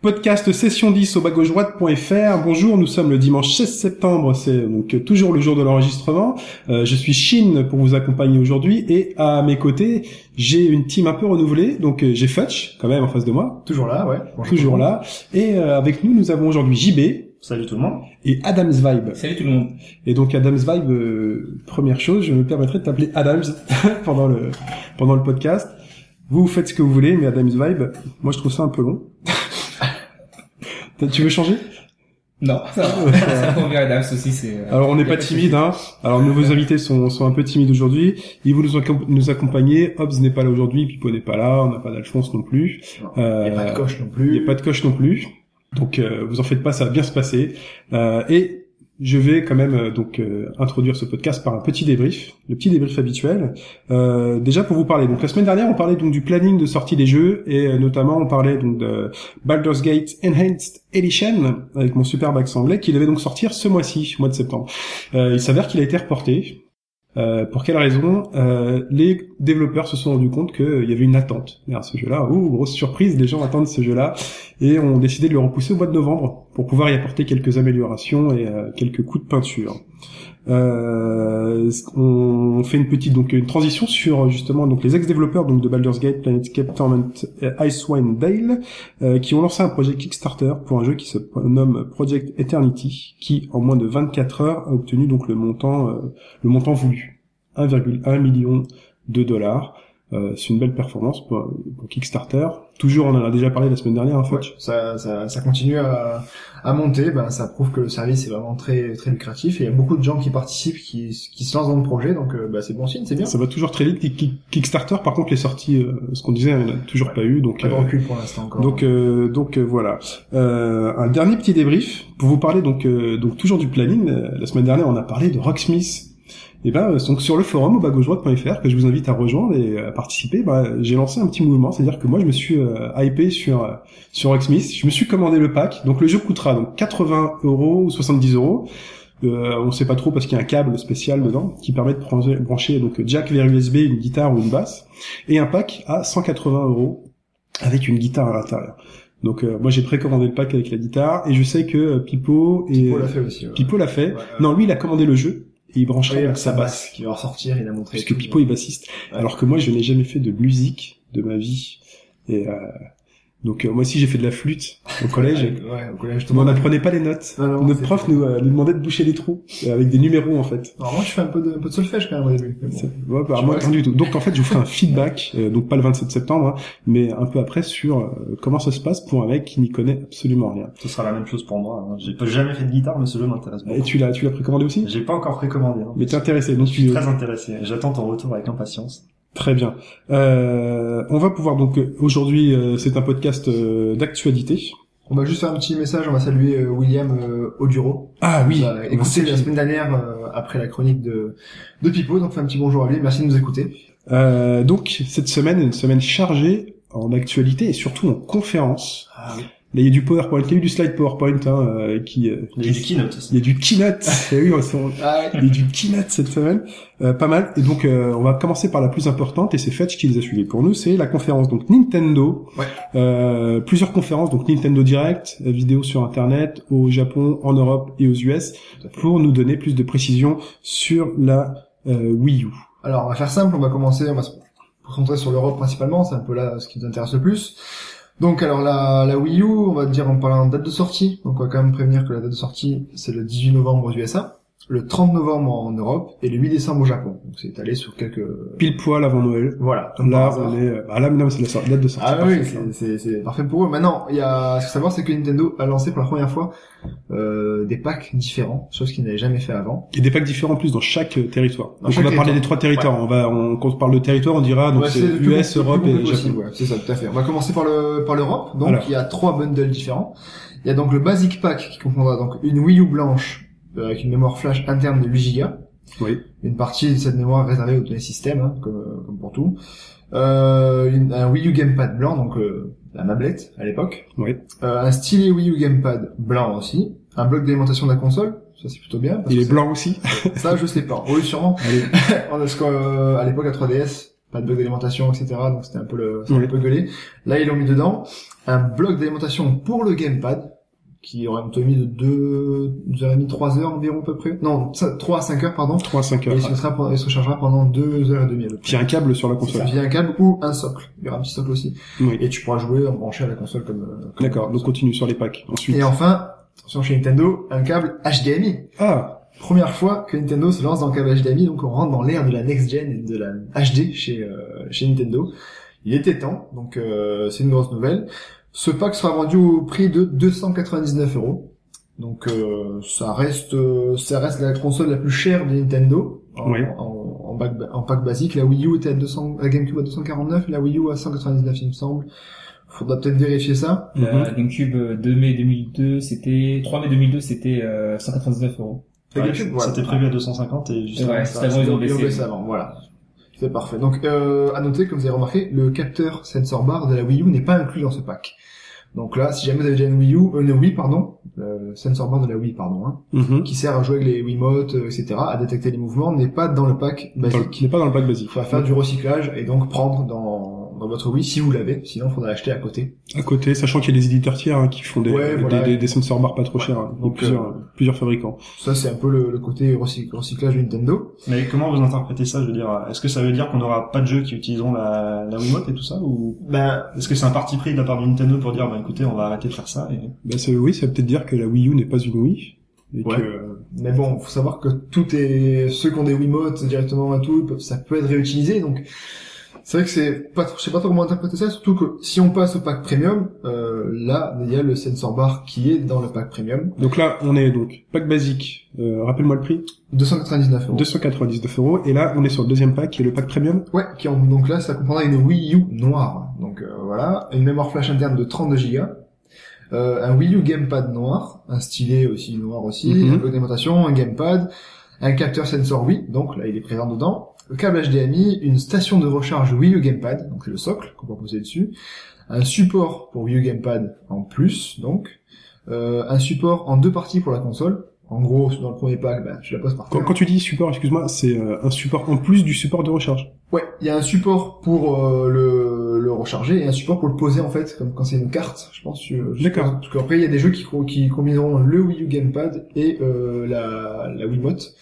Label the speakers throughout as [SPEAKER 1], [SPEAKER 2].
[SPEAKER 1] Podcast session 10 au droite.fr. Bonjour, nous sommes le dimanche 16 septembre, c'est donc toujours le jour de l'enregistrement. Euh, je suis Shin pour vous accompagner aujourd'hui et à mes côtés, j'ai une team un peu renouvelée. Donc euh, j'ai Futch quand même en face de moi,
[SPEAKER 2] Toujours là, ouais. Bonjour
[SPEAKER 1] toujours
[SPEAKER 2] tout le monde.
[SPEAKER 1] là. Et euh, avec nous, nous avons aujourd'hui JB
[SPEAKER 2] Salut tout le monde.
[SPEAKER 1] et Adams Vibe.
[SPEAKER 2] Salut tout le monde.
[SPEAKER 1] Et donc Adams Vibe, euh, première chose, je me permettrai de t'appeler Adams pendant le pendant le podcast. Vous faites ce que vous voulez, mais Adams Vibe, moi je trouve ça un peu long. Tu veux changer?
[SPEAKER 3] Non, ça va. ça convient à Adams aussi, c'est... euh,
[SPEAKER 1] Alors on n'est pas
[SPEAKER 3] de
[SPEAKER 1] timide, hein. Alors nos invités sont, sont un peu timides aujourd'hui. Ils vont nous, accom- nous accompagner. Hobbs n'est pas là aujourd'hui, Pipo n'est pas là, on n'a pas d'Alphonse non plus.
[SPEAKER 2] Il
[SPEAKER 1] Euh,
[SPEAKER 2] n'y a pas de coche non
[SPEAKER 1] Il
[SPEAKER 2] plus.
[SPEAKER 1] n'y a pas de coche non plus. Donc euh, vous en faites pas, ça va bien se passer. Euh, et je vais quand même euh, donc euh, introduire ce podcast par un petit débrief, le petit débrief habituel. Euh, déjà pour vous parler. Donc la semaine dernière, on parlait donc du planning de sortie des jeux et notamment on parlait donc de Baldur's Gate Enhanced Edition avec mon superbe accent anglais qui devait donc sortir ce mois-ci, mois de septembre. Il s'avère qu'il a été reporté. Euh, pour quelle raison Euh, Les développeurs se sont rendus compte qu'il y avait une attente derrière ce jeu-là. Ouh, grosse surprise, les gens attendent ce jeu-là et ont décidé de le repousser au mois de novembre pour pouvoir y apporter quelques améliorations et euh, quelques coups de peinture. Euh, on fait une petite donc une transition sur justement donc les ex-développeurs donc de Baldur's Gate, Planescape Torment, et Icewind Dale euh, qui ont lancé un projet Kickstarter pour un jeu qui se nomme Project Eternity qui en moins de 24 heures a obtenu donc le montant euh, le montant voulu 1,1 million de dollars. Euh, c'est une belle performance pour Kickstarter. Toujours, on en a déjà parlé la semaine dernière, en fait.
[SPEAKER 2] Ouais, ça, ça, ça continue à, à monter. Ben, ça prouve que le service est vraiment très, très lucratif. Et il y a beaucoup de gens qui participent, qui, qui se lancent dans le projet. Donc, euh, ben, c'est bon signe, c'est bien.
[SPEAKER 1] Ça va toujours très vite. Ki- Ki- Kickstarter, par contre, les sorties, euh, ce qu'on disait, il n'y en a toujours
[SPEAKER 2] Ouais.
[SPEAKER 1] pas eu. Donc,
[SPEAKER 2] Pas de
[SPEAKER 1] euh,
[SPEAKER 2] recul pour l'instant encore.
[SPEAKER 1] donc, euh, donc euh, voilà. Euh, un dernier petit débrief pour vous parler donc, euh, donc toujours du planning. La semaine dernière, on a parlé de Rocksmith. Et ben, euh, donc sur le forum au bagauche-droite.fr que je vous invite à rejoindre et à participer, bah, j'ai lancé un petit mouvement, c'est-à-dire que moi je me suis euh, hypé sur euh, sur Rocksmith. Je me suis commandé le pack. Donc le jeu coûtera donc 80 euros ou 70 euros. Euh, on sait pas trop parce qu'il y a un câble spécial dedans qui permet de brancher, donc jack vers USB, une guitare ou une basse, et un pack à 180 euros avec une guitare à l'intérieur. Donc euh, moi j'ai précommandé le pack avec la guitare et je sais que euh, Pipo et
[SPEAKER 2] Pipo l'a fait aussi. ouais.
[SPEAKER 1] Pipo l'a fait.
[SPEAKER 2] Ouais.
[SPEAKER 1] Non, lui il a commandé le jeu et il brancherait avec sa basse.
[SPEAKER 2] basse qui va ressortir, il a montré.
[SPEAKER 1] Puisque. Pipo est bassiste.
[SPEAKER 2] Ouais.
[SPEAKER 1] Alors que moi je n'ai jamais fait de musique de ma vie. Et euh, donc euh, moi aussi j'ai fait de la flûte au collège.
[SPEAKER 2] Ouais, au collège.
[SPEAKER 1] Mais on n'apprenait pas les notes.
[SPEAKER 2] Non, non,
[SPEAKER 1] Notre prof nous, euh, nous demandait de boucher les trous euh, avec des numéros en fait.
[SPEAKER 2] Alors moi, je fais un peu de, un peu de solfège quand même au début. bon.
[SPEAKER 1] Ouais, bah, moi, rien du tout. Donc en fait, je vous ferai un feedback, euh, donc pas le 27 septembre, hein, mais un peu après sur euh, comment ça se passe pour un mec qui n'y connaît absolument rien.
[SPEAKER 4] Ce sera la même chose pour moi. hein. J'ai pas jamais fait de guitare, mais ce jeu m'intéresse
[SPEAKER 1] Et
[SPEAKER 4] beaucoup.
[SPEAKER 1] tu l'as, tu l'as précommandé aussi?
[SPEAKER 4] J'ai pas encore précommandé. Hein.
[SPEAKER 1] Mais t'es intéressé, donc
[SPEAKER 4] Je suis
[SPEAKER 1] tu
[SPEAKER 4] très intéressé. J'attends ton retour avec impatience.
[SPEAKER 1] Très bien. Euh, on va pouvoir donc euh, aujourd'hui, euh, c'est un podcast euh, d'actualité.
[SPEAKER 2] On va juste faire un petit message. On va saluer euh, William euh, Oduro.
[SPEAKER 1] Ah oui,
[SPEAKER 2] On a écouté la semaine dernière euh, après la chronique de, de Pipo, donc fait un petit bonjour à lui, merci de nous écouter.
[SPEAKER 1] Euh, donc cette semaine est une semaine chargée en actualité et surtout en conférence.
[SPEAKER 2] Ah oui.
[SPEAKER 1] Là, il y a du PowerPoint, il y a eu du slide PowerPoint hein, euh, qui, euh,
[SPEAKER 4] Il y a eu du keynote aussi.
[SPEAKER 1] il y a du keynote. Oui, on
[SPEAKER 2] Ah
[SPEAKER 1] Il y a du keynote cette semaine, euh, pas mal. Et donc, euh, on va commencer par la plus importante, et c'est Fetch qui les a suivis pour nous. C'est la conférence donc Nintendo.
[SPEAKER 2] Ouais.
[SPEAKER 1] Euh, plusieurs conférences, donc Nintendo Direct, euh, vidéo sur Internet, au Japon, en Europe et aux US, pour nous donner plus de précisions sur la euh, Wii U.
[SPEAKER 2] Alors on va faire simple, on va commencer, on va se concentrer sur l'Europe principalement, c'est un peu là ce qui nous intéresse le plus. Donc alors la, la Wii U, on va dire en parlant de date de sortie, donc on va quand même prévenir que la date de sortie c'est le 18 novembre aux USA, le 30 novembre en Europe et le 8 décembre au Japon. Donc c'est étalé sur quelques...
[SPEAKER 1] Pile poil avant Noël.
[SPEAKER 2] Voilà.
[SPEAKER 1] Là, on est... euh, Ah là, non, c'est la date de sortie.
[SPEAKER 2] Ah oui,
[SPEAKER 1] là.
[SPEAKER 2] c'est- parfait pour eux. Maintenant, il y a ce qu'il faut savoir, c'est que Nintendo a lancé pour la première fois euh, des packs différents, chose qu'ils n'avaient jamais fait avant.
[SPEAKER 1] A des packs différents en plus dans chaque euh, territoire.
[SPEAKER 2] Dans
[SPEAKER 1] donc
[SPEAKER 2] chaque
[SPEAKER 1] on va parler des trois territoires. On va, on, quand on parle de territoire, on dira donc
[SPEAKER 2] Ouais,
[SPEAKER 1] c'est
[SPEAKER 2] plus
[SPEAKER 1] US, Europe
[SPEAKER 2] plus
[SPEAKER 1] et Japon.
[SPEAKER 2] ouais, c'est ça, tout à fait. On va commencer par le par l'Europe. Donc
[SPEAKER 1] Alors.
[SPEAKER 2] il y a trois bundles différents. Il y a donc le Basic Pack qui comprendra donc une Wii U blanche avec une mémoire flash interne de 8 Go.
[SPEAKER 1] Oui.
[SPEAKER 2] Une partie de cette mémoire réservée aux données système, hein, comme, comme pour tout. Euh, une- un Wii U Gamepad blanc, donc euh, la mablette à l'époque.
[SPEAKER 1] Oui.
[SPEAKER 2] Euh, un stylet Wii U Gamepad blanc aussi. Un bloc d'alimentation de la console, ça c'est plutôt bien. parce
[SPEAKER 1] Il
[SPEAKER 2] que
[SPEAKER 1] est blanc aussi.
[SPEAKER 2] Ça je sais pas. Oui sûrement.
[SPEAKER 1] Allez.
[SPEAKER 2] Parce qu'à l'époque à 3DS, pas de bloc d'alimentation, etc. Donc c'était un peu le, c'était
[SPEAKER 1] Oui.
[SPEAKER 2] un peu gueulé. Là ils l'ont mis dedans. Un bloc d'alimentation pour le gamepad qui aurait une autonomie de 2, 2h30, 3 heures environ à peu près. Non, 3 à 5 heures pardon.
[SPEAKER 1] 3 à 5
[SPEAKER 2] Et
[SPEAKER 1] heures.
[SPEAKER 2] il se, pendant- il se rechargera pendant 2 heures et demie.
[SPEAKER 1] Puis un câble sur la console.
[SPEAKER 2] Via un câble ou un socle. Il y aura un petit socle aussi.
[SPEAKER 1] Oui.
[SPEAKER 2] Et tu pourras jouer en branché à la console comme. euh, comme
[SPEAKER 1] D'accord, donc continue sur les packs. Ensuite.
[SPEAKER 2] Et enfin, attention chez Nintendo, un câble HDMI.
[SPEAKER 1] Ah,
[SPEAKER 2] Première fois que Nintendo se lance dans le câble HDMI, donc on rentre dans l'ère de la next gen et de la HD chez euh, chez Nintendo. Il était temps, donc euh, c'est une grosse nouvelle. Ce pack sera vendu au prix de 299 euros. Donc euh, ça reste euh, ça reste la console la plus chère de Nintendo en,
[SPEAKER 1] Oui.
[SPEAKER 2] en, en, bac- en pack basique. La Wii U était à 200, la GameCube à 249, la Wii U à 199 il me semble. Faudra peut-être vérifier ça.
[SPEAKER 3] La GameCube euh, 2 mai 2002, c'était 3 mai 2002, c'était euh, 199 euros.
[SPEAKER 2] La
[SPEAKER 4] Ouais,
[SPEAKER 2] GameCube, voilà.
[SPEAKER 4] C'était prévu à 250 et juste
[SPEAKER 3] Ouais,
[SPEAKER 4] ça,
[SPEAKER 3] avant, ils ont baissé.
[SPEAKER 2] baissé avant, voilà. C'est parfait. Donc, euh, à noter, comme vous avez remarqué, le capteur sensor bar de la Wii U n'est pas inclus dans ce pack. Donc là, si jamais vous avez déjà une Wii U, euh, une Wii, pardon, le sensor bar de la Wii, pardon, hein,
[SPEAKER 1] mhm.
[SPEAKER 2] qui sert à jouer avec les Wiimotes, euh, etc., à détecter les mouvements, n'est pas dans le pack basique.
[SPEAKER 1] qui n'est pas dans le pack
[SPEAKER 2] Il
[SPEAKER 1] basique.
[SPEAKER 2] faudra faire du recyclage et donc prendre dans, dans votre Wii si vous l'avez, sinon il faudra l'acheter à côté.
[SPEAKER 1] À côté, sachant qu'il y a des éditeurs tiers hein, qui font des,
[SPEAKER 2] Ouais,
[SPEAKER 1] des,
[SPEAKER 2] voilà.
[SPEAKER 1] des, des sensor bars pas trop
[SPEAKER 2] Ouais.
[SPEAKER 1] chers. hein.
[SPEAKER 2] Donc,
[SPEAKER 1] plusieurs,
[SPEAKER 2] euh,
[SPEAKER 1] plusieurs fabricants.
[SPEAKER 2] Ça, c'est un peu le, le côté recy- recyclage de Nintendo.
[SPEAKER 4] Mais comment vous interprétez ça? Je veux dire, est-ce que ça veut dire qu'on n'aura pas de jeux qui utiliseront la, la Wiimote et tout ça ou
[SPEAKER 2] Ben,
[SPEAKER 4] est-ce que c'est un parti pris de la part de Nintendo pour dire bah écoutez on va arrêter de faire ça et...
[SPEAKER 1] Bah, c'est- oui, ça veut peut-être dire que la Wii U n'est pas une Wii. Et
[SPEAKER 2] Ouais.
[SPEAKER 1] que,
[SPEAKER 2] Mais bon, faut savoir que tout est ceux qui ont des Wiimotes directement et tout, ça peut être réutilisé. Donc c'est vrai que c'est pas, trop- je sais pas trop comment interpréter ça. Surtout que si on passe au pack premium, euh, là il y a le sensor bar qui est dans le pack premium,
[SPEAKER 1] Donc là, on est donc pack basique. Euh, Rappelle-moi le prix.
[SPEAKER 2] 299 euros.
[SPEAKER 1] 299 euros. Et là, on est sur le deuxième pack qui est le pack premium.
[SPEAKER 2] Ouais, qui ont, donc là ça comprendra une Wii U noire. Donc euh, voilà, une mémoire flash interne de 32 Go. Euh, un Wii U gamepad noir, un stylet aussi noir aussi,
[SPEAKER 1] Mhm.
[SPEAKER 2] un bloc d'alimentation, un gamepad, un capteur sensor Wii, donc là il est présent dedans, le câble HDMI, une station de recharge Wii U gamepad, donc c'est le socle qu'on peut poser dessus, un support pour Wii U gamepad en plus, donc, euh, un support en deux parties pour la console. En gros, dans le premier pack, ben, tu la poses par
[SPEAKER 1] Quand,
[SPEAKER 2] terre.
[SPEAKER 1] quand tu dis support, excuse-moi, c'est euh, un support en plus du support de recharge.
[SPEAKER 2] Ouais, il y a un support pour euh, le, le recharger et un support pour le poser en fait, comme quand c'est une carte, je pense. euh, je
[SPEAKER 1] D'accord.
[SPEAKER 2] Parce qu'après il y a des jeux qui, co- qui combineront le Wii U Gamepad et euh, la, la Wiimote.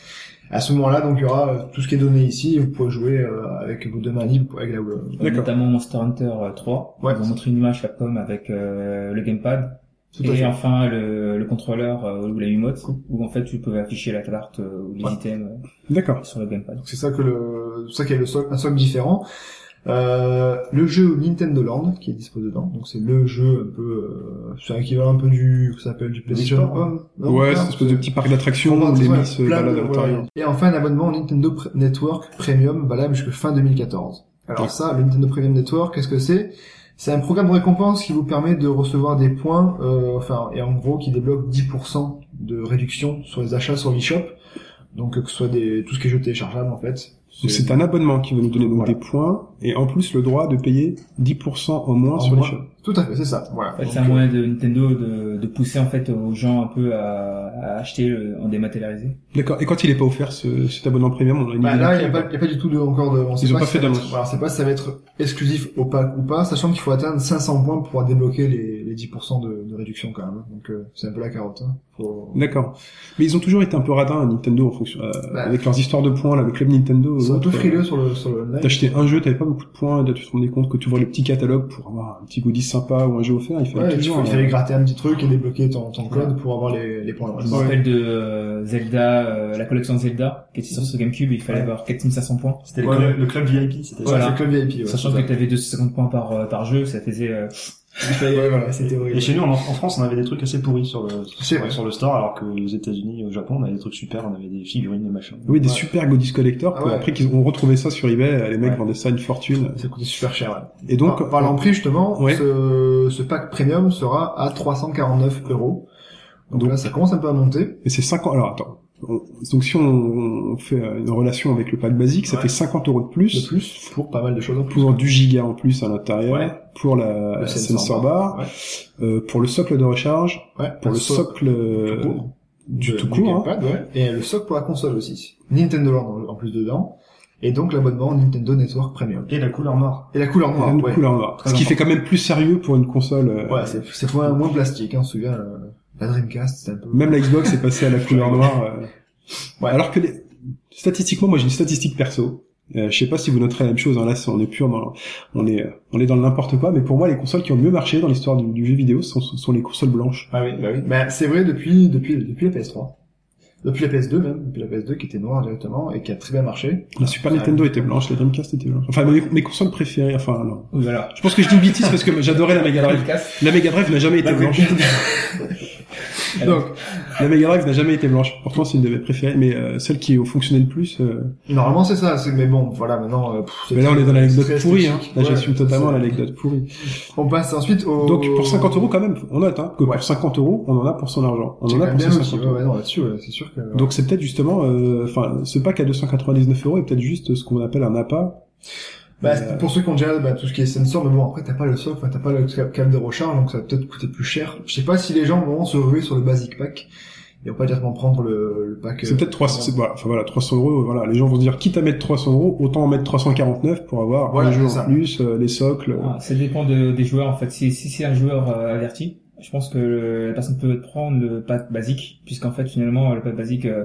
[SPEAKER 2] À ce moment-là, donc il y aura euh, tout ce qui est donné ici. et Vous pourrez jouer euh, avec vos deux mains libres avec la Wii.
[SPEAKER 1] D'accord.
[SPEAKER 3] Notamment Monster Hunter euh, 3.
[SPEAKER 2] Ouais.
[SPEAKER 3] Ils ont montré une image Capcom avec euh, le gamepad.
[SPEAKER 2] Tout à
[SPEAKER 3] et
[SPEAKER 2] fait.
[SPEAKER 3] enfin le, le contrôleur euh, ou la Wiimote où en fait tu peux afficher la carte euh, ou les
[SPEAKER 2] Ouais.
[SPEAKER 3] items
[SPEAKER 1] D'accord.
[SPEAKER 3] euh, sur le gamepad.
[SPEAKER 2] Donc c'est ça que le, c'est ça qu'il y a le socle, un socle différent. Euh, le jeu Nintendo Land qui est disposé dedans, donc c'est le jeu un peu, euh, c'est un équivalent un peu du, ça s'appelle du PlayStation
[SPEAKER 1] ouais,
[SPEAKER 2] non,
[SPEAKER 1] c'est une espèce de petit parc d'attractions où les
[SPEAKER 2] ouais,
[SPEAKER 1] baladent à l'intérieur.
[SPEAKER 2] ouais. Et enfin, un abonnement Nintendo Network Premium valable jusqu'à fin 2014. Alors
[SPEAKER 1] Ouais.
[SPEAKER 2] ça, le Nintendo Premium Network, qu'est-ce que c'est? C'est un programme de récompense qui vous permet de recevoir des points, euh, enfin, et en gros, qui débloque 10% de réduction sur les achats sur l'eShop. Donc, que ce soit des, tout ce qui est jeu téléchargeable, en fait.
[SPEAKER 1] Donc c'est un abonnement qui va nous donner donc
[SPEAKER 2] Voilà.
[SPEAKER 1] des points et en plus le droit de payer 10% en moins
[SPEAKER 2] En
[SPEAKER 1] sur les shops.
[SPEAKER 2] Tout à fait, c'est ça. Voilà.
[SPEAKER 3] En fait,
[SPEAKER 2] Donc,
[SPEAKER 3] c'est un moyen de Nintendo de, de pousser en fait aux gens un peu à, à acheter le- en dématérialisé.
[SPEAKER 1] D'accord. Et quand il est pas offert ce, cet abonnement premium, on a une
[SPEAKER 2] Bah là, il n'y a, pas- y a pas du tout de, encore de, on sait
[SPEAKER 1] Ils ont
[SPEAKER 2] pas
[SPEAKER 1] pas fait d'annonce.
[SPEAKER 2] Voilà, c'est pas si ça va être exclusif au pack ou pas, sachant qu'il faut atteindre 500 points pour pouvoir débloquer les, les 10% de, de réduction quand même. Donc, euh, c'est un peu la carotte, hein. Faut...
[SPEAKER 1] D'accord. Mais ils ont toujours été un peu radins à Nintendo en fonction, euh,
[SPEAKER 2] Bah.
[SPEAKER 1] avec leurs histoires de points là, le club Nintendo.
[SPEAKER 2] Ils sont un peu
[SPEAKER 1] autres,
[SPEAKER 2] frileux
[SPEAKER 1] euh,
[SPEAKER 2] sur le, sur le.
[SPEAKER 1] T'achetais un jeu, t'avais pas beaucoup de points, et là tu te rendais compte que tu ouvrais le petit catalogue pour avoir un petit goodies sympa ou un jeu offert, il fallait
[SPEAKER 2] Ouais, il,
[SPEAKER 1] toujours.
[SPEAKER 2] il
[SPEAKER 1] euh,
[SPEAKER 2] fallait gratter un petit truc et débloquer ton, ton code pour avoir les, les points.
[SPEAKER 3] Je me rappelle de euh, Zelda, euh, la collection Zelda qui était sur ce GameCube, il fallait
[SPEAKER 2] Ouais.
[SPEAKER 3] avoir 4500 points.
[SPEAKER 4] C'était le,
[SPEAKER 2] Ouais.
[SPEAKER 4] club, le club VIP, c'était.
[SPEAKER 3] Voilà.
[SPEAKER 2] c'est le club VIP, ouais.
[SPEAKER 3] Sachant que
[SPEAKER 2] ça.
[SPEAKER 3] tu avais 250 points par, euh, par jeu, ça faisait...
[SPEAKER 2] Il fallait- ouais, voilà, c'était horrible.
[SPEAKER 4] Et chez nous, en, en France, on avait des trucs assez pourris sur le,
[SPEAKER 2] C'est
[SPEAKER 4] sur,
[SPEAKER 2] vrai.
[SPEAKER 4] sur le store, alors qu'aux États-Unis, au Japon, on avait des trucs super, on avait des figurines, des machins.
[SPEAKER 1] Oui, des super goodies collector.
[SPEAKER 2] Ah
[SPEAKER 1] que
[SPEAKER 2] ouais.
[SPEAKER 1] Après qu'ils ont retrouvé ça sur eBay, les mecs
[SPEAKER 2] Ouais.
[SPEAKER 1] vendaient ça une fortune.
[SPEAKER 2] Ça coûtait super cher, ouais.
[SPEAKER 1] Et donc,
[SPEAKER 2] Par- parlant prix, justement,
[SPEAKER 1] Ouais.
[SPEAKER 2] ce, ce pack premium sera à 349 euros. Donc,
[SPEAKER 1] Donc-
[SPEAKER 2] là, ça commence un peu à monter.
[SPEAKER 1] et c'est 50. Alors attends, donc si on, on fait euh, une relation avec le pack basique, ça
[SPEAKER 2] Ouais.
[SPEAKER 1] fait 50 euros de plus,
[SPEAKER 2] De plus, pour pas mal de choses en plus.
[SPEAKER 1] pour du giga en plus à l'intérieur,
[SPEAKER 2] Ouais.
[SPEAKER 1] pour la
[SPEAKER 2] Le
[SPEAKER 1] sensor,
[SPEAKER 2] sensor
[SPEAKER 1] bar,
[SPEAKER 2] Ouais.
[SPEAKER 1] euh, pour le socle de recharge,
[SPEAKER 2] Ouais,
[SPEAKER 1] pour le
[SPEAKER 2] so-
[SPEAKER 1] socle euh,
[SPEAKER 2] tout court.
[SPEAKER 1] du
[SPEAKER 2] de-
[SPEAKER 1] tout court, hein.
[SPEAKER 2] gamepad, ouais. Et le socle pour la console aussi. Nintendo Land en, plus dedans. Et donc l'abonnement Nintendo Network Premium.
[SPEAKER 4] Et la couleur noire.
[SPEAKER 2] Et la couleur noire, ouais.
[SPEAKER 1] couleur noire. Ce qui fait quand même plus sérieux pour une console. euh,
[SPEAKER 2] Ouais, c'est, c'est moins, moins plastique, hein, on se souvient, euh, la Dreamcast, c'était un peu...
[SPEAKER 1] Même la Xbox est passée à la couleur noire. euh.
[SPEAKER 2] Ouais.
[SPEAKER 1] Alors que les... statistiquement, moi j'ai une statistique perso. Euh, je sais pas si vous noterez la même chose. Hein, là, c'est- on est pur dans, on est, on est dans le n'importe quoi. Mais pour moi, les consoles qui ont mieux marché dans l'histoire du, du jeu vidéo sont, sont les consoles blanches.
[SPEAKER 2] Ah oui, bah oui. Bah, c'est vrai depuis, depuis, depuis la PS3. Depuis la PS2 même, depuis la PS2 qui était noire directement et qui a très bien marché.
[SPEAKER 1] La Super Nintendo était blanche, la Dreamcast était blanche. Enfin, mes, mes consoles préférées. Enfin, non.
[SPEAKER 3] Voilà.
[SPEAKER 1] Je pense que je dis une bêtise parce que j'adorais la Mega Drive. La Mega Drive n'a jamais été
[SPEAKER 2] La
[SPEAKER 1] blanche.
[SPEAKER 2] Donc,
[SPEAKER 1] La Mega Drive n'a jamais été blanche. Pourtant, c'est une de mes préférées. Mais euh, celle qui fonctionnait le plus. euh,
[SPEAKER 2] normalement c'est ça, c'est, mais bon, voilà, maintenant, euh, pff,
[SPEAKER 1] Mais là, on est dans l'anecdote pourrie. Hein. Là,
[SPEAKER 2] Ouais,
[SPEAKER 1] j'assume totalement l'anecdote pourrie.
[SPEAKER 2] On passe ensuite au...
[SPEAKER 1] Donc pour 50 euros quand même, on note hein, que
[SPEAKER 2] Ouais.
[SPEAKER 1] pour 50 euros, on en a pour son argent. On en a pour ses
[SPEAKER 2] aussi,
[SPEAKER 1] 50
[SPEAKER 2] ouais,
[SPEAKER 1] euros.
[SPEAKER 2] ouais, non, là-dessus, c'est sûr que...
[SPEAKER 1] Donc c'est peut-être justement, euh, enfin, ce pack à 299 euros est peut-être juste ce qu'on appelle un appât.
[SPEAKER 2] Bah,
[SPEAKER 1] Euh,
[SPEAKER 2] pour ceux qui ont déjà bah, tout ce qui est sensor, mais bon, après, t'as pas le socle, t'as pas le câble de recharge, donc ça va peut-être coûter plus cher. Je sais pas si les gens vont se ruer sur le basic pack, et vont pas directement prendre le, le pack...
[SPEAKER 1] C'est
[SPEAKER 2] euh,
[SPEAKER 1] peut-être 300, c'est- voilà, enfin voilà, 300 euros. Voilà, les gens vont se dire, quitte à mettre 300 euros, autant en mettre 349 pour avoir
[SPEAKER 2] Voilà,
[SPEAKER 1] un jeu en plus, euh, les socles.
[SPEAKER 3] Ah, ça dépend de, des joueurs en fait. Si, si c'est un joueur euh, averti, je pense que le- la personne peut prendre le pack basique, puisqu'en fait finalement le pack basique euh,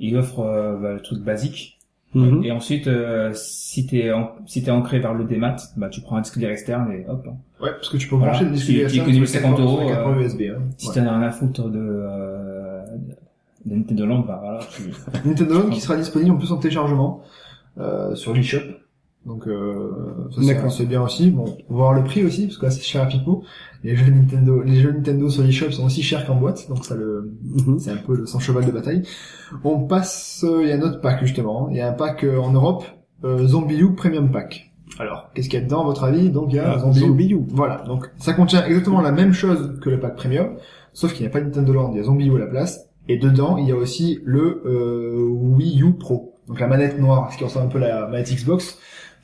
[SPEAKER 3] il offre euh, bah, le truc basique.
[SPEAKER 1] Mhm.
[SPEAKER 3] Et ensuite, euh, si t'es en, si t'es ancré vers le démat, bah tu prends un disque externe et hop.
[SPEAKER 2] Ouais, parce que tu peux
[SPEAKER 3] Voilà.
[SPEAKER 2] brancher le disque
[SPEAKER 3] Qui- qui
[SPEAKER 2] DSL
[SPEAKER 3] économise
[SPEAKER 2] sur les
[SPEAKER 3] 50
[SPEAKER 2] quatre-
[SPEAKER 3] euros, euh,
[SPEAKER 2] USB. Hein.
[SPEAKER 3] Si
[SPEAKER 2] Ouais.
[SPEAKER 3] t'en as rien à foutre de, euh, de Nintendo Land, bah voilà. Tu...
[SPEAKER 2] Nintendo Land qui sera disponible en plus en téléchargement euh, sur l'eShop. Donc euh, ça, c'est- bien aussi. Bon, on va voir le prix aussi parce que là c'est cher à pipeau. Les jeux Nintendo, les jeux Nintendo sur l'eShop sont aussi chers qu'en boîte, donc ça le
[SPEAKER 1] Mhm.
[SPEAKER 2] c'est un peu le son cheval de bataille. On passe, euh, il y a un autre pack justement. Il y a un pack euh, en Europe, euh, Zombie U Premium Pack. Alors, qu'est-ce qu'il y a dedans à votre avis? Donc il y a
[SPEAKER 1] Ah,
[SPEAKER 2] Zombie.
[SPEAKER 1] Zombie U.
[SPEAKER 2] Voilà, donc ça contient exactement la même chose que le pack Premium, sauf qu'il n'y a pas de Nintendo Land, il y a Zombie U à la place. Et dedans, il y a aussi le euh, Wii U Pro. Donc la manette noire, ce qui ressemble un peu à la manette Xbox,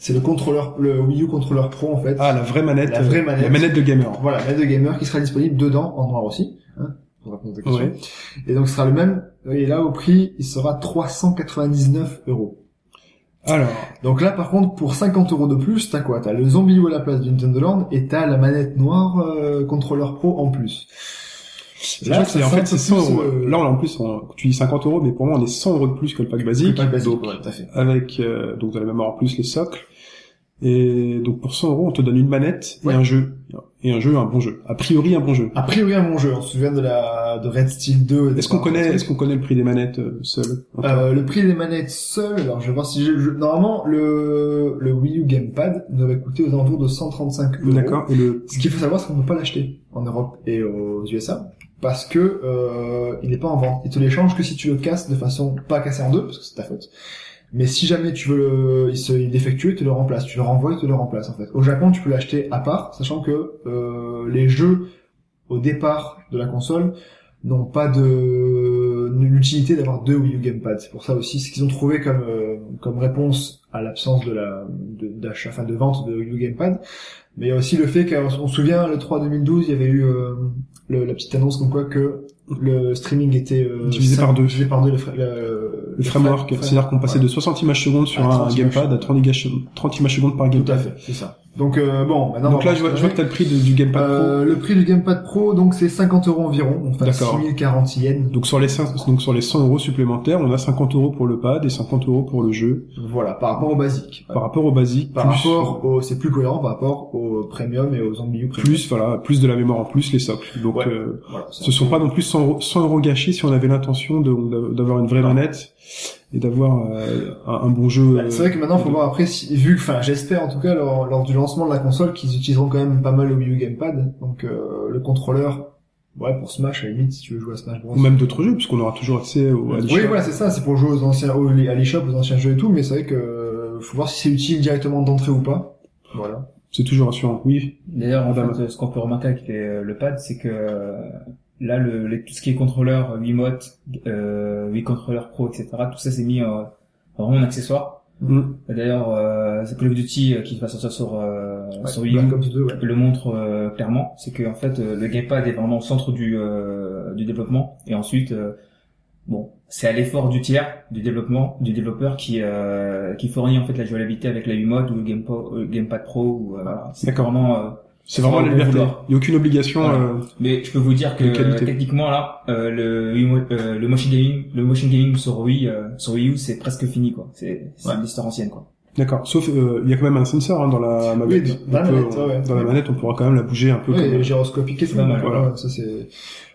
[SPEAKER 2] c'est le contrôleur, le Wii U contrôleur Pro en fait.
[SPEAKER 1] Ah, la vraie manette.
[SPEAKER 2] La vraie
[SPEAKER 1] euh,
[SPEAKER 2] manette.
[SPEAKER 1] La manette de gamer.
[SPEAKER 2] Voilà, manette de gamer qui sera disponible dedans en noir aussi. Hein, pour répondre.
[SPEAKER 1] Ouais.
[SPEAKER 2] Et donc ce sera le même. Et là, au prix, il sera 399 euros.
[SPEAKER 1] Alors,
[SPEAKER 2] Donc là, par contre, pour 50 euros de plus, t'as quoi? T'as le Zombie U à la place du Nintendo Land et t'as la manette noire euh, contrôleur pro en plus.
[SPEAKER 1] là, c'est en fait c'est 100
[SPEAKER 2] fait un
[SPEAKER 1] euros.
[SPEAKER 2] euh,
[SPEAKER 1] Là, on, en plus, on, tu dis 50 euros, mais pour moi, on est 100 euros de plus que le pack basique.
[SPEAKER 2] le basique,
[SPEAKER 1] Donc,
[SPEAKER 2] ouais, tout à fait.
[SPEAKER 1] avec euh, donc vous allez même avoir en plus les socles et donc pour 100 euros on te donne une manette
[SPEAKER 2] Ouais.
[SPEAKER 1] et un jeu et un jeu un bon jeu a priori un bon jeu
[SPEAKER 2] A priori, un bon jeu. On se souvient de la de Red Steel 2.
[SPEAKER 1] est-ce qu'on connaît est-ce qu'on connaît le prix des manettes euh, seules
[SPEAKER 2] Euh, le prix des manettes seules, alors je vais voir si je, je- normalement le le Wii U Gamepad nous avait coûté aux alentours de 135 euros.
[SPEAKER 1] d'accord et le
[SPEAKER 2] Ce qu'il faut savoir, c'est qu'on ne peut pas l'acheter en Europe et aux USA parce que euh, il n'est pas en vente. Il te l'échange que si tu le casses de façon pas cassé en deux, parce que c'est ta faute. Mais si jamais tu veux le, il se, il est défectueux, il te le remplace. Tu le renvoies, il te le remplace en fait. Au Japon, tu peux l'acheter à part, sachant que euh, les jeux au départ de la console n'ont pas de l'utilité d'avoir deux Wii U Gamepad. C'est pour ça aussi ce qu'ils ont trouvé comme euh, comme réponse à l'absence de la de- d'achat, enfin de vente de Wii U Gamepad. Mais il y a aussi le fait qu'on se souvient le 3 2012, il y avait eu euh, le- la petite annonce comme quoi que le streaming était euh,
[SPEAKER 1] Divisé par deux.
[SPEAKER 2] divisé par deux le, fra- le,
[SPEAKER 1] le framework
[SPEAKER 2] fra-
[SPEAKER 1] c'est-à-dire qu'on passait de 60 images secondes sur un
[SPEAKER 2] 30 images
[SPEAKER 1] gamepad à 30 images 30 images secondes par
[SPEAKER 2] Tout
[SPEAKER 1] gamepad
[SPEAKER 2] à fait, c'est ça. Donc euh, bon, maintenant
[SPEAKER 1] donc là je vois, je vois que t'as le prix de- du gamepad
[SPEAKER 2] euh, le prix du Gamepad Pro, donc c'est 50 euros environ, enfin
[SPEAKER 1] D'accord.
[SPEAKER 2] 6040 yens.
[SPEAKER 1] donc sur les 5 donc sur les 100 euros supplémentaires on a 50 euros pour le pad et 50 euros pour le jeu
[SPEAKER 2] Voilà, par rapport au basique.
[SPEAKER 1] par rapport au basique
[SPEAKER 2] Par
[SPEAKER 1] plus,
[SPEAKER 2] rapport au, c'est plus cohérent par rapport au Premium et aux U Premium.
[SPEAKER 1] plus voilà plus de la mémoire en plus les socles donc
[SPEAKER 2] Ouais.
[SPEAKER 1] euh,
[SPEAKER 2] Voilà,
[SPEAKER 1] Ce sont pas non plus 100 euros, 100 euros gâchés si on avait l'intention d'avoir une vraie manette et d'avoir euh, un, un bon jeu. Euh,
[SPEAKER 2] c'est vrai que maintenant, faut voir après, si, vu que, enfin, j'espère en tout cas lors, lors du lancement de la console qu'ils utiliseront quand même pas mal le Wii U Gamepad, donc euh, le contrôleur, ouais, pour Smash à la limite si tu veux jouer à Smash Bros.
[SPEAKER 1] ou même d'autres jeux puisqu'on aura toujours accès au à
[SPEAKER 2] Oui, voilà, c'est ça, c'est pour jouer aux anciens, au, à l'eShop, aux anciens jeux et tout, mais c'est vrai que euh, faut voir si c'est utile directement d'entrée ou pas. Voilà.
[SPEAKER 1] C'est toujours rassurant. Oui.
[SPEAKER 3] D'ailleurs, en
[SPEAKER 1] Madame.
[SPEAKER 3] fait, ce qu'on peut remarquer avec les- le pad, c'est que euh, là, le, les- tout ce qui est contrôleur, Wiimote, euh, Wii Controller Pro, etc., tout ça c'est mis euh, vraiment en accessoire.
[SPEAKER 1] Mm.
[SPEAKER 3] D'ailleurs, euh, Call of Duty euh, qui va sortir sur, euh,
[SPEAKER 2] Ouais,
[SPEAKER 3] sur Wii U
[SPEAKER 2] Black Ops 2, ouais.
[SPEAKER 3] le montre euh, clairement. C'est que en fait, euh, le gamepad est vraiment au centre du, euh, du développement. Et ensuite, euh, bon, c'est à l'effort du tiers du développement, du développeur qui euh, qui fournit en fait la jouabilité avec la Wiimote ou le Gamepad, le Gamepad Pro. Ou, euh, voilà. C'est vraiment euh,
[SPEAKER 1] C'est vraiment liberté.
[SPEAKER 3] vouloir.
[SPEAKER 1] Il n'y a aucune obligation.
[SPEAKER 3] Voilà.
[SPEAKER 1] euh,
[SPEAKER 3] Mais je peux vous dire que techniquement là, euh, le euh, le motion gaming, le motion gaming sur Wii, euh, sur Wii U, c'est presque fini quoi. C'est
[SPEAKER 2] Ouais.
[SPEAKER 3] l'histoire ancienne quoi.
[SPEAKER 1] D'accord. Sauf, euh, il y a quand même un sensor hein, dans la manette.
[SPEAKER 2] Oui, dans la
[SPEAKER 1] On
[SPEAKER 2] manette, ouais, ouais.
[SPEAKER 1] Dans la manette, on pourra quand même la bouger un peu. Comme-
[SPEAKER 2] et gyroscopique et tout.
[SPEAKER 3] pas mal,
[SPEAKER 2] voilà,
[SPEAKER 1] voilà.
[SPEAKER 2] ça c'est.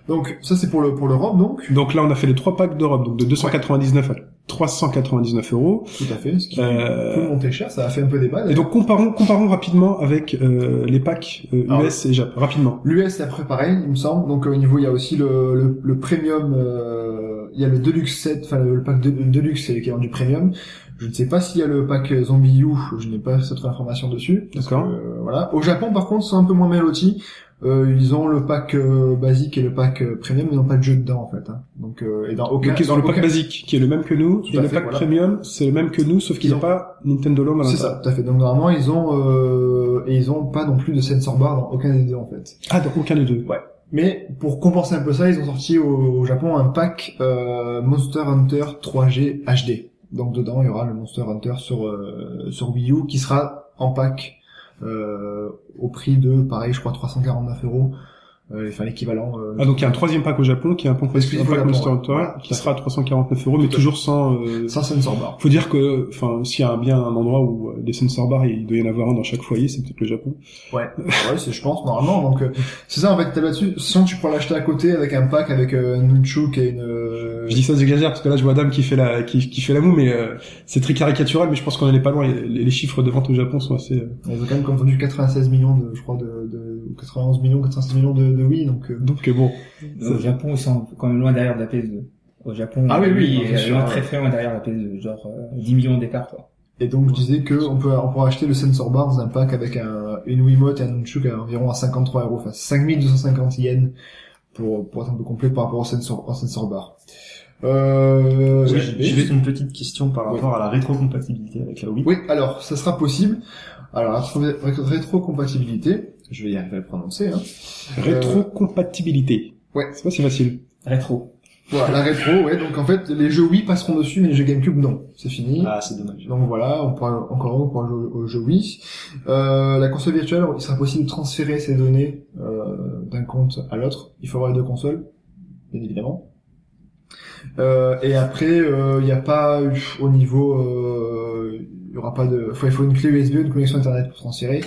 [SPEAKER 2] Donc ça c'est pour le pour l'Europe donc.
[SPEAKER 1] Donc là, on a fait les trois packs d'Europe, donc de 299 à 399 euros.
[SPEAKER 2] Tout à fait. Ce qui
[SPEAKER 1] Euh,
[SPEAKER 2] peut monter cher, ça a fait un peu débat.
[SPEAKER 1] Et donc comparons, comparons rapidement avec euh, les packs euh,
[SPEAKER 2] Alors,
[SPEAKER 1] US et Jap. Rapidement.
[SPEAKER 2] L'US après pareil, il me semble. Donc euh, au niveau il y a aussi le le, le premium, euh, il y a le deluxe set, enfin le, pack de, deluxe c'est qui est du premium. Je ne sais pas s'il y a le pack Zombie U, je n'ai pas cette information dessus.
[SPEAKER 1] D'accord.
[SPEAKER 2] euh, voilà. Au Japon par contre c'est un peu moins mélotis. Euh, ils ont le pack euh, basique et le pack euh, premium, ils n'ont pas de jeu dedans en fait. Hein. Donc euh, et dans aucun
[SPEAKER 1] Donc ils ont le pack
[SPEAKER 2] aucun-
[SPEAKER 1] basique qui est le même que nous,
[SPEAKER 2] Tout
[SPEAKER 1] et le
[SPEAKER 2] fait,
[SPEAKER 1] pack
[SPEAKER 2] voilà.
[SPEAKER 1] premium c'est le même que nous, sauf qu'il
[SPEAKER 2] Ils
[SPEAKER 1] n'y a
[SPEAKER 2] ont-
[SPEAKER 1] pas Nintendo Land à
[SPEAKER 2] C'est ça, tout à fait. Donc normalement ils ont euh, et ils ont pas non plus de sensor bar dans aucun des deux en fait.
[SPEAKER 1] Ah, dans aucun des deux.
[SPEAKER 2] Mais pour compenser un peu ça, ils ont sorti au, au Japon un pack euh, Monster Hunter 3G HD. Donc dedans, il y aura le Monster Hunter sur euh, sur Wii U qui sera en pack euh, au prix de pareil, je crois 349 euros. Euh, enfin l'équivalent. euh,
[SPEAKER 1] Ah donc il y a un troisième pack au Japon qui est un pack, un pack Monster
[SPEAKER 2] ouais.
[SPEAKER 1] Hunter
[SPEAKER 2] Voilà,
[SPEAKER 1] qui sera à 349 euros, mais toujours sans. Euh...
[SPEAKER 2] sans sensor bar.
[SPEAKER 1] Faut dire que, enfin, s'il y a bien un endroit où euh, des sensor bars, il doit y en avoir un dans chaque foyer, c'est peut-être le Japon.
[SPEAKER 2] Ouais, ouais, c'est je pense normalement. Donc euh, c'est ça en fait, t'as là-dessus. Sinon tu pourras l'acheter à côté avec un pack avec euh, un nunchuk et une. euh,
[SPEAKER 1] Je dis ça, j'exagère parce que là, je vois Adam qui fait la, qui, qui fait la moue, mais euh, c'est très caricatural. Mais je pense qu'on en est pas loin. Les, les chiffres de vente au Japon sont assez. euh,
[SPEAKER 2] Ils ont quand même vendu 96 millions de, je crois, de, de 91 millions, 96 millions de, de Wii, donc. euh,
[SPEAKER 1] Donc euh, bon,
[SPEAKER 3] Au Japon, ils sont quand même loin derrière de la PS2. Au Japon,
[SPEAKER 2] Ah oui, oui, c'est
[SPEAKER 3] est loin, très très loin derrière la PS2, genre euh, 10 millions d'écart quoi.
[SPEAKER 2] Et donc je disais que on peut, on pourra acheter le sensor bar dans un pack avec un, une Wiimote et un nunchuk à environ à 53 euros, enfin 5250 yens pour, pour être un peu complet par rapport au sensor, au sensor bar. Euh,
[SPEAKER 4] J'ai
[SPEAKER 2] oui,
[SPEAKER 4] juste une petite question par
[SPEAKER 2] Oui.
[SPEAKER 4] rapport à la rétrocompatibilité avec la Wii.
[SPEAKER 2] Oui, alors, ça sera possible. Alors, la rétro- rétrocompatibilité, je vais y arriver à le prononcer, hein.
[SPEAKER 1] rétrocompatibilité.
[SPEAKER 2] ouais.
[SPEAKER 1] C'est pas si facile.
[SPEAKER 3] Rétro.
[SPEAKER 2] Voilà, la rétro, ouais, donc en fait, les jeux Wii passeront dessus, mais les jeux GameCube, non. C'est fini.
[SPEAKER 4] Ah, c'est dommage.
[SPEAKER 2] Donc voilà, on pourra encore on pourra jouer au jeu Wii. Euh, la console virtuelle, il sera possible de transférer ces données euh, d'un compte à l'autre. Il faut avoir les deux consoles, bien évidemment. Euh, et après, il n'y a pas eu- au niveau, euh, il y aura pas de, il faut une clé USB, une connexion internet pour transférer.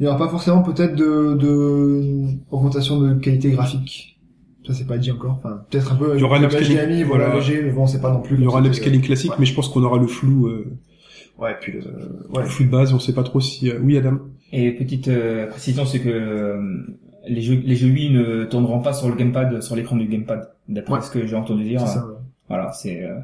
[SPEAKER 2] Il n'y aura pas forcément peut-être de, de augmentation de qualité graphique. Ça c'est pas dit encore. Enfin, peut-être un peu.
[SPEAKER 1] Il y aura
[SPEAKER 2] un
[SPEAKER 1] un upscaling,
[SPEAKER 2] HDMI, voilà, léger, mais bon, c'est pas non plus.
[SPEAKER 1] Il y aura l'upscaling classique,
[SPEAKER 2] ouais.
[SPEAKER 1] mais je pense qu'on aura le flou, euh,
[SPEAKER 2] Ouais, puis le,
[SPEAKER 1] le flou de base. On sait pas trop si. euh, Oui, Adam.
[SPEAKER 3] Et petite euh, précision, c'est que euh, les jeux les jeux Wii ne tourneront pas sur le gamepad, sur l'écran du gamepad, d'après
[SPEAKER 2] Ouais.
[SPEAKER 3] ce que j'ai entendu dire.
[SPEAKER 2] c'est ça. ouais.
[SPEAKER 3] Voilà, c'est euh,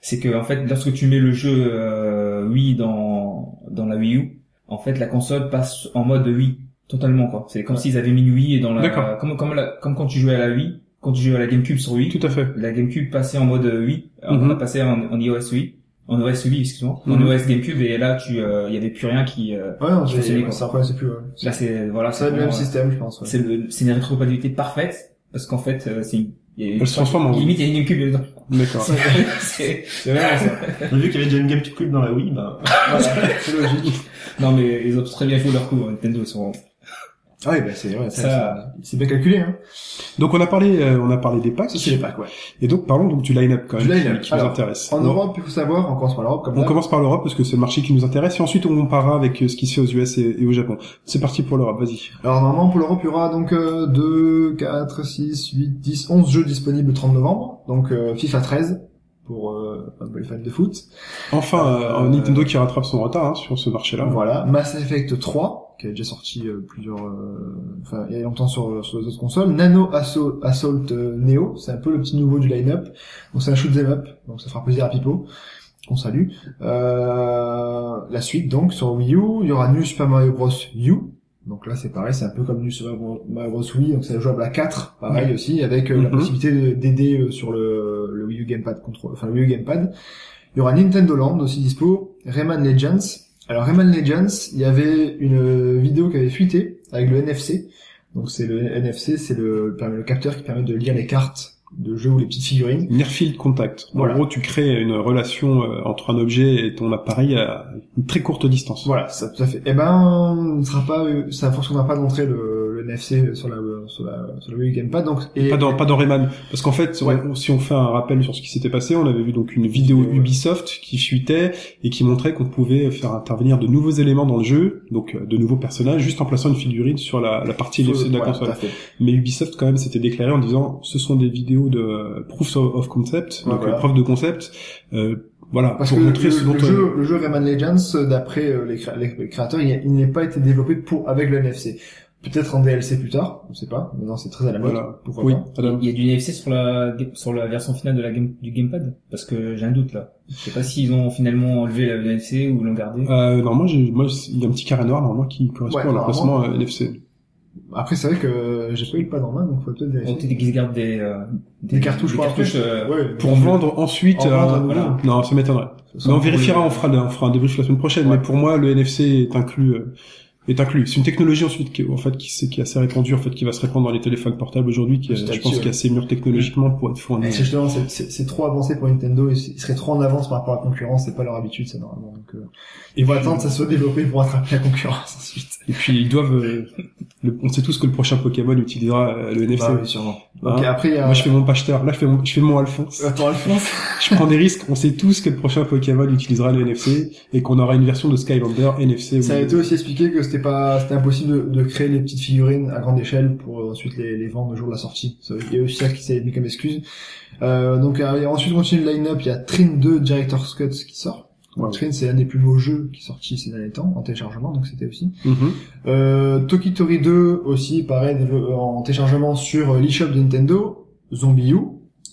[SPEAKER 3] c'est que en fait lorsque tu mets le jeu euh, Wii dans dans la Wii U, en fait la console passe en mode Wii totalement quoi. C'est comme
[SPEAKER 2] Ouais.
[SPEAKER 3] s'ils avaient mis une Wii dans la
[SPEAKER 1] D'accord.
[SPEAKER 3] comme comme la, comme quand tu jouais à la Wii, quand tu jouais à la GameCube sur Wii,
[SPEAKER 1] Tout à fait.
[SPEAKER 3] la GameCube passait en mode Wii, on
[SPEAKER 1] Mhm.
[SPEAKER 3] a passé en, en iOS Wii, en OS Wii excuse-moi, en
[SPEAKER 1] Mhm.
[SPEAKER 3] OS GameCube et là tu euh, il y avait plus rien qui euh,
[SPEAKER 2] Ouais, ouais,
[SPEAKER 3] quoi.
[SPEAKER 2] ça c'est plus, ouais.
[SPEAKER 3] là c'est voilà
[SPEAKER 2] C'est le même système, je pense, ouais.
[SPEAKER 3] c'est le c'est une rétrocompatibilité parfaite parce qu'en fait euh, c'est une- il y a-
[SPEAKER 1] Elle se transforme en-
[SPEAKER 3] limite il y a une GameCube dedans.
[SPEAKER 1] D'accord.
[SPEAKER 3] c'est c'est vraiment ça.
[SPEAKER 4] On a vu qu'il y avait déjà une GameCube dans la Wii, bah,
[SPEAKER 2] Voilà, c'est logique.
[SPEAKER 3] Non, mais ils ont très bien joué leur coup. hein. Nintendo, ils sont...
[SPEAKER 2] Ah oui, bah, c'est, ouais, ça,
[SPEAKER 3] Ça-
[SPEAKER 2] c'est, bien calculé, hein.
[SPEAKER 1] Donc on a parlé, euh, on a parlé des packs.
[SPEAKER 2] C'est les packs, ouais.
[SPEAKER 1] Et donc parlons donc du line-up quand même
[SPEAKER 2] Du
[SPEAKER 1] qui-
[SPEAKER 2] line-up.
[SPEAKER 1] qui, nous
[SPEAKER 2] Alors,
[SPEAKER 1] intéresse.
[SPEAKER 2] En
[SPEAKER 1] On-
[SPEAKER 2] Europe, il faut savoir, on commence par l'Europe, comme
[SPEAKER 1] On commence par l'Europe parce que c'est le marché qui nous intéresse et ensuite on comparera avec euh, ce qui se fait aux US et, et au Japon. C'est parti pour l'Europe, vas-y.
[SPEAKER 2] Alors, normalement, pour l'Europe, il y aura donc, euh, 2, 4, 6, 8, 10, 11 jeux disponibles le 30 novembre. Donc, euh, FIFA 13, pour, euh, les fans de foot.
[SPEAKER 1] Enfin, euh,
[SPEAKER 2] Euh,
[SPEAKER 1] Nintendo qui rattrape son retard hein, sur ce marché-là.
[SPEAKER 2] Voilà. Mass Effect 3, qui a déjà sorti euh, plusieurs, euh, enfin, il y a longtemps sur, sur les autres consoles. Nano Assault, Assault euh, Neo, c'est un peu le petit nouveau du line-up. Donc c'est un shoot 'em up, donc ça fera plaisir à Pipo, qu'on salue. Euh, la suite donc sur Wii U, il y aura New Super Mario Bros. U, Donc là, c'est pareil, c'est un peu comme du Super Mario Bros. Wii, donc c'est jouable à 4, pareil aussi, avec euh, la
[SPEAKER 1] Mhm.
[SPEAKER 2] possibilité de- d'aider euh, sur le Wii U Gamepad contrôle, enfin Wii U Gamepad. Il y aura Nintendo Land aussi dispo, Rayman Legends. Alors Rayman Legends, il y avait une vidéo qui avait fuité avec le NFC. Donc c'est le NFC, c'est le, le capteur qui permet de lire les cartes de jeu ou les petites figurines.
[SPEAKER 1] Near-field contact.
[SPEAKER 2] Voilà.
[SPEAKER 1] En gros, tu crées une relation euh, entre un objet et ton appareil à une très courte distance.
[SPEAKER 2] Voilà, ça tout à fait. Eh ben, ne sera pas, ça ne fonctionnera pas d'entrer le, le NFC sur la sur la sur le Wii U Gamepad. Donc et
[SPEAKER 1] Pas dans, pas dans Rayman. Parce qu'en fait,
[SPEAKER 2] Ouais.
[SPEAKER 1] on- si on fait un rappel sur ce qui s'était passé, on avait vu donc une vidéo
[SPEAKER 2] ouais.
[SPEAKER 1] Ubisoft qui fuitait et qui montrait qu'on pouvait faire intervenir de nouveaux éléments dans le jeu, donc euh, de nouveaux personnages, juste en plaçant une figurine sur la, la partie NFC de la console. Mais Ubisoft quand même s'était déclaré en disant ce sont des vidéos de euh, proof of concept, donc
[SPEAKER 2] voilà.
[SPEAKER 1] euh, preuve de concept. Euh, voilà,
[SPEAKER 2] Parce
[SPEAKER 1] pour
[SPEAKER 2] que
[SPEAKER 1] montrer
[SPEAKER 2] le,
[SPEAKER 1] ce dont
[SPEAKER 2] le jeu, le jeu Rayman Legends, euh, d'après euh, les, cré- les créateurs, il, il n'est pas été développé pour avec le NFC. Peut-être en DLC plus tard, on sait pas. Maintenant, c'est très à la mode.
[SPEAKER 1] Voilà.
[SPEAKER 2] Pourquoi
[SPEAKER 1] Oui,
[SPEAKER 2] pas.
[SPEAKER 3] Il y a du NFC sur la sur la version finale de la game, du gamepad parce que j'ai un doute là. Je sais pas s'ils ont finalement enlevé le NFC ou l'ont gardé.
[SPEAKER 1] Euh, non, moi, j'ai, moi, il y a un petit carré noir normalement qui correspond
[SPEAKER 2] Ouais,
[SPEAKER 1] à l'emplacement
[SPEAKER 2] normalement.
[SPEAKER 1] euh, NFC.
[SPEAKER 2] Après, c'est vrai que j'ai pas eu le pad en main, donc faut peut-être
[SPEAKER 3] On
[SPEAKER 2] vérifier.
[SPEAKER 3] peut-être qu'ils gardent des, euh,
[SPEAKER 2] Des cartouches pour
[SPEAKER 3] cartouches, euh,
[SPEAKER 2] Ouais,
[SPEAKER 1] Pour vendre ensuite,
[SPEAKER 2] En vendre
[SPEAKER 1] euh, voilà. non, ça m'étonnerait. Mais on vérifiera, on fera, on fera un débrief la semaine prochaine.
[SPEAKER 2] Ouais.
[SPEAKER 1] Mais pour moi, le NFC est inclus, euh, est inclus. C'est une technologie ensuite qui, en fait, qui, qui est assez répandue, en fait, qui va se répandre dans les téléphones portables aujourd'hui, qui, est, je pense,
[SPEAKER 2] ouais.
[SPEAKER 1] qui est assez mûr technologiquement pour être fourni.
[SPEAKER 2] Mais c'est justement, c'est- trop avancé pour Nintendo, ils seraient trop en avance par rapport à la concurrence, c'est pas leur habitude, ça, normalement. Donc, euh, ils vont attendre que ça soit développé pour attraper la concurrence ensuite.
[SPEAKER 1] Et puis, ils doivent, euh, le- on sait tous que le prochain Pokémon utilisera euh, le NFC.
[SPEAKER 2] Bah oui, sûrement.
[SPEAKER 1] Hein
[SPEAKER 2] après.
[SPEAKER 1] Moi, je fais mon pacheteur. Là, je fais mon, je fais mon Alphonse.
[SPEAKER 2] Attends, Alphonse.
[SPEAKER 1] Je prends des risques. On sait tous que le prochain Pokémon utilisera le NFC et qu'on aura une version de Skylander NFC.
[SPEAKER 2] Ça a été aussi expliqué que c'était pas, c'était impossible de, de créer les petites figurines à grande échelle pour euh, ensuite les, les vendre le jour de la sortie. Il y a aussi ça qui s'est mis comme excuse. Euh, donc euh, ensuite on continue le line-up, il y a Trin 2 Director's Cut qui sort. Trin c'est un des plus beaux jeux qui est sorti ces derniers temps en téléchargement, donc c'était aussi.
[SPEAKER 1] Mhm.
[SPEAKER 2] Euh, Tokitori 2 aussi, pareil, dévelop- en téléchargement sur euh, l'eShop de Nintendo. Zombie U.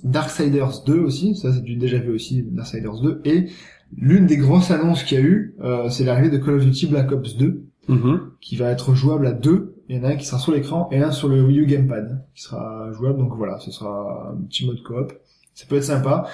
[SPEAKER 2] Darksiders 2 aussi, ça c'est du déjà vu aussi, Darksiders 2. Et l'une des grosses annonces qu'il y a eu, euh, c'est l'arrivée de Call of Duty Black Ops 2
[SPEAKER 1] Mhm.
[SPEAKER 2] qui va être jouable à deux. Il y en a un qui sera sur l'écran et un sur le Wii U Gamepad qui sera jouable. Donc voilà, ce sera un petit mode coop. Ça peut être sympa.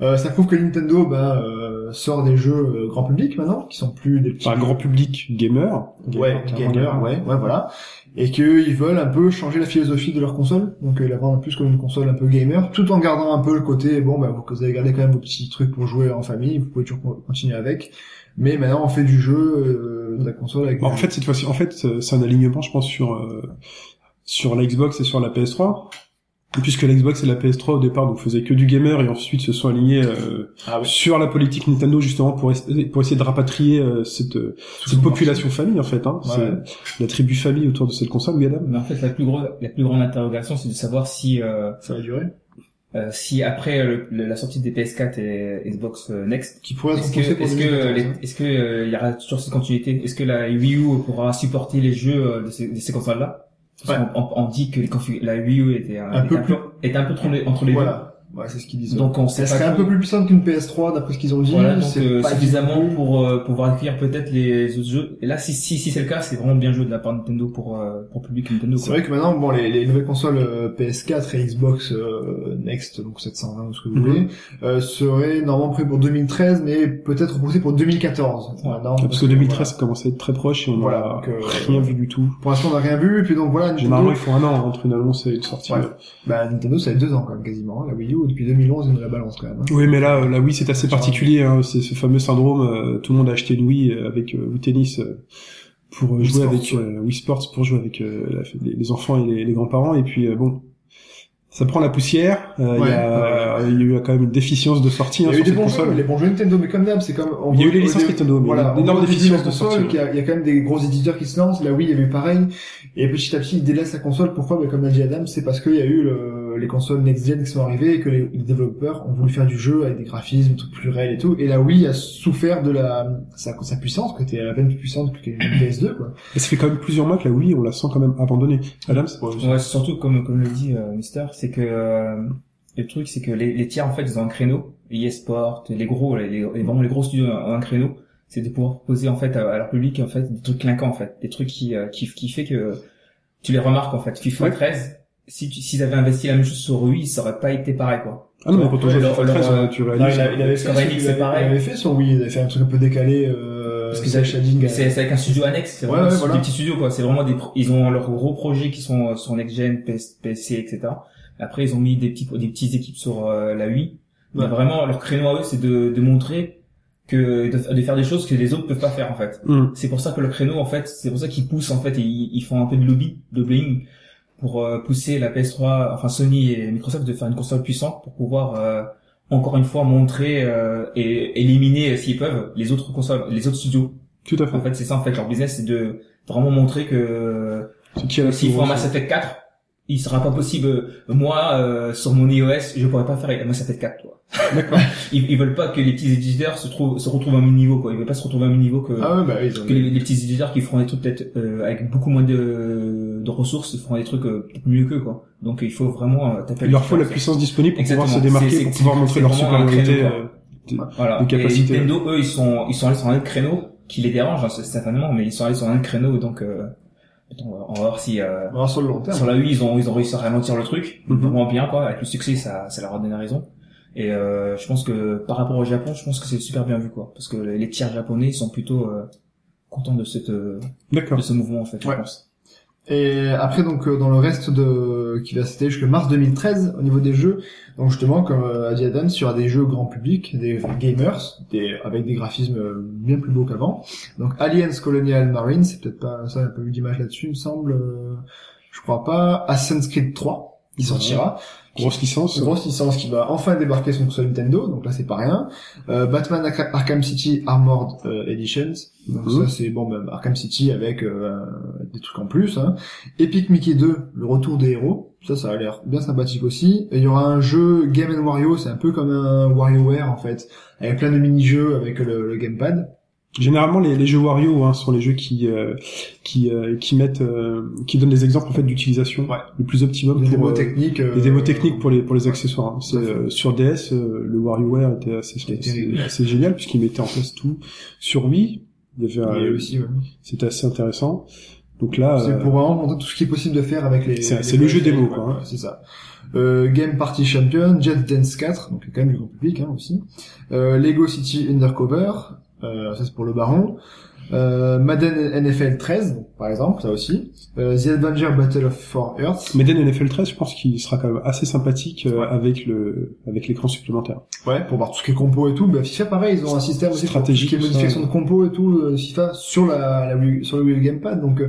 [SPEAKER 2] Euh, ça prouve que Nintendo ben, euh, sort des jeux euh, grand public maintenant, qui sont plus des petits
[SPEAKER 1] Enfin, grand public gamer.
[SPEAKER 2] ouais, gamer, ouais, ouais, voilà. Et qu'ils veulent un peu changer la philosophie de leur console, donc euh, la vendre plus comme une console un peu gamer, tout en gardant un peu le côté, bon, bah, vous, avez gardé quand même vos petits trucs pour jouer en famille, vous pouvez toujours con- continuer avec, mais maintenant on fait du jeu euh, de la console avec.
[SPEAKER 1] En fait, cette fois-ci, en fait, euh, c'est un alignement, je pense, sur euh, sur la Xbox et sur la PS3. Et puisque la Xbox et la PS3 au départ donc faisaient que du gamer et ensuite se sont alignés euh,
[SPEAKER 2] Ah oui.
[SPEAKER 1] sur la politique Nintendo justement pour, es- pour essayer de rapatrier euh, cette, euh, cette population famille en fait. Hein.
[SPEAKER 2] Ouais.
[SPEAKER 1] La tribu famille autour de cette console, mais Adam.
[SPEAKER 3] Mais en fait, la plus grosse, la plus grande interrogation, c'est de savoir si, euh,
[SPEAKER 2] ça va durer?
[SPEAKER 3] Euh, si après le- le- la sortie des PS4 et Xbox euh, Next,
[SPEAKER 2] Qui pourrait
[SPEAKER 3] est-ce que, est-ce que,
[SPEAKER 2] 2014,
[SPEAKER 3] les-
[SPEAKER 2] hein.
[SPEAKER 3] est-ce que euh, il y aura toujours cette continuité? Est-ce que la Wii U pourra supporter les jeux euh, de ces, de ces consoles-là? Parce
[SPEAKER 2] Ouais.
[SPEAKER 3] qu'on on, on dit que les config- la Wii U était un,
[SPEAKER 2] Un peu
[SPEAKER 3] était
[SPEAKER 2] plus-
[SPEAKER 3] était un peu entre les, entre les
[SPEAKER 2] Voilà. Ouais, c'est ce qu'ils disent.
[SPEAKER 3] Donc on sait
[SPEAKER 2] serait un peu plus puissante qu'une PS3 d'après ce qu'ils ont dit.
[SPEAKER 3] Voilà, donc
[SPEAKER 2] c'est
[SPEAKER 3] euh, suffisamment
[SPEAKER 2] tout-
[SPEAKER 3] pour euh, pouvoir accueillir peut-être les autres jeux. Et là, si si, si c'est le cas, c'est vraiment bien joué de la part de Nintendo pour euh, pour le public Nintendo.
[SPEAKER 2] C'est vrai que maintenant, bon, les, les nouvelles consoles euh, PS4 et Xbox euh, Next, donc 720 ou ce que vous
[SPEAKER 1] Mhm.
[SPEAKER 2] voulez, euh, seraient normalement prévues pour 2013, mais peut-être repoussées pour 2014.
[SPEAKER 3] Ouais.
[SPEAKER 2] Maintenant,
[SPEAKER 1] Parce que 2013 ça commençait à être très proche et on
[SPEAKER 2] Voilà,
[SPEAKER 1] n'a
[SPEAKER 2] donc, euh,
[SPEAKER 1] rien vu du tout.
[SPEAKER 2] voilà. Pour l'instant, on n'a rien vu, et puis donc voilà, Nintendo,
[SPEAKER 1] Généralement, il faut un an entre une annonce et une sortie.
[SPEAKER 2] Ouais. bah, Nintendo, ça fait deux ans quand même quasiment. hein. La Wii U, depuis 2011, ils nous la balance quand même. hein.
[SPEAKER 1] Oui, mais là, la Wii, c'est assez particulier. Hein. C'est ce fameux syndrome. euh, tout le monde a acheté une Wii euh, avec euh, Wii Tennis pour
[SPEAKER 2] Wii
[SPEAKER 1] jouer
[SPEAKER 2] Sports,
[SPEAKER 1] avec Wii Sports pour jouer avec la- les, les enfants et les, les grands-parents. Et puis bon, ça prend la poussière. Euh, Il
[SPEAKER 2] Ouais,
[SPEAKER 1] y, a, il y a eu quand même une déficience de sortie
[SPEAKER 2] Il
[SPEAKER 1] hein,
[SPEAKER 2] y a eu
[SPEAKER 1] sur
[SPEAKER 2] des bons jeux, les bons jeux Nintendo, mais comme d'hab, c'est comme... on
[SPEAKER 1] Il y a eu les licences Nintendo, mais
[SPEAKER 2] voilà,
[SPEAKER 1] une
[SPEAKER 2] on
[SPEAKER 1] énorme
[SPEAKER 2] voit au début
[SPEAKER 1] déficience
[SPEAKER 2] la
[SPEAKER 1] de sortie.
[SPEAKER 2] qu'il y a- Il y a quand même des gros éditeurs qui se lancent. La Wii, il y avait eu pareil. Et petit à petit, ils délaissent la console. Pourquoi? Ben, comme l'a dit Adam, c'est parce qu'il y a eu le- les consoles next-gen qui sont arrivées et que les, les développeurs ont voulu faire du jeu avec des graphismes, tout plus réels et tout. Et la Wii a souffert de la, sa, sa puissance, qui était à peine plus puissante que une PS2, quoi.
[SPEAKER 1] Et ça fait quand même plusieurs mois que la Wii, on la sent quand même abandonnée.
[SPEAKER 3] Ouais, c'est surtout comme comme le dit euh, Mister, c'est que euh, le truc c'est que les, les tiers en fait ils ont un créneau, eSport, les gros, les, les- vraiment les gros studios ont un créneau. c'est de pouvoir proposer en fait à, à leur public en fait des trucs clinquants en fait, des trucs qui euh, qui qui fait que tu les remarques en fait. FIFA
[SPEAKER 1] Ouais.
[SPEAKER 3] 13, si tu- s'ils avaient investi la même chose sur Wii, ça aurait pas été pareil quoi.
[SPEAKER 1] Ah non, mais quand on joue FIFA
[SPEAKER 3] leur,
[SPEAKER 1] 13,
[SPEAKER 3] euh,
[SPEAKER 1] tu
[SPEAKER 2] Non,
[SPEAKER 1] réalises.
[SPEAKER 2] il, a- il avait fait, il il avait fait sur Wii, il avait fait un truc un peu décalé, euh,
[SPEAKER 3] Parce que
[SPEAKER 2] cel
[SPEAKER 3] c'est-
[SPEAKER 2] shading.
[SPEAKER 3] C'est c'est avec un studio annexe, c'est
[SPEAKER 2] Ouais,
[SPEAKER 3] vraiment
[SPEAKER 2] ouais,
[SPEAKER 3] des
[SPEAKER 2] voilà.
[SPEAKER 3] petits studios quoi. C'est vraiment des, ils ont leurs gros projets qui sont euh, sur next gen, PS, PC, etc. Après ils ont mis des petits des petites équipes sur euh, la Wii.
[SPEAKER 2] Ouais.
[SPEAKER 3] vraiment leur créneau à eux c'est de, de montrer que de, de faire des choses que les autres peuvent pas faire en fait.
[SPEAKER 1] Hum.
[SPEAKER 3] C'est pour ça que le créneau en fait, c'est pour ça qu'ils poussent en fait, et ils, ils font un peu de lobby, de lobbying pour euh, pousser la PS3, enfin Sony et Microsoft de faire une console puissante pour pouvoir euh, encore une fois montrer euh, et éliminer euh, s'ils peuvent les autres consoles, les autres studios.
[SPEAKER 1] Tout à fait.
[SPEAKER 3] En fait, c'est ça en fait leur business, c'est de vraiment montrer que s'ils font un Mass Effect 4, il sera pas possible. euh, Moi, euh, sur mon iOS, je pourrais pas faire un Mass Effect 4. Quoi.
[SPEAKER 1] D'accord.
[SPEAKER 3] Ils, ils veulent pas que les petits éditeurs se, trouvent, se retrouvent à même niveau. Quoi. Ils veulent pas se retrouver à même niveau que,
[SPEAKER 2] Ah ouais, bah oui, ils ont
[SPEAKER 3] que les, les petits éditeurs qui feront des trucs peut-être euh, avec beaucoup moins de, de ressources, feront des trucs euh, peut-être mieux qu'eux. Quoi. Donc il faut vraiment euh, taper
[SPEAKER 1] Il leur faut la puissance disponible pour
[SPEAKER 3] Exactement.
[SPEAKER 1] pouvoir se démarquer, pour pouvoir montrer leur supériorité. euh, de-
[SPEAKER 3] Voilà.
[SPEAKER 1] de capacité.
[SPEAKER 3] Et Nintendo, eux, ils sont, ils sont allés sur un créneau qui les dérange, hein, c'est- certainement, mais ils sont allés sur un créneau, donc euh, on va- voir si euh,
[SPEAKER 2] sur le long terme.
[SPEAKER 3] sur la Wii ils ont, ils ont réussi à ralentir le truc,
[SPEAKER 1] Mhm.
[SPEAKER 3] vraiment bien quoi. Avec le succès, ça, ça leur a donné raison. Et euh, je pense que par rapport au Japon, je pense que c'est super bien vu quoi, parce que les tiers japonais ils sont plutôt euh, contents de cette euh, de ce mouvement en fait,
[SPEAKER 2] Ouais.
[SPEAKER 3] je pense.
[SPEAKER 2] Et après, donc, euh, dans le reste de, qui va citer jusqu'à mars 2013, au niveau des jeux, donc justement, comme euh, a dit Adam, il aura des jeux grand public, des gamers, des, avec des graphismes euh, bien plus beaux qu'avant. Donc, Aliens Colonial Marines, c'est peut-être pas ça, il n'y a pas eu d'image là-dessus, il me semble, je crois pas. Assassin's Creed 3, il sortira.
[SPEAKER 1] Grosse licence.
[SPEAKER 2] Grosse licence qui va enfin débarquer sur console Nintendo, donc là c'est pas rien. Euh, Batman Arkham City Armored euh, Editions, donc
[SPEAKER 1] Mhm.
[SPEAKER 2] ça c'est bon, ben, Arkham City avec euh, des trucs en plus. Hein. Epic Mickey 2, le retour des héros, ça ça a l'air bien sympathique aussi. Et il y aura un jeu Game Wario, c'est un peu comme un WarioWare en fait, avec plein de mini-jeux avec le, le gamepad.
[SPEAKER 1] Généralement, les, les jeux Wario hein, sont les jeux qui euh, qui euh, qui mettent euh, qui donnent des exemples en fait d'utilisation
[SPEAKER 2] Ouais.
[SPEAKER 1] le plus optimum
[SPEAKER 2] Des démos
[SPEAKER 1] euh,
[SPEAKER 2] techniques. euh,
[SPEAKER 1] des démos techniques pour les pour les accessoires. hein. C'est euh, sur DS, euh, le WarioWare était assez assez, génial puisqu'il mettait en place tout. Sur Wii, il y avait
[SPEAKER 2] Oui,
[SPEAKER 1] euh,
[SPEAKER 2] aussi, ouais.
[SPEAKER 1] c'était assez intéressant. Donc là,
[SPEAKER 2] C'est
[SPEAKER 1] euh,
[SPEAKER 2] pour vraiment montrer tout ce qui est possible de faire avec les.
[SPEAKER 1] C'est- le jeu démo, quoi,
[SPEAKER 2] ouais,
[SPEAKER 1] hein.
[SPEAKER 2] c'est ça. Euh, Game Party Champion, Jet Dance 4, donc quand même du grand public hein, aussi. Euh, Lego City Undercover, euh, ça c'est pour le baron. Euh, Madden NFL 13, donc, par exemple, ça aussi. Euh, The Avenger Battle of for Earth.
[SPEAKER 1] Madden NFL 13, je pense qu'il sera quand même assez sympathique euh,
[SPEAKER 2] Ouais.
[SPEAKER 1] avec le avec l'écran supplémentaire.
[SPEAKER 2] Ouais, pour voir tout ce qui est compo et tout. Bah, FIFA, pareil, ils ont un système aussi pour tout ce
[SPEAKER 1] Stratégique,
[SPEAKER 2] qui est modification de compo et tout, euh, FIFA, sur la, la sur le Gamepad. Donc, euh,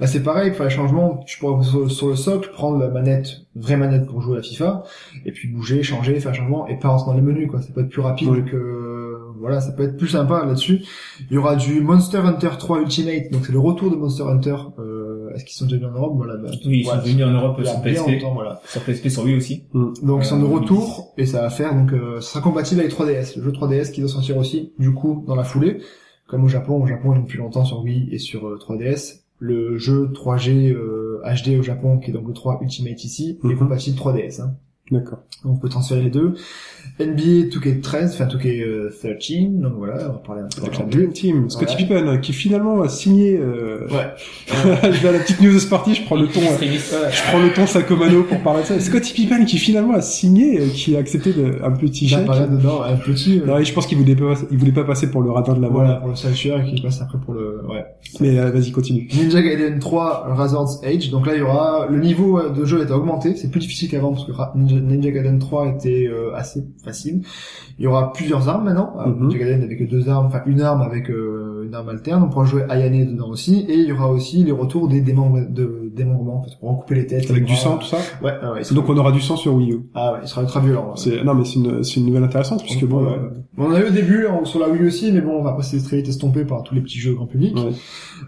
[SPEAKER 2] là, c'est pareil, pour faire les changements, tu pourras sur, sur le socle prendre la manette, vraie manette pour jouer à FIFA, et puis bouger, changer, faire changement, et pas rentrer dans les menus, quoi. Peut être plus rapide
[SPEAKER 1] Ouais.
[SPEAKER 2] que, voilà, ça peut être plus sympa là-dessus. Il y aura du Monster Hunter 3 Ultimate, donc c'est le retour de Monster Hunter, euh, est-ce qu'ils sont déjà venus en Europe? Voilà, bah,
[SPEAKER 3] Oui, ils sont venus en Europe sur PSP,
[SPEAKER 2] longtemps, voilà.
[SPEAKER 3] sur PSP, sur Wii aussi.
[SPEAKER 2] Donc ils sont de
[SPEAKER 3] Euh,
[SPEAKER 2] retour et ça va faire donc euh, ça sera compatible avec 3DS, le jeu 3DS qui doit sortir aussi du coup dans la foulée. Comme au Japon, au Japon ils ont depuis longtemps sur Wii et sur euh, 3DS. Le jeu 3G euh, HD au Japon qui est donc le 3 Ultimate ici est
[SPEAKER 1] Mhm.
[SPEAKER 2] compatible 3DS. Hein.
[SPEAKER 1] D'accord.
[SPEAKER 2] Donc on peut transférer les deux. NBA 2K13, enfin 2K13, donc voilà, on va parler un peu
[SPEAKER 1] Avec la. Dream Team, Scottie
[SPEAKER 2] Voilà.
[SPEAKER 1] Pippen euh, qui finalement a signé. Euh...
[SPEAKER 2] Ouais.
[SPEAKER 1] Dans la petite news sportive, je prends le ton. euh. Je prends le ton Sakomano pour parler de ça. Scottie Pippen qui finalement a signé, euh, qui a accepté de, un petit
[SPEAKER 2] Il
[SPEAKER 1] chèque.
[SPEAKER 2] apparaît dedans, un petit. euh,
[SPEAKER 1] Non, et je pense qu'il voulait pas, il voulait pas passer pour le radin de la
[SPEAKER 2] voilà,
[SPEAKER 1] voile.
[SPEAKER 2] pour le statuaire qui passe après pour le. Ouais.
[SPEAKER 1] Mais euh, vas-y, continue.
[SPEAKER 2] Ninja Gaiden 3 Razor's Age. Donc là, il y aura le niveau euh, de jeu est augmenté. C'est plus difficile qu'avant parce que Ninja, Ninja Gaiden 3 était euh, assez facile. Il y aura plusieurs armes maintenant. Alors,
[SPEAKER 1] Mhm.
[SPEAKER 2] Ninja Gaiden avec deux armes, enfin une arme avec euh, une arme alterne. On pourra jouer Ayane dedans aussi. Et il y aura aussi les retours des démembre de démembrements. En fait, on va couper les têtes.
[SPEAKER 1] Avec du sang, tout ça.
[SPEAKER 2] Ouais, ouais, ouais,
[SPEAKER 1] Donc on aura du sang sur Wii U.
[SPEAKER 2] Ah ouais, il sera ultra violent. ouais.
[SPEAKER 1] C'est, non, mais c'est une, c'est une nouvelle intéressante puisque bon, euh,
[SPEAKER 2] On en a eu au début hein, sur la Wii aussi, mais bon, après c'est très vite estompé par tous les petits jeux grand public.
[SPEAKER 1] ouais.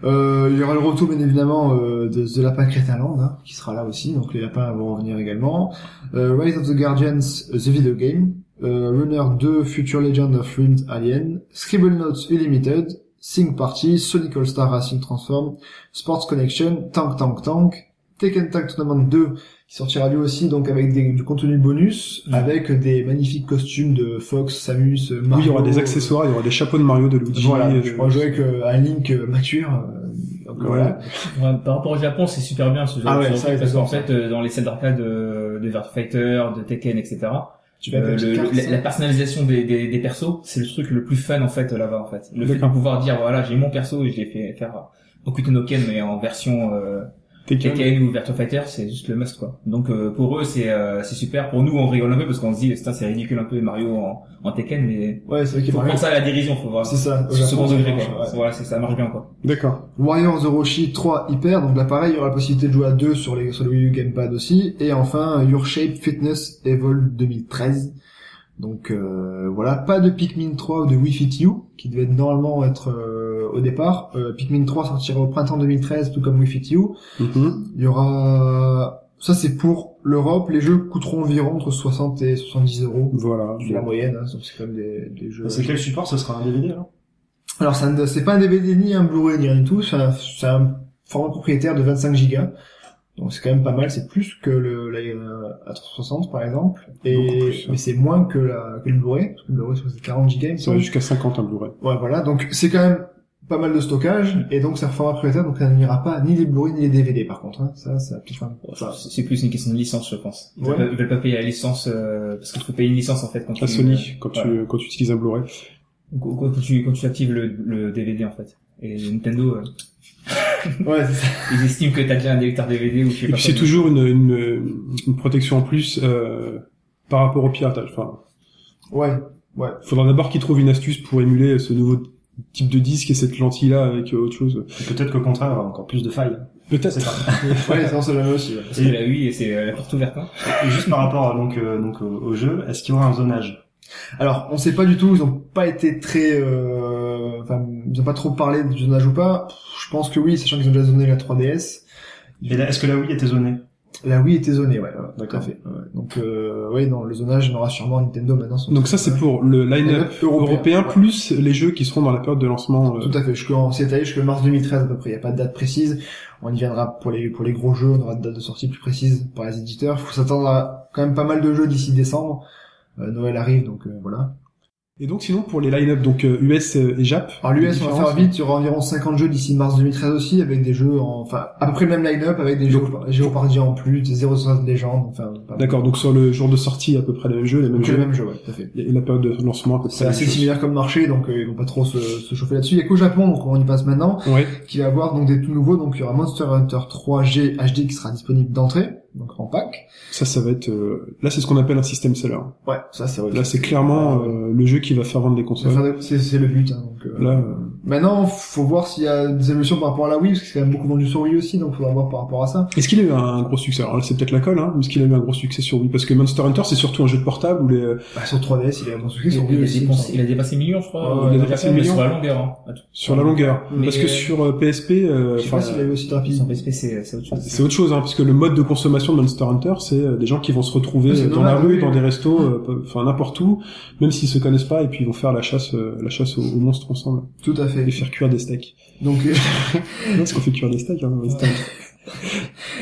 [SPEAKER 2] Euh, il y aura le retour bien évidemment euh, de The Lapin Crétinland hein, qui sera là aussi, donc les lapins vont revenir également. Euh, Rise of the Guardians, The Video Game, euh, Runner 2, Future Legend of Rimmed Alien, Scribble Notes Unlimited, Sync Party, Sonic All-Star Racing Transform, Sports Connection, Tank Tank Tank, Tekken Tag Tournament 2, qui sortira lui aussi donc avec des, du contenu bonus, avec des magnifiques costumes de Fox, Samus, Mario.
[SPEAKER 1] Oui, il y aura des accessoires, il y aura des chapeaux de Mario, de Luigi.
[SPEAKER 2] Voilà,
[SPEAKER 1] euh,
[SPEAKER 2] je pourrais jouer avec euh, un Link euh, mature. euh, donc,
[SPEAKER 1] Ouais.
[SPEAKER 2] voilà.
[SPEAKER 3] Ouais, par rapport au Japon, c'est super bien ce genre
[SPEAKER 2] Ah ouais,
[SPEAKER 3] ce genre
[SPEAKER 2] ça,
[SPEAKER 3] de parce qu'en fait, euh, dans les salles d'arcade de, de Virtua Fighter, de Tekken, etc.,
[SPEAKER 2] Tu
[SPEAKER 3] euh, le-
[SPEAKER 2] carte,
[SPEAKER 3] la, personnalisation des, des, des persos, c'est le truc le plus fun en fait là-bas en fait. Le fait de pouvoir dire voilà j'ai mon perso et je l'ai fait faire Hokuto no Ken mais en version euh,
[SPEAKER 1] Tekken.
[SPEAKER 3] Tekken ou Virtua Fighter, c'est juste le must quoi. Donc euh, pour eux c'est euh, c'est super. Pour nous on rigole un peu parce qu'on se dit c'est ridicule un peu Mario en, en Tekken mais
[SPEAKER 2] Ouais, c'est vrai qu'il
[SPEAKER 3] faut penser à la dérision, faut voir.
[SPEAKER 2] C'est ça. au
[SPEAKER 3] C'est second degré
[SPEAKER 2] marche,
[SPEAKER 3] quoi.
[SPEAKER 2] ouais.
[SPEAKER 3] Voilà, c'est ça marche bien quoi.
[SPEAKER 1] D'accord.
[SPEAKER 2] Warriors Orochi 3 Hyper, donc là pareil, il y aura la possibilité de jouer à deux sur les sur le Wii U Gamepad aussi, et enfin Your Shape Fitness Evolve 2013. Donc euh, voilà, pas de Pikmin 3 ou de Wii Fit You, qui devait normalement être euh, au départ. Euh, Pikmin 3 sortira au printemps 2013, tout comme Wii Fit You.
[SPEAKER 1] Mhm.
[SPEAKER 2] Il y aura... Ça c'est pour l'Europe, les jeux coûteront environ entre 60 et 70 euros.
[SPEAKER 1] Voilà.
[SPEAKER 2] C'est la moyenne, hein, c'est quand même des, des jeux...
[SPEAKER 4] C'est quel support? Ce sera un DVD
[SPEAKER 2] Alors? Ça ne- c'est pas un DVD ni un Blu-ray ni rien du tout, c'est un, c'est un format propriétaire de 25 Go. Donc c'est quand même pas mal, c'est plus que le la euh, A360 par exemple, et
[SPEAKER 1] plus, hein.
[SPEAKER 2] mais c'est moins que la que le Blu-ray, parce que le Blu-ray c'est 40 Go.
[SPEAKER 1] Ça va jusqu'à 50 un Blu-ray.
[SPEAKER 2] Ouais voilà, donc c'est quand même pas mal de stockage et donc c'est un format propriétaire donc ça n'ira pas ni les Blu-ray ni les DVD par contre. Hein. Ça ça enfin, ça-
[SPEAKER 3] C'est c'est plus une question de licence, je pense. Ils,
[SPEAKER 2] Ouais.
[SPEAKER 3] veulent, pas, ils veulent pas payer la licence euh, parce qu'il faut payer une licence en fait quand
[SPEAKER 1] À
[SPEAKER 3] tu
[SPEAKER 1] Sony,
[SPEAKER 3] euh,
[SPEAKER 1] quand
[SPEAKER 3] voilà.
[SPEAKER 1] tu, quand tu utilises un Blu-ray.
[SPEAKER 3] Quand, quand tu quand tu actives le, le DVD en fait. Et Nintendo, euh,
[SPEAKER 2] ouais c'est ça.
[SPEAKER 3] ils estiment que t'as déjà un lecteur DVD ou je sais
[SPEAKER 1] Et
[SPEAKER 3] pas.
[SPEAKER 1] puis c'est toujours une, une, une protection en plus, euh, par rapport au piratage. Enfin,
[SPEAKER 2] Ouais.
[SPEAKER 1] faudra d'abord qu'ils trouvent une astuce pour émuler ce nouveau type de disque et cette lentille-là avec euh, autre chose.
[SPEAKER 4] Peut-être qu'au contraire, il y aura encore plus de failles.
[SPEAKER 1] Peut-être.
[SPEAKER 4] C'est ça.
[SPEAKER 2] Ouais, ça on sait jamais aussi. ouais.
[SPEAKER 3] Parce que la Wii, et c'est la porte ouverte. Hein.
[SPEAKER 4] Et juste par rapport donc euh, donc au, au jeu, est-ce qu'il y aura un zonage?
[SPEAKER 2] Alors, on sait pas du tout, ils ont pas été très... euh, Ils ont pas trop parlé du zonage ou pas. Je pense que oui, sachant qu'ils ont déjà zoné la 3DS.
[SPEAKER 4] Et là, est-ce que la Wii était zonée?
[SPEAKER 2] La Wii était zonée, ouais,
[SPEAKER 4] D'accord.
[SPEAKER 2] fait. ouais. Donc, euh, oui, non, le zonage, on aura sûrement Nintendo maintenant.
[SPEAKER 1] Donc ça c'est pour le line-up
[SPEAKER 2] européen,
[SPEAKER 1] européen,
[SPEAKER 2] ouais.
[SPEAKER 1] plus les jeux qui seront dans la période de lancement. euh,
[SPEAKER 2] Tout à fait, jusqu'en, c'est étalé jusqu'en mars 2013 à peu près, il n'y a pas de date précise. On y viendra pour les, pour les gros jeux, on aura de date de sortie plus précise par les éditeurs. Faut s'attendre à quand même pas mal de jeux d'ici décembre. Euh, Noël arrive, donc euh, voilà.
[SPEAKER 1] Et donc sinon pour les line-up donc euh, US et Jap.
[SPEAKER 2] Alors l'US, on va faire vite, il y aura environ 50 jeux d'ici mars 2013 aussi, avec des jeux en, enfin, à peu près le même line-up, avec des jeux Géopardy en plus, des 060 légendes, enfin, pas-
[SPEAKER 1] D'accord, donc sur le jour de sortie à peu près les mêmes jeux, les mêmes
[SPEAKER 2] donc les
[SPEAKER 1] jeux.
[SPEAKER 2] mêmes jeux, ouais, tout à fait.
[SPEAKER 1] Et la période de lancement à peu près.
[SPEAKER 2] C'est assez similaire comme marché, donc euh, ils vont pas trop se, se chauffer là-dessus. Il y a qu'au Japon, donc on y passe maintenant,
[SPEAKER 1] Ouais.
[SPEAKER 2] qui va avoir donc des tout nouveaux, donc il y aura Monster Hunter 3G HD qui sera disponible d'entrée, donc en pack.
[SPEAKER 1] Ça, ça va être. euh, Là, c'est ce qu'on appelle un système seller.
[SPEAKER 2] Ouais, ça c'est vrai.
[SPEAKER 1] Là, c'est clairement euh, le jeu qui va faire vendre des consoles.
[SPEAKER 2] Enfin, c'est c'est le but. Hein, donc, euh,
[SPEAKER 1] Là, euh,
[SPEAKER 2] Maintenant, faut voir s'il y a des évolutions par rapport à la Wii, parce que c'est quand même beaucoup vendu sur Wii aussi, donc faudra voir par rapport à ça.
[SPEAKER 1] est-ce qu'il a eu un gros succès? Alors là, c'est peut-être la colle, hein. Est-ce qu'il a eu un gros succès sur Wii? Parce que Monster Hunter, c'est surtout un jeu de portable où les. euh,
[SPEAKER 2] Bah, sur 3DS, il a un bon succès,
[SPEAKER 3] Il,
[SPEAKER 2] sur Wii
[SPEAKER 3] il a
[SPEAKER 2] aussi.
[SPEAKER 3] dépassé, il a dépassé millions, je crois.
[SPEAKER 1] Il a dépassé
[SPEAKER 3] mais
[SPEAKER 1] millions.
[SPEAKER 3] sur la longueur. Hein.
[SPEAKER 1] Sur la longueur.
[SPEAKER 3] Mais,
[SPEAKER 1] Parce que
[SPEAKER 3] euh,
[SPEAKER 1] sur euh, PSP, euh,
[SPEAKER 2] Je sais pas s'il a eu aussi
[SPEAKER 3] Sur
[SPEAKER 2] rapide.
[SPEAKER 3] PSP, c'est c'est autre chose.
[SPEAKER 1] c'est autre chose, hein, parce que le mode de consommation de Monster Hunter, c'est euh, des gens qui vont se retrouver euh, dans la rue, dans des restos, euh, enfin n'importe où, même s'ils se connaissent pas, et puis ils vont faire la chasse, euh, la chasse aux, aux monstres ensemble,
[SPEAKER 2] Tout à fait.
[SPEAKER 1] et faire cuire des steaks.
[SPEAKER 2] Donc, euh,
[SPEAKER 1] Non, parce qu'on fait cuire des steaks, hein, dans les steaks.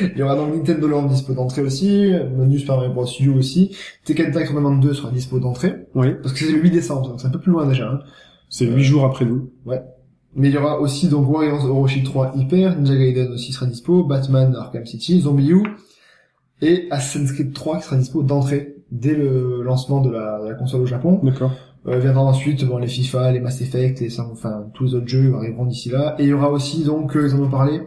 [SPEAKER 2] il y aura donc Nintendo Land dispo d'entrée aussi, Menu Super Mario Bros. U aussi, Tekken Tag Tournament 2 sera dispo d'entrée,
[SPEAKER 1] Oui,
[SPEAKER 2] parce que c'est le 8 décembre, donc c'est un peu plus loin déjà. Hein.
[SPEAKER 1] c'est
[SPEAKER 2] Euh,
[SPEAKER 1] huit jours après nous.
[SPEAKER 2] Mais il y aura aussi donc Warriors Orochi 3 Hyper, Ninja Gaiden aussi sera dispo, Batman Arkham City, Zombie U, et Assassin's Creed 3 qui sera dispo d'entrée dès le lancement de la, de la console au Japon.
[SPEAKER 1] D'accord.
[SPEAKER 2] Euh, viendra ensuite bon, les FIFA, les Mass Effect, et ça, enfin tous les autres jeux arriveront d'ici là. Et il y aura aussi donc, euh, ils en ont parlé,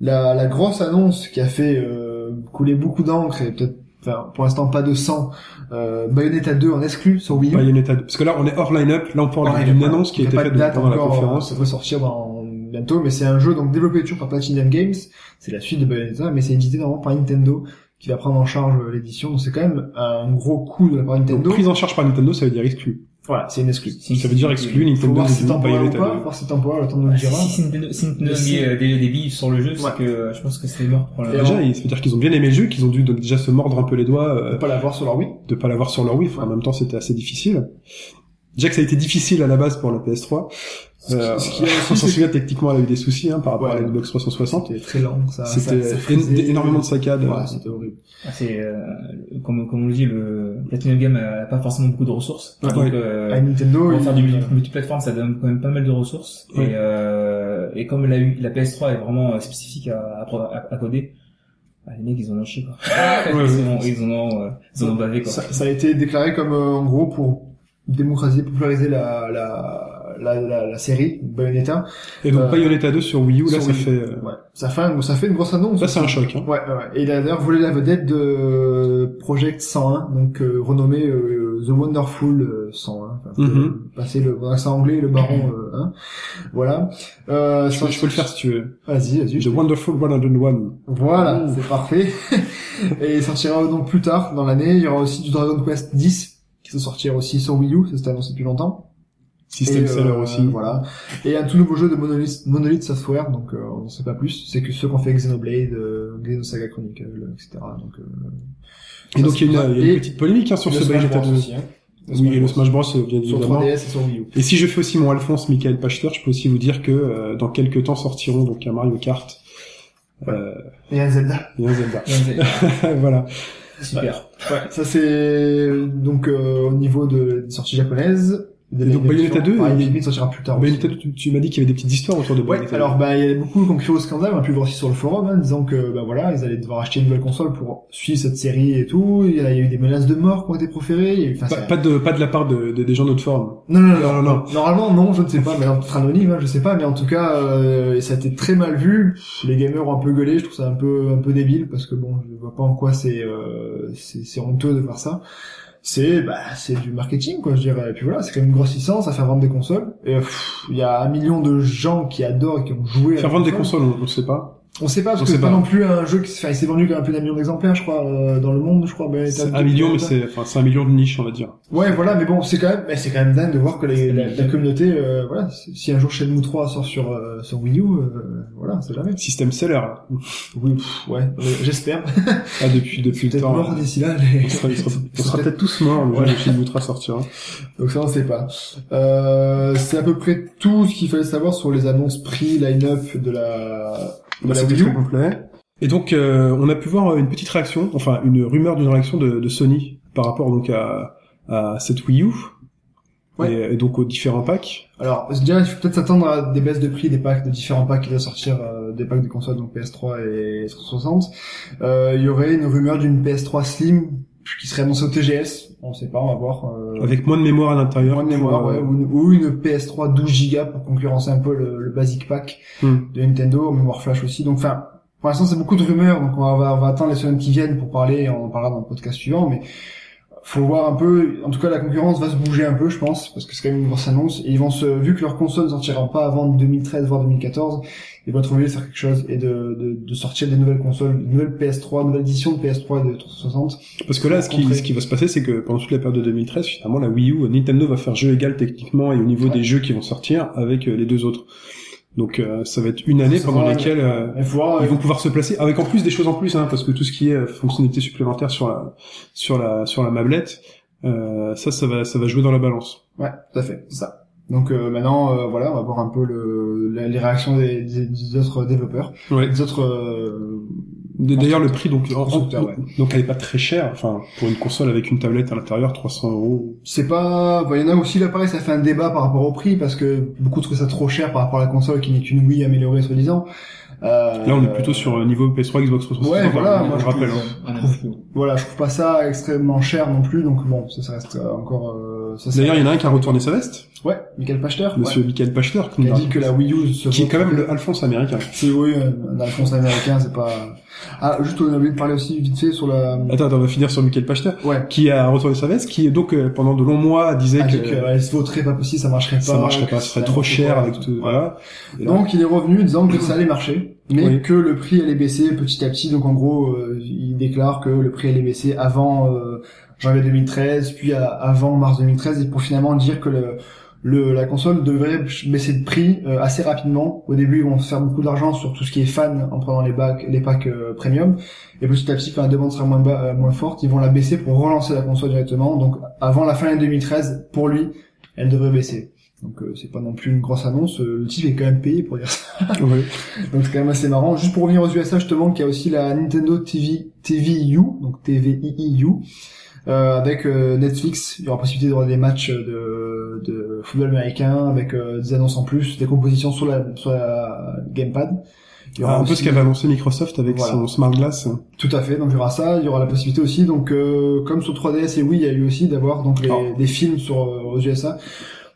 [SPEAKER 2] la, la grosse annonce qui a fait euh, couler beaucoup d'encre et peut-être, enfin pour l'instant pas de sang, euh, Bayonetta 2 en exclu sur Wii U.
[SPEAKER 1] Bayonetta 2. Parce que là, on est hors line-up. Là, on parle d'une annonce qui a été
[SPEAKER 2] pas
[SPEAKER 1] faite pendant la
[SPEAKER 2] encore,
[SPEAKER 1] conférence.
[SPEAKER 2] Ça va sortir dans, bientôt, mais c'est un jeu donc développé toujours par Platinum Games. C'est la suite de Bayonetta, mais c'est édité vraiment par Nintendo qui va prendre en charge euh, l'édition. Donc c'est quand même un gros coup de la part de
[SPEAKER 1] Donc,
[SPEAKER 2] Nintendo.
[SPEAKER 1] prise en charge par Nintendo, ça veut dire exclu.
[SPEAKER 2] Voilà, c'est une exclu.
[SPEAKER 3] Si-
[SPEAKER 1] Ça veut dire exclu
[SPEAKER 2] Faut
[SPEAKER 1] Nintendo
[SPEAKER 2] voir si c'est
[SPEAKER 1] de
[SPEAKER 2] temporaire ou pas,
[SPEAKER 1] 2.
[SPEAKER 2] voir si temporaire, le temps de nous le
[SPEAKER 3] Ah,
[SPEAKER 2] dira.
[SPEAKER 3] si, Nintendo, si Nintendo
[SPEAKER 2] Mais
[SPEAKER 3] a mis euh, des, des billes sur le jeu, c'est que euh, je pense que c'est mort pour la
[SPEAKER 1] Déjà, ça veut dire qu'ils ont bien aimé le jeu, qu'ils ont dû déjà se mordre un peu les doigts
[SPEAKER 2] On
[SPEAKER 1] euh,
[SPEAKER 2] peut pas l'avoir sur leur Wii.
[SPEAKER 1] de pas l'avoir sur leur Wii. En même temps, c'était assez difficile. Déjà que ça a été difficile à la base pour la PS3. Euh,
[SPEAKER 2] ce aussi,
[SPEAKER 1] on s'en souvient techniquement, elle a eu des soucis hein, par rapport
[SPEAKER 2] Ouais.
[SPEAKER 1] à la Xbox 360.
[SPEAKER 2] C'était très lent, ça.
[SPEAKER 1] C'était
[SPEAKER 2] ça- ça
[SPEAKER 1] énormément de saccades.
[SPEAKER 2] Ouais, c'était horrible.
[SPEAKER 3] Ah, C'est euh, comme comme on le dit, le Platinum Game a pas forcément beaucoup de ressources.
[SPEAKER 1] Ouais.
[SPEAKER 3] donc euh,
[SPEAKER 2] À Nintendo,
[SPEAKER 3] pour faire du multi- multiplateforme, ça donne quand même pas mal de ressources.
[SPEAKER 1] Ouais.
[SPEAKER 3] Et, euh, et comme la, la PS3 est vraiment euh, spécifique à, à, à, à coder, bah, les mecs ils en ont chié quoi.
[SPEAKER 1] Ouais,
[SPEAKER 3] ils,
[SPEAKER 1] ouais.
[SPEAKER 3] en ont, ils en ont, euh, ils en ont bavé quoi.
[SPEAKER 2] ça, ça a été déclaré comme euh, en gros pour démocratiser, populariser la la la, la, la série Bayonetta.
[SPEAKER 1] Et donc
[SPEAKER 2] Euh,
[SPEAKER 1] Bayonetta 2 sur Wii U, là
[SPEAKER 2] sur
[SPEAKER 1] ça
[SPEAKER 2] Wii U.
[SPEAKER 1] fait... euh,
[SPEAKER 2] Ouais, ça fait un- ça fait une grosse annonce.
[SPEAKER 1] Là c'est un choc. Hein.
[SPEAKER 2] Ouais, ouais, ouais. Et il a d'ailleurs volé la vedette de Project 101, donc euh, renommé euh, The Wonderful euh, 101. Enfin, faut
[SPEAKER 1] Mhm.
[SPEAKER 2] Passer le dans l'accent anglais, le baron. Hein. Voilà. Euh,
[SPEAKER 1] Je, peux- je peux le faire si tu veux.
[SPEAKER 2] Vas-y, vas-y.
[SPEAKER 1] The Wonderful 101.
[SPEAKER 2] Voilà, c'est parfait. Et il sortira donc plus tard dans l'année. Il y aura aussi du Dragon Quest 10 va sortir aussi sur Wii U. Ça s'est annoncé depuis longtemps.
[SPEAKER 1] System
[SPEAKER 2] Et,
[SPEAKER 1] Seller
[SPEAKER 2] euh,
[SPEAKER 1] aussi.
[SPEAKER 2] Voilà. Et un tout nouveau jeu de Monolith, Monolith Software, donc euh, on ne sait pas plus. C'est que ceux qui ont fait Xenoblade, euh, Xenosaga Chronicle, etc. Donc, euh,
[SPEAKER 1] Et donc il y a une, y a une
[SPEAKER 2] Et
[SPEAKER 1] petite polémique hein, sur ce Bayonetta
[SPEAKER 2] Bros
[SPEAKER 1] 2.
[SPEAKER 2] aussi, hein.
[SPEAKER 1] Oui, et le Smash Bros, euh, bien
[SPEAKER 2] Sur
[SPEAKER 1] évidemment.
[SPEAKER 2] 3DS et sur Wii U.
[SPEAKER 1] Et si je fais aussi mon Alphonse Michael Pachter, je peux aussi vous dire que euh, dans quelques temps sortiront donc un Mario Kart euh,
[SPEAKER 2] Et un Zelda.
[SPEAKER 1] et un Zelda.
[SPEAKER 3] Ouais,
[SPEAKER 1] voilà.
[SPEAKER 3] Super.
[SPEAKER 2] Ouais, ça c'est donc euh, au niveau de, des sorties japonaises. De
[SPEAKER 1] Et donc, Bayonetta 2,
[SPEAKER 2] pareil,
[SPEAKER 1] il y a-
[SPEAKER 2] sortira plus tard.
[SPEAKER 1] Bayonetta, tu, tu m'as dit qu'il y avait des petites histoires autour de
[SPEAKER 2] Ouais,
[SPEAKER 1] Bayonetta.
[SPEAKER 2] alors bah il y a beaucoup qui ont crié au scandale, on a pu voir aussi sur le forum, hein, disant que bah voilà, ils allaient devoir acheter une nouvelle console pour suivre cette série et tout. Il y a, eu des menaces de mort qui ont été proférées. il y a eu- enfin,
[SPEAKER 1] pas, de pas de la part de, de- des gens de notre forum.
[SPEAKER 2] Non, non, non,
[SPEAKER 1] Non, non, non.
[SPEAKER 2] Normalement, non, je ne sais pas, mais peut-être anonyme, hein, je sais pas, mais en tout cas, euh, ça a été très mal vu. Les gamers ont un peu gueulé, je trouve ça un peu, un peu débile, parce que bon, je vois pas en quoi c'est, euh, c'est, c'est honteux de faire ça. C'est, bah, c'est du marketing, quoi, je dirais. Et puis voilà, c'est quand même licence, ça fait vendre des consoles. Et il y a un million de gens qui adorent et qui ont joué. à
[SPEAKER 1] Faire vendre des
[SPEAKER 2] console.
[SPEAKER 1] consoles, on, on sait pas.
[SPEAKER 2] On sait pas, parce
[SPEAKER 1] On
[SPEAKER 2] que c'est pas
[SPEAKER 1] pas.
[SPEAKER 2] non plus un jeu qui, enfin, il s'est vendu quand même plus d'un million d'exemplaires, je crois, euh, dans le monde, je crois. Bayonetta
[SPEAKER 1] C'est
[SPEAKER 2] 2,
[SPEAKER 1] un million, mais c'est enfin c'est un million de niche, on va dire.
[SPEAKER 2] Ouais, voilà, mais bon, c'est quand même, mais c'est quand même dingue de voir que les, la, la communauté, euh, voilà, si un jour Shenmue 3 sort sur euh, sur Wii U, euh, voilà, c'est jamais.
[SPEAKER 1] System seller. là.
[SPEAKER 2] Oui, pff, ouais, euh, j'espère.
[SPEAKER 1] Ah depuis depuis le
[SPEAKER 2] Peut-être
[SPEAKER 1] temps.
[SPEAKER 2] mort d'ici là. les-
[SPEAKER 1] On sera, peut-être tous morts le jour où Shenmue 3 sortira.
[SPEAKER 2] Donc ça, on sait pas. Euh, c'est à peu près tout ce qu'il fallait savoir sur les annonces prix, line-up de la de
[SPEAKER 1] Bah,
[SPEAKER 2] la Wii U.
[SPEAKER 1] très complet. Et donc, euh, on a pu voir une petite réaction, enfin une rumeur d'une réaction de, de Sony par rapport donc à, à cette Wii U
[SPEAKER 2] Ouais.
[SPEAKER 1] et, et donc aux différents packs.
[SPEAKER 2] Alors, je dirais, il faut peut-être s'attendre à des baisses de prix des packs, de différents packs qui vont sortir, euh, des packs de consoles, donc PS3 et 360. Euh, il y aurait une rumeur d'une PS3 Slim qui serait annoncée au TGS. On sait pas, on va voir. euh,
[SPEAKER 1] Avec moins de mémoire à l'intérieur.
[SPEAKER 2] moins de mémoire,
[SPEAKER 1] euh,
[SPEAKER 2] ouais, ou, une, ou une PS3 12 Go pour concurrencer un peu le, le basic pack
[SPEAKER 1] Hmm.
[SPEAKER 2] de Nintendo, mémoire flash aussi. Donc, enfin, pour l'instant, c'est beaucoup de rumeurs, donc on va, on va attendre les semaines qui viennent pour parler, et on en parlera dans le podcast suivant, mais faut voir un peu, en tout cas, la concurrence va se bouger un peu, je pense, parce que c'est quand même une grosse annonce, et ils vont se, vu que leur console ne sortira pas avant 2013, voire 2014, ils vont être obligés de faire quelque chose et de, de, de sortir des nouvelles consoles, une nouvelle PS3, une nouvelle édition de PS3 et de 360.
[SPEAKER 1] Parce que là, ce qui, ce qui va se passer, c'est que pendant toute la période de 2013, finalement, la Wii U, Nintendo va faire jeu égal techniquement et au niveau
[SPEAKER 2] Ouais.
[SPEAKER 1] des jeux qui vont sortir avec euh, les deux autres. Donc, euh, ça va être une année pendant laquelle euh,
[SPEAKER 2] Il
[SPEAKER 1] ils vont pouvoir se placer avec en plus des choses en plus, hein, parce que tout ce qui est euh, fonctionnalité supplémentaire sur la sur la sur la mablette, euh, ça, ça va ça va jouer dans la balance.
[SPEAKER 2] Ouais, tout à fait, c'est ça. Donc euh, maintenant, euh, voilà, on va voir un peu le, la- les réactions des, des, des autres développeurs,
[SPEAKER 1] Ouais.
[SPEAKER 2] des autres.
[SPEAKER 1] D'ailleurs, le prix donc en-
[SPEAKER 2] Constructeur, ouais.
[SPEAKER 1] donc elle est pas très chère. Enfin, pour une console avec une tablette à l'intérieur, 300 euros.
[SPEAKER 2] C'est pas, bah, il y en a aussi là pareil, ça fait un débat par rapport au prix parce que beaucoup trouvent ça trop cher par rapport à la console qui n'est qu'une Wii améliorée soi-disant. Euh,
[SPEAKER 1] Là, on est plutôt sur le niveau PS3, Xbox 360.
[SPEAKER 2] Ouais, voilà,
[SPEAKER 1] on
[SPEAKER 2] moi,
[SPEAKER 1] le
[SPEAKER 2] je
[SPEAKER 1] rappelle.
[SPEAKER 2] trouve-
[SPEAKER 1] hein.
[SPEAKER 3] On a beaucoup.
[SPEAKER 2] Voilà, je trouve pas ça extrêmement cher non plus, donc bon, ça, ça reste euh, encore. Euh,
[SPEAKER 1] D'ailleurs, il y en a un qui a retourné sa veste,
[SPEAKER 2] Ouais, Michael Pachter,
[SPEAKER 1] Monsieur
[SPEAKER 2] ouais,
[SPEAKER 1] Michael Pachter, qui,
[SPEAKER 2] a dit que la Wii U se
[SPEAKER 1] qui est quand même le Alphonse américain.
[SPEAKER 2] C'est oui, un Alphonse américain, c'est pas. Ah, juste on a oublié de parler aussi vite fait sur la.
[SPEAKER 1] Attends, attends, on va finir sur Michael Pachter,
[SPEAKER 2] Ouais.
[SPEAKER 1] qui a retourné sa veste, qui donc euh, pendant de longs mois disait
[SPEAKER 2] a
[SPEAKER 1] que,
[SPEAKER 2] que ouais, se vautrait pas possible, ça marcherait pas.
[SPEAKER 1] ça marcherait pas, ce serait trop cher
[SPEAKER 2] quoi,
[SPEAKER 1] avec tout. Voilà. Et là,
[SPEAKER 2] Donc il est revenu disant que ça allait marcher, mais
[SPEAKER 1] Oui.
[SPEAKER 2] que le prix allait baisser petit à petit. Donc en gros, euh, il déclare que le prix allait baisser avant euh, janvier 2013, puis à- avant mars 2013, et pour finalement dire que le, le la console devrait baisser de prix euh, assez rapidement. Au début, ils vont se faire beaucoup d'argent sur tout ce qui est fan en prenant les bacs, les packs euh, premium, et petit à petit, quand la demande sera moins bas, euh, moins forte, ils vont la baisser pour relancer la console directement. Donc avant la fin de 2013, pour lui, elle devrait baisser. Donc euh, c'est pas non plus une grosse annonce. Euh, Le type est quand même payé pour dire ça.
[SPEAKER 1] Ouais.
[SPEAKER 2] Donc c'est quand même assez marrant. Juste pour revenir aux USA, je te montre qu'il y a aussi la Nintendo TV TVU, donc TVIIU, euh, avec euh, Netflix. Il y aura possibilité de voir des matchs de, de football américain avec euh, des annonces en plus, des compositions sur la sur la gamepad. Il y aura
[SPEAKER 1] Ah, un peu ce qu'avait annoncé Microsoft avec
[SPEAKER 2] Voilà.
[SPEAKER 1] son Smart Glass.
[SPEAKER 2] Tout à fait. Donc il y aura ça. Il y aura la possibilité aussi. Donc euh, comme sur 3DS et oui, il y a eu aussi d'avoir donc les,
[SPEAKER 1] Alors.
[SPEAKER 2] des films sur euh, aux USA.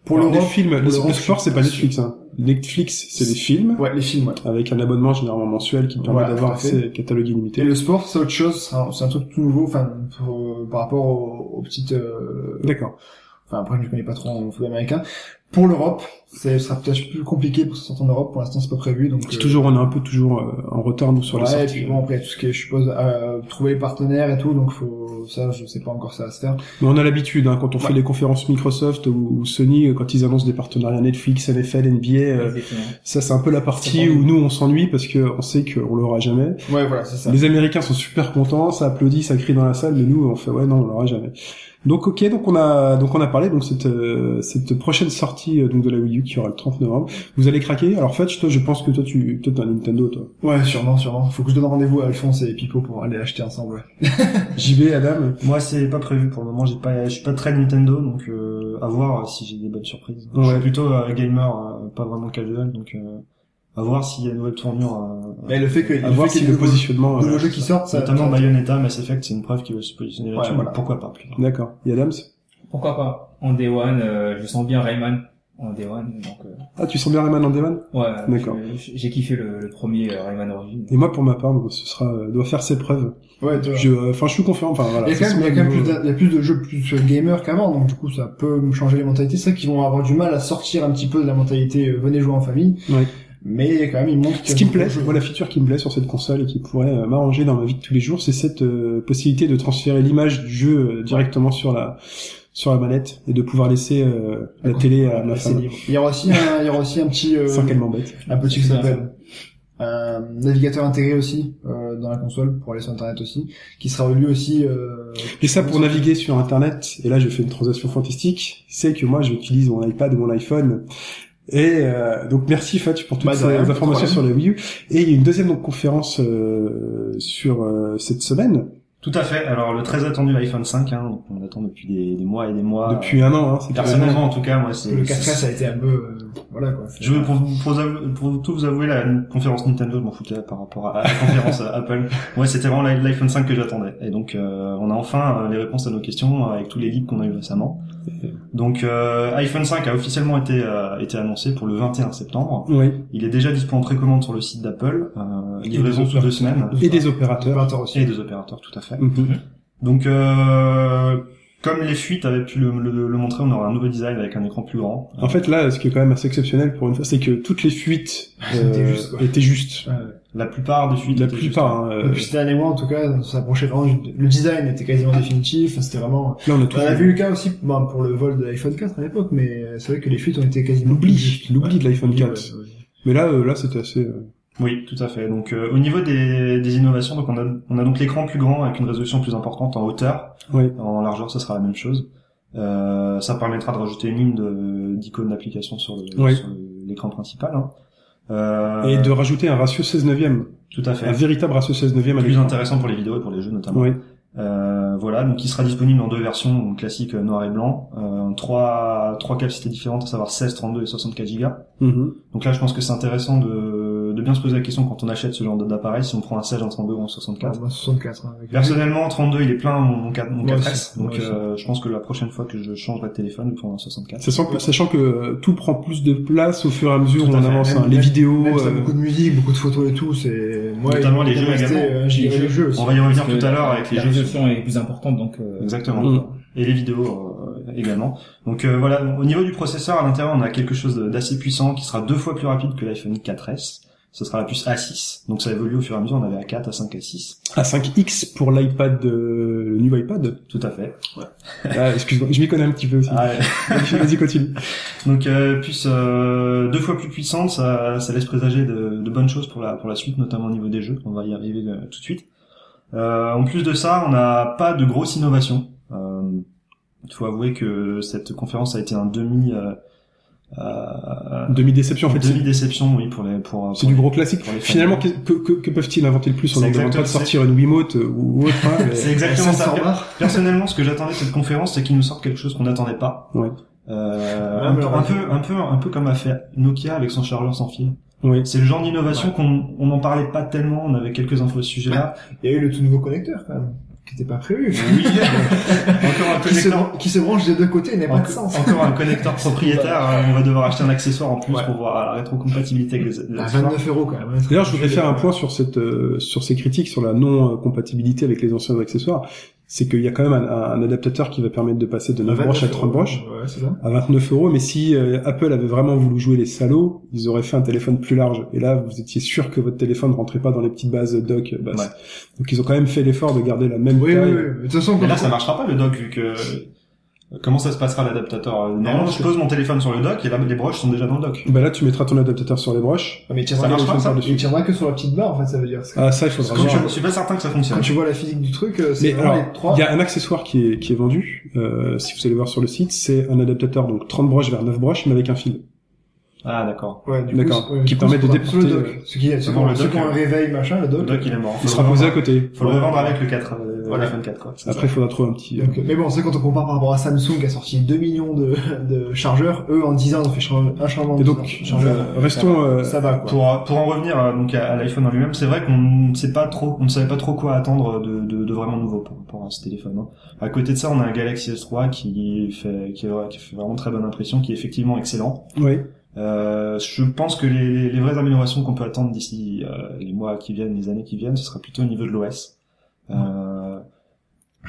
[SPEAKER 2] Pour
[SPEAKER 1] Alors,
[SPEAKER 2] l'Europe,
[SPEAKER 1] les films, le, le sport, c'est pas Netflix. Hein. Netflix, c'est des films
[SPEAKER 2] Ouais, les films. Ouais.
[SPEAKER 1] avec un abonnement généralement mensuel qui permet d'avoir accès à catalogue illimité.
[SPEAKER 2] Et le sport, c'est autre chose. C'est un, truc tout nouveau. Enfin, pour- par rapport aux, aux petites. euh,
[SPEAKER 1] D'accord.
[SPEAKER 2] Enfin, après, je ne connais pas trop en football américain. Pour l'Europe, ce sera peut-être plus compliqué pour ça sorte en Europe. Pour l'instant, c'est pas prévu. Donc
[SPEAKER 1] C'est
[SPEAKER 2] euh,
[SPEAKER 1] toujours, on est un peu toujours euh, en retard nous sur les
[SPEAKER 2] ouais, et
[SPEAKER 1] sorties.
[SPEAKER 2] puis bon, après, tout ce qui est, je suppose, euh, trouver les partenaires et tout, donc faut, ça, je sais pas encore ça va se faire.
[SPEAKER 1] Mais on a l'habitude, hein, quand on fait les conférences Microsoft ou, ou Sony, euh, quand ils annoncent des partenariats Netflix, NFL, NBA, euh, ça c'est un peu la partie
[SPEAKER 3] C'est
[SPEAKER 1] où nous on s'ennuie parce que on sait qu'on l'aura jamais.
[SPEAKER 2] Ouais, voilà, c'est ça.
[SPEAKER 1] Les Américains sont super contents, ça applaudit, ça crie dans la salle, mais nous on fait ouais non on l'aura jamais. Donc ok, donc on a donc on a parlé donc cette euh, cette prochaine sortie euh, donc de la Wii U qui aura le 30 novembre. Vous allez craquer. Alors Fetch, toi je pense que toi tu toi t'as un Nintendo toi.
[SPEAKER 2] Ouais, sûrement, sûrement. Faut que je donne rendez-vous à Alphonse et Pipo pour aller acheter ensemble. ouais.
[SPEAKER 1] JB, Adam.
[SPEAKER 4] Moi, c'est pas prévu pour le moment. J'ai pas, je suis pas très Nintendo, donc euh, à voir si j'ai des bonnes surprises. Je
[SPEAKER 1] Ouais.
[SPEAKER 4] suis plutôt euh, gamer, euh, pas vraiment casual, donc euh, à voir s'il y a une nouvelle tournure. euh,
[SPEAKER 2] Mais le fait que,
[SPEAKER 1] À
[SPEAKER 2] le
[SPEAKER 1] voir
[SPEAKER 2] fait
[SPEAKER 1] si
[SPEAKER 2] qu'il y ait
[SPEAKER 1] le positionnement.
[SPEAKER 2] de
[SPEAKER 1] euh,
[SPEAKER 2] jeux qui sortent, ça,
[SPEAKER 4] notamment
[SPEAKER 2] ça-
[SPEAKER 4] Bayonetta, Mass Effect, c'est une preuve qu'ils veulent se positionner là-dessus.
[SPEAKER 2] Ouais, voilà.
[SPEAKER 4] donc Pourquoi pas plus tard.
[SPEAKER 1] D'accord. Et Adams
[SPEAKER 3] Pourquoi pas En Day One, euh, je sens bien Rayman en Day One, donc euh,
[SPEAKER 1] Ah tu sens bien Rayman en Day One?
[SPEAKER 3] Ouais.
[SPEAKER 1] D'accord.
[SPEAKER 3] J'ai kiffé le, le premier euh, Rayman Origins.
[SPEAKER 1] Et moi pour ma part, bon, ce sera euh, doit faire ses preuves.
[SPEAKER 2] Ouais, tu vois.
[SPEAKER 1] Je, euh, enfin je suis confiant. Enfin voilà.
[SPEAKER 2] Il y a quand même, il y a quand même plus,
[SPEAKER 1] euh,
[SPEAKER 2] de, il y a plus de jeux plus euh, gamers qu'avant, donc du coup ça peut me changer les mentalités. C'est vrai qu'ils vont avoir du mal à sortir un petit peu de la mentalité euh, venez jouer en famille,
[SPEAKER 1] Ouais.
[SPEAKER 2] Mais quand même qu'il y
[SPEAKER 1] Ce
[SPEAKER 2] a
[SPEAKER 1] qui me plaît,
[SPEAKER 2] jeux.
[SPEAKER 1] moi la feature qui me plaît sur cette console et qui pourrait euh, m'arranger dans ma vie de tous les jours, c'est cette euh, possibilité de transférer l'image du jeu euh, directement sur la sur la manette et de pouvoir laisser euh, la télé à ma femme.
[SPEAKER 2] Il y aura aussi un, il y aura aussi un petit, euh,
[SPEAKER 1] sans qu'elle m'embête.
[SPEAKER 2] un petit
[SPEAKER 3] C'est bien
[SPEAKER 2] s'appelle un navigateur intégré aussi euh, dans la console pour aller sur internet aussi, qui sera lui aussi. Euh,
[SPEAKER 1] Et ça pour naviguer sur internet, et là je fais une transaction fantastique, c'est que moi j'utilise mon iPad ou mon iPhone. Et euh, donc merci Fatch pour toutes
[SPEAKER 2] Bah,
[SPEAKER 1] ces
[SPEAKER 2] rien,
[SPEAKER 1] informations sur la Wii U. Et il y a une deuxième donc, conférence euh, sur euh, cette semaine,
[SPEAKER 4] Tout à fait. Alors le très attendu iPhone 5, hein, donc on attend depuis des, des mois et des mois.
[SPEAKER 1] depuis un an. Hein, c'est
[SPEAKER 4] Personnellement, en tout cas, moi, c'est
[SPEAKER 2] le 4S a été un peu, euh, voilà quoi.
[SPEAKER 4] Je veux pour, pour, pour tout vous avouer, la conférence Nintendo, je m'en foutais par rapport à la conférence Apple. Ouais, c'était vraiment l'i- l'iPhone 5 que j'attendais. Et donc, euh, on a enfin euh, les réponses à nos questions euh, avec tous les leaks qu'on a eu récemment. Donc, euh, iPhone 5 a officiellement été euh, été annoncé pour le 21 septembre.
[SPEAKER 1] Oui.
[SPEAKER 4] Il est déjà dispo en précommande sur le site d'Apple. Euh, livraison sous deux semaines.
[SPEAKER 1] Et des opérateurs.
[SPEAKER 4] Et des opérateurs, tout à fait.
[SPEAKER 1] Mhm.
[SPEAKER 4] Donc, euh, comme les fuites avaient pu le, le- le montrer, on aura un nouveau design avec un écran plus grand.
[SPEAKER 1] En fait, là, ce qui est quand même assez exceptionnel pour une fois, c'est que toutes les fuites euh,
[SPEAKER 2] Étaient justes, quoi.
[SPEAKER 1] étaient justes.
[SPEAKER 2] Ouais.
[SPEAKER 4] La plupart des fuites.
[SPEAKER 1] La
[SPEAKER 4] étaient
[SPEAKER 1] plupart. hein,
[SPEAKER 2] Depuis cette année mois en tout cas, ça approchait vraiment. du- Le design était quasiment définitif. C'était vraiment.
[SPEAKER 1] là, on a tout
[SPEAKER 2] On a
[SPEAKER 1] vu.
[SPEAKER 2] le cas aussi bon, pour le vol de l'iPhone 4 à l'époque, mais c'est vrai que les fuites ont été quasiment
[SPEAKER 1] L'oubli, l'oubli de l'iPhone
[SPEAKER 2] Ouais,
[SPEAKER 1] 4.
[SPEAKER 2] ouais, ouais.
[SPEAKER 1] Mais là, euh, là, c'était assez. euh,
[SPEAKER 4] Oui, tout à fait. Donc euh, au niveau des, des innovations, donc on a on a donc l'écran plus grand avec une résolution plus importante en hauteur.
[SPEAKER 1] Oui.
[SPEAKER 4] En largeur, ça sera la même chose. Euh, ça permettra de rajouter une ligne de- d'icônes d'application sur
[SPEAKER 1] Oui.
[SPEAKER 4] l'écran principal. hein. Euh,
[SPEAKER 1] Et de rajouter un ratio 16 neuvième,
[SPEAKER 4] tout à
[SPEAKER 1] un
[SPEAKER 4] fait.
[SPEAKER 1] véritable ratio 16 neuvième
[SPEAKER 4] Plus intéressant pour les vidéos et pour les jeux notamment.
[SPEAKER 1] Oui.
[SPEAKER 4] Euh, voilà, donc il sera disponible en deux versions donc classiques euh, noir et blanc, euh, trois trois capacités différentes, à savoir 16, 32 et 64 Go.
[SPEAKER 1] Mhm.
[SPEAKER 4] Donc là, je pense que c'est intéressant de bien se poser la question quand on achète ce genre d'appareil, si on prend un 16, un 32 ou un 64.
[SPEAKER 2] Ouais, moi, 64. hein,
[SPEAKER 4] Personnellement, 32, il est plein mon, mon 4, mon
[SPEAKER 2] Moi
[SPEAKER 4] 4S,
[SPEAKER 2] aussi,
[SPEAKER 4] donc euh, je pense que la prochaine fois que je changerai de téléphone, je prendrai un 64.
[SPEAKER 1] Sachant que, sachant que euh, tout prend plus de place au fur et à mesure où on avance.
[SPEAKER 2] Même-
[SPEAKER 1] hein. Les
[SPEAKER 2] même-
[SPEAKER 1] vidéos.
[SPEAKER 2] Même
[SPEAKER 1] euh,
[SPEAKER 2] beaucoup de musique, beaucoup de photos et tout, c'est... Moi,
[SPEAKER 4] Notamment les jeux également.
[SPEAKER 2] euh,
[SPEAKER 3] Les
[SPEAKER 2] jeux.
[SPEAKER 4] On va y revenir tout à l'heure avec les
[SPEAKER 3] la
[SPEAKER 4] jeux.
[SPEAKER 3] résolution est plus importante, donc euh,
[SPEAKER 4] Exactement. Et les vidéos euh, également. Donc euh, voilà, au niveau du processeur, à l'intérieur, on a quelque chose d'assez puissant qui sera deux fois plus rapide que l'iPhone 4S. Ce sera la puce A6. Donc ça évolue au fur et à mesure. On avait A4, A5, A6.
[SPEAKER 1] A5X pour l'iPad, euh, le nouveau iPad.
[SPEAKER 4] Tout à fait.
[SPEAKER 1] Ah, excuse-moi, je m'y connais un petit peu aussi.
[SPEAKER 4] Ah, ouais.
[SPEAKER 1] Vas-y, continue.
[SPEAKER 4] Donc euh, puce euh, deux fois plus puissante, ça, ça laisse présager de, de bonnes choses pour la pour la suite, notamment au niveau des jeux. On va y arriver euh, tout de suite. Euh, en plus de ça, on n'a pas de grosse innovation. Euh, il faut avouer que cette conférence a été un demi euh, euh,
[SPEAKER 1] Demi déception en fait.
[SPEAKER 4] demi déception, oui, pour les pour.
[SPEAKER 1] C'est du
[SPEAKER 4] les-
[SPEAKER 1] gros classique.
[SPEAKER 4] pour les fans.
[SPEAKER 1] Finalement, que, que, que- que peuvent-ils inventer le plus On ne demande pas de sortir une Wiimote euh, ou autre. hein, mais-
[SPEAKER 4] C'est exactement
[SPEAKER 2] Ça.
[SPEAKER 4] Personnellement, ce que j'attendais de cette conférence, c'est qu'ils nous sortent quelque chose qu'on n'attendait pas.
[SPEAKER 1] Ouais.
[SPEAKER 4] Euh, peu, un peu, un peu, un peu comme a fait Nokia avec son chargeur sans fil.
[SPEAKER 1] Oui.
[SPEAKER 4] C'est le genre d'innovation qu'on on n'en parlait pas tellement. On avait quelques infos à ce sujet-là.
[SPEAKER 2] Il y a eu le tout nouveau connecteur, quand même, qui n'était pas prévu.
[SPEAKER 4] Oui. encore un
[SPEAKER 2] qui, se,
[SPEAKER 4] connecteur.
[SPEAKER 2] qui se branche des deux côtés n'a pas de
[SPEAKER 4] Encore,
[SPEAKER 2] sens.
[SPEAKER 4] encore un connecteur propriétaire. euh, on va devoir acheter un accessoire en plus
[SPEAKER 2] Ouais.
[SPEAKER 4] pour voir la rétrocompatibilité avec les, les
[SPEAKER 2] À
[SPEAKER 4] accessoires.
[SPEAKER 2] 29 euros, quand même. hein.
[SPEAKER 1] D'ailleurs, je voudrais faire un point sur cette euh, sur ces critiques sur la non euh, compatibilité avec les anciens accessoires. C'est qu'il y a quand même un, un adaptateur qui va permettre de passer de 9 broches à 30 broches
[SPEAKER 2] Ouais, c'est ça.
[SPEAKER 1] à 29 euros. Mais si euh, Apple avait vraiment voulu jouer les salauds, ils auraient fait un téléphone plus large. Et là, vous étiez sûr que votre téléphone rentrait pas dans les petites bases dock euh, basses.
[SPEAKER 4] Ouais.
[SPEAKER 1] Donc ils ont quand même fait l'effort de garder la même
[SPEAKER 2] Oui, oui,
[SPEAKER 1] taille.
[SPEAKER 2] oui. Mais De toute façon,
[SPEAKER 4] Mais là, ça marchera pas le dock vu que. Comment ça se passera l'adaptateur Euh, Normalement, je pose mon téléphone sur le dock et là, les broches sont déjà dans le dock.
[SPEAKER 1] Bah là, tu mettras ton adaptateur sur les broches.
[SPEAKER 2] Ah, mais il
[SPEAKER 4] Ça
[SPEAKER 2] tiendra,
[SPEAKER 4] marche
[SPEAKER 2] que-
[SPEAKER 4] pas, ça
[SPEAKER 2] il que sur la petite barre, en fait, ça veut dire.
[SPEAKER 1] Ah ça, il faudra voir.
[SPEAKER 4] je suis pas certain que ça fonctionne.
[SPEAKER 2] Quand tu vois la physique du truc, euh, c'est vraiment
[SPEAKER 1] alors,
[SPEAKER 2] les trois.
[SPEAKER 1] il y a un accessoire qui est, qui est vendu, euh, si vous allez voir sur le site, c'est un adaptateur, donc 30 broches vers 9 broches, mais avec un fil.
[SPEAKER 4] Ah, d'accord.
[SPEAKER 2] Ouais, du
[SPEAKER 1] D'accord.
[SPEAKER 2] coup, c'est- ouais,
[SPEAKER 1] Qui
[SPEAKER 2] du coup,
[SPEAKER 1] permet de
[SPEAKER 2] sur le
[SPEAKER 1] déporter,
[SPEAKER 2] dock. Ceux qui, ceux
[SPEAKER 4] Bon, le dock,
[SPEAKER 2] qui ont un
[SPEAKER 4] euh,
[SPEAKER 2] réveil, machin, le dock.
[SPEAKER 4] Le dock, il est mort.
[SPEAKER 1] Il sera posé à côté.
[SPEAKER 4] Faut le revendre avec le 4, euh,
[SPEAKER 2] Voilà.
[SPEAKER 4] l'iPhone 4, quoi.
[SPEAKER 1] Après, il faudra trouver un petit...
[SPEAKER 2] Donc, mais bon, c'est quand on compare par rapport à Samsung qui a sorti 2 millions de, de chargeurs, eux en 10 ans ils ont fait un changement
[SPEAKER 1] Et
[SPEAKER 2] de
[SPEAKER 1] donc,
[SPEAKER 2] chargeur.
[SPEAKER 1] euh, restons... euh,
[SPEAKER 2] ça va quoi.
[SPEAKER 4] Pour, pour en revenir euh, donc à, l'iPhone en lui-même, c'est vrai qu'on ne sait pas trop, on ne savait pas trop quoi attendre de, de, de vraiment nouveau rapport à ce téléphone. hein. À côté de ça, on a un Galaxy S3 qui fait, qui, est- qui fait vraiment très bonne impression, qui est effectivement excellent.
[SPEAKER 1] oui.
[SPEAKER 4] Euh, je pense que les, les vraies améliorations qu'on peut attendre d'ici euh, les mois qui viennent, les années qui viennent, ce sera plutôt au niveau de l'OS. Euh,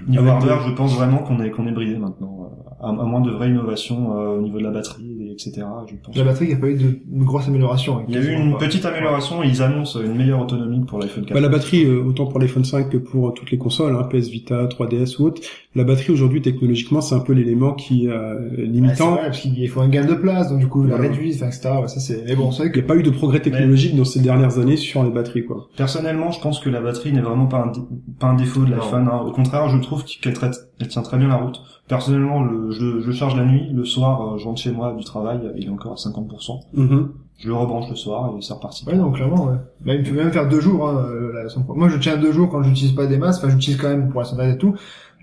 [SPEAKER 4] niveau hardware, je pense vraiment qu'on est qu'on est bridé maintenant, euh, à, à moins de vraies innovations euh, au niveau de la batterie, etc. Je pense.
[SPEAKER 2] La batterie, il n'y a pas eu de, une grosse amélioration. hein,
[SPEAKER 4] Il y a eu une
[SPEAKER 2] pas.
[SPEAKER 4] petite amélioration ils annoncent une meilleure autonomie pour l'iPhone 4.
[SPEAKER 1] Bah, la batterie, euh, autant pour l'iPhone 5 que pour euh, toutes les consoles, hein, PS Vita, 3DS ou autre, la batterie aujourd'hui, technologiquement, c'est un peu l'élément qui euh, limitant.
[SPEAKER 2] vrai, parce qu'il faut un gain de place, donc du coup, il la
[SPEAKER 1] Voilà.
[SPEAKER 2] réduit, enfin, etc. Ouais, ça c'est, mais bon, c'est vrai
[SPEAKER 1] Il
[SPEAKER 2] que
[SPEAKER 1] n'y a pas eu de progrès technologique dans ces dernières années sur les batteries, quoi.
[SPEAKER 4] Personnellement, je pense que la batterie n'est vraiment pas un, dé- pas un défaut de l'iPhone. hein. Au contraire, je trouve qu'elle traite, elle tient très bien la route. Personnellement, le, je, je charge la nuit, le soir, euh, je rentre chez moi du travail, il est encore à 50%.
[SPEAKER 1] Mhm.
[SPEAKER 4] Je le rebranche le soir et c'est reparti.
[SPEAKER 2] Ouais, non, clairement, ouais. Bah, il peut même faire deux jours, hein, euh, Moi, je tiens deux jours quand j'utilise pas des masses, enfin, j'utilise quand même pour la synthèse et tout.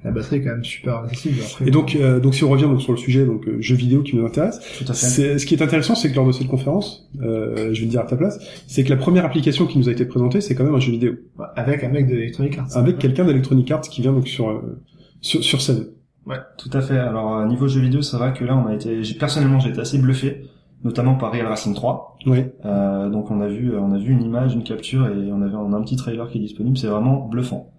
[SPEAKER 2] La batterie est quand même super accessible. Après,
[SPEAKER 1] Et donc, euh, donc si on revient donc sur le sujet, donc euh, jeux vidéo qui nous intéresse,
[SPEAKER 4] Tout à fait.
[SPEAKER 1] c'est ce qui est intéressant, c'est que lors de cette conférence, euh, je vais le dire à ta place, c'est que la première application qui nous a été présentée, c'est quand même un jeu vidéo,
[SPEAKER 2] avec un mec de Electronic Arts.
[SPEAKER 1] avec quelqu'un d'Electronic Arts qui vient donc sur euh, sur, sur scène.
[SPEAKER 4] Tout à fait. Alors, à niveau jeu vidéo, c'est vrai que là, on a été, j'ai- personnellement, j'ai été assez bluffé, notamment par Real Racing 3.
[SPEAKER 1] Oui.
[SPEAKER 4] Euh, donc, on a vu, on a vu une image, une capture et on avait on a un petit trailer qui est disponible. C'est vraiment bluffant.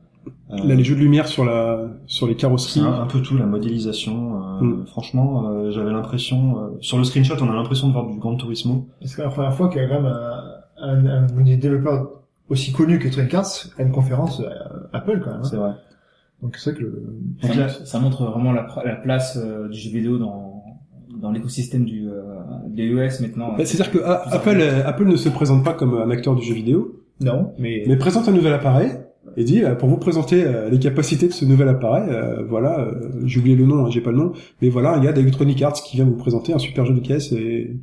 [SPEAKER 4] Euh,
[SPEAKER 1] Là, les jeux de lumière sur la sur les carrosseries.
[SPEAKER 4] un, un peu tout, la modélisation. euh,
[SPEAKER 1] Mm.
[SPEAKER 4] Franchement, euh, j'avais l'impression, euh, sur le screenshot, on a l'impression de voir du Gran Turismo.
[SPEAKER 2] C'est la première fois qu'il y a quand même un, un, un, un développeur aussi connu qu'Electronic Arts à une conférence euh, Apple, quand même. hein.
[SPEAKER 4] C'est vrai.
[SPEAKER 2] Donc, c'est vrai que le,
[SPEAKER 3] Ça,
[SPEAKER 4] Donc là-
[SPEAKER 3] montre, ça montre vraiment la, la place euh, du jeu vidéo dans, dans l'écosystème du euh, des ES maintenant.
[SPEAKER 1] Bah, C'est-à-dire que Apple euh, Apple ne se présente pas comme un acteur du jeu vidéo,
[SPEAKER 2] non, mais,
[SPEAKER 1] mais présente un nouvel appareil et dit euh, pour vous présenter euh, les capacités de ce nouvel appareil, euh, voilà, euh, j'ai oublié le nom, hein, j'ai pas le nom, mais voilà un gars d'Electronic Arts qui vient vous présenter un super jeu de caisse et